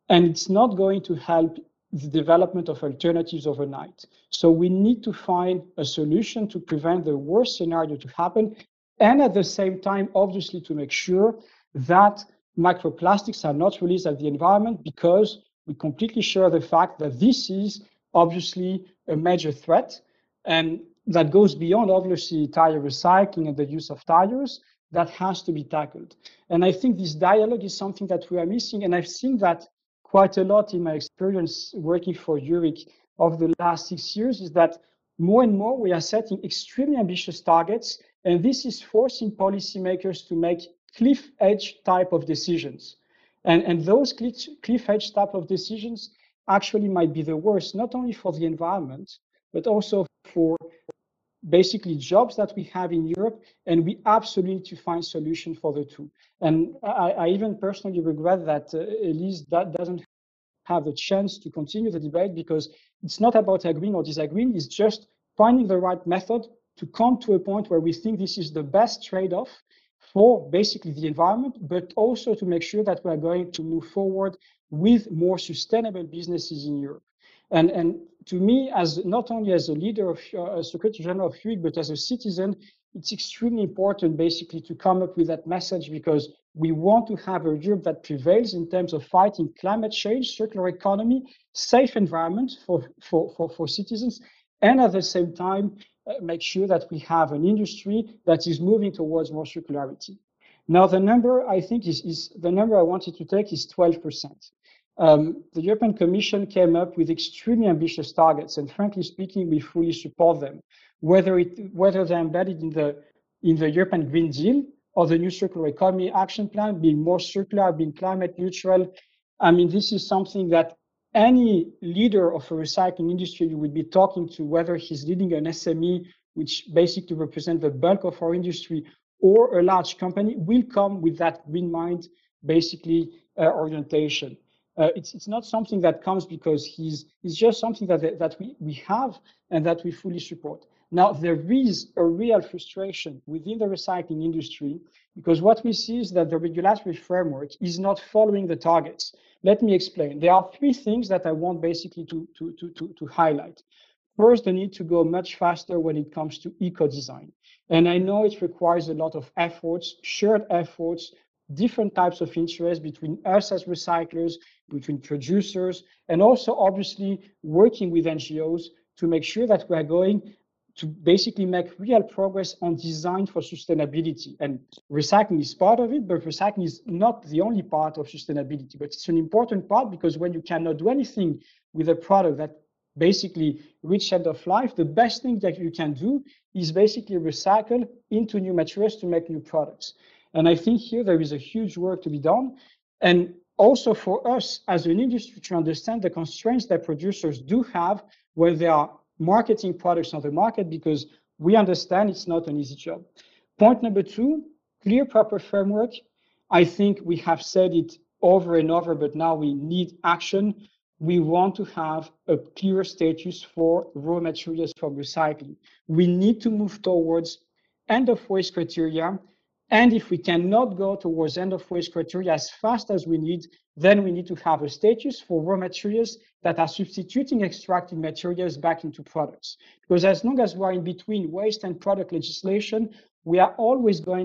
And it's not going to help the development of alternatives overnight. So we need to find a solution to prevent the worst scenario to happen. And at the same time, obviously, to make sure that microplastics are not released at the environment because we completely share the fact that this is obviously a major threat. And that goes beyond obviously tire recycling and the use of tires that has to be tackled. And I think this dialogue is something that we are missing. And I've seen that quite a lot in my experience working for EURIC over the last six years is that more and more we are setting extremely ambitious targets. And this is forcing policymakers to make cliff edge type of decisions. And, and those cliff, cliff edge type of decisions actually might be the worst, not only for the environment, but also for basically jobs that we have in Europe, and we absolutely need to find solution for the two. And I, I even personally regret that uh, Elise that doesn't have the chance to continue the debate because it's not about agreeing or disagreeing, it's just finding the right method to come to a point where we think this is the best trade-off for basically the environment, but also to make sure that we are going to move forward with more sustainable businesses in Europe. And, and to me, as not only as a leader of uh, Secretary General of EURIC, but as a citizen, it's extremely important basically to come up with that message because we want to have a Europe that prevails in terms of fighting climate change, circular economy, safe environment for, for, for, for citizens, and at the same time, uh, make sure that we have an industry that is moving towards more circularity. Now, the number I think is, is the number I wanted to take is 12%. Um, the European Commission came up with extremely ambitious targets, and frankly speaking, we fully support them. Whether it whether they're embedded in the in the European Green Deal or the new Circular Economy Action Plan, being more circular, being climate neutral. I mean, this is something that any leader of a recycling industry would be talking to, whether he's leading an SME, which basically represents the bulk of our industry, or a large company, will come with that green mind, basically uh, orientation. Uh, it's, it's not something that comes because he's, it's just something that, that we, we have and that we fully support. Now, there is a real frustration within the recycling industry because what we see is that the regulatory framework is not following the targets. Let me explain. There are three things that I want basically to, to, to, to, to highlight. First, the need to go much faster when it comes to eco-design. And I know it requires a lot of efforts, shared efforts, different types of interest between us as recyclers, between producers, and also obviously working with NGOs to make sure that we are going to basically make real progress on design for sustainability. And recycling is part of it, but recycling is not the only part of sustainability, but it's an important part because when you cannot do anything with a product that basically reach end of life, the best thing that you can do is basically recycle into new materials to make new products. And I think here there is a huge work to be done. And also for us as an industry to understand the constraints that producers do have when they are marketing products on the market, because we understand it's not an easy job. Point number two, clear proper framework. I think we have said it over and over, but now we need action. We want to have a clear status for raw materials from recycling. We need to move towards end of waste criteria and if we cannot go towards end of waste criteria as fast as we need, then we need to have a status for raw materials that are substituting extracted materials back into products. Because as long as we're in between waste and product legislation, we are always going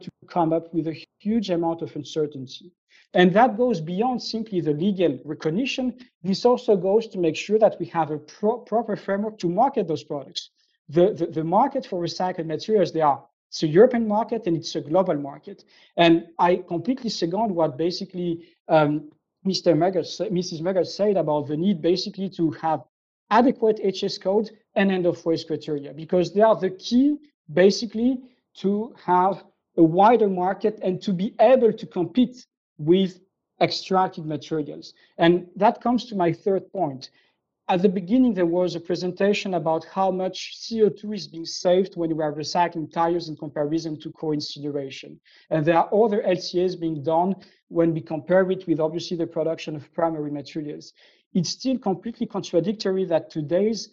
to come up with a huge amount of uncertainty. And that goes beyond simply the legal recognition. This also goes to make sure that we have a pro proper framework to market those products. The, the, the market for recycled materials, they are it's a European market and it's a global market. And I completely second what basically um, Mr. Meggers, Mrs. Meggers said about the need basically to have adequate HS code and end of waste criteria because they are the key basically to have a wider market and to be able to compete with extracted materials. And that comes to my third point at the beginning, there was a presentation about how much CO2 is being saved when we are recycling tires in comparison to co-incineration. And there are other LCAs being done when we compare it with obviously the production of primary materials. It's still completely contradictory that today's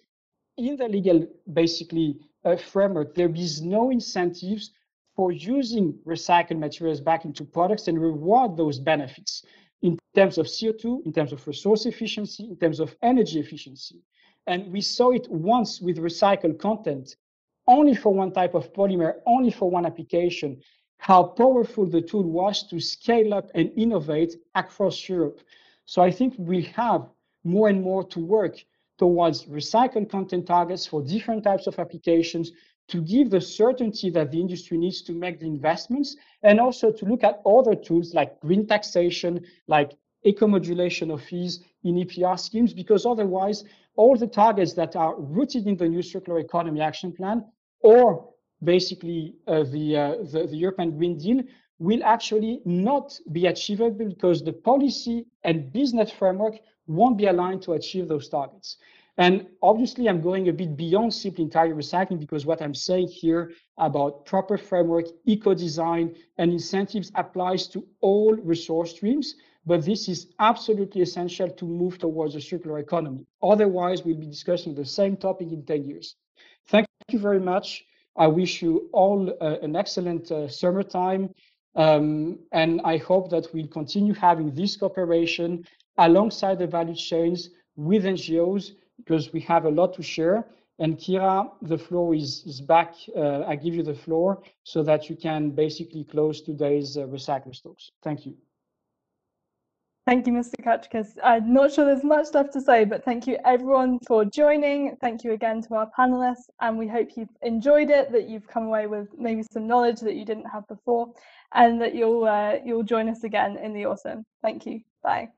in the legal basically uh, framework, there is no incentives for using recycled materials back into products and reward those benefits terms of CO2, in terms of resource efficiency, in terms of energy efficiency. And we saw it once with recycled content, only for one type of polymer, only for one application, how powerful the tool was to scale up and innovate across Europe. So I think we have more and more to work towards recycled content targets for different types of applications to give the certainty that the industry needs to make the investments and also to look at other tools like green taxation, like eco-modulation of fees in EPR schemes, because otherwise all the targets that are rooted in the new circular economy action plan or basically uh, the, uh, the, the European Green Deal will actually not be achievable because the policy and business framework won't be aligned to achieve those targets. And obviously, I'm going a bit beyond simply entire recycling because what I'm saying here about proper framework, eco-design, and incentives applies to all resource streams. But this is absolutely essential to move towards a circular economy. Otherwise, we'll be discussing the same topic in 10 years. Thank you very much. I wish you all uh, an excellent uh, summertime. Um, and I hope that we'll continue having this cooperation alongside the value chains with NGOs because we have a lot to share. And Kira, the floor is, is back. Uh, I give you the floor so that you can basically close today's uh, Talks. Thank you. Thank you, Mr. Katrakis. I'm not sure there's much left to say, but thank you everyone for joining. Thank you again to our panelists, and we hope you've enjoyed it, that you've come away with maybe some knowledge that you didn't have before, and that you'll uh, you'll join us again in the autumn. Thank you. Bye.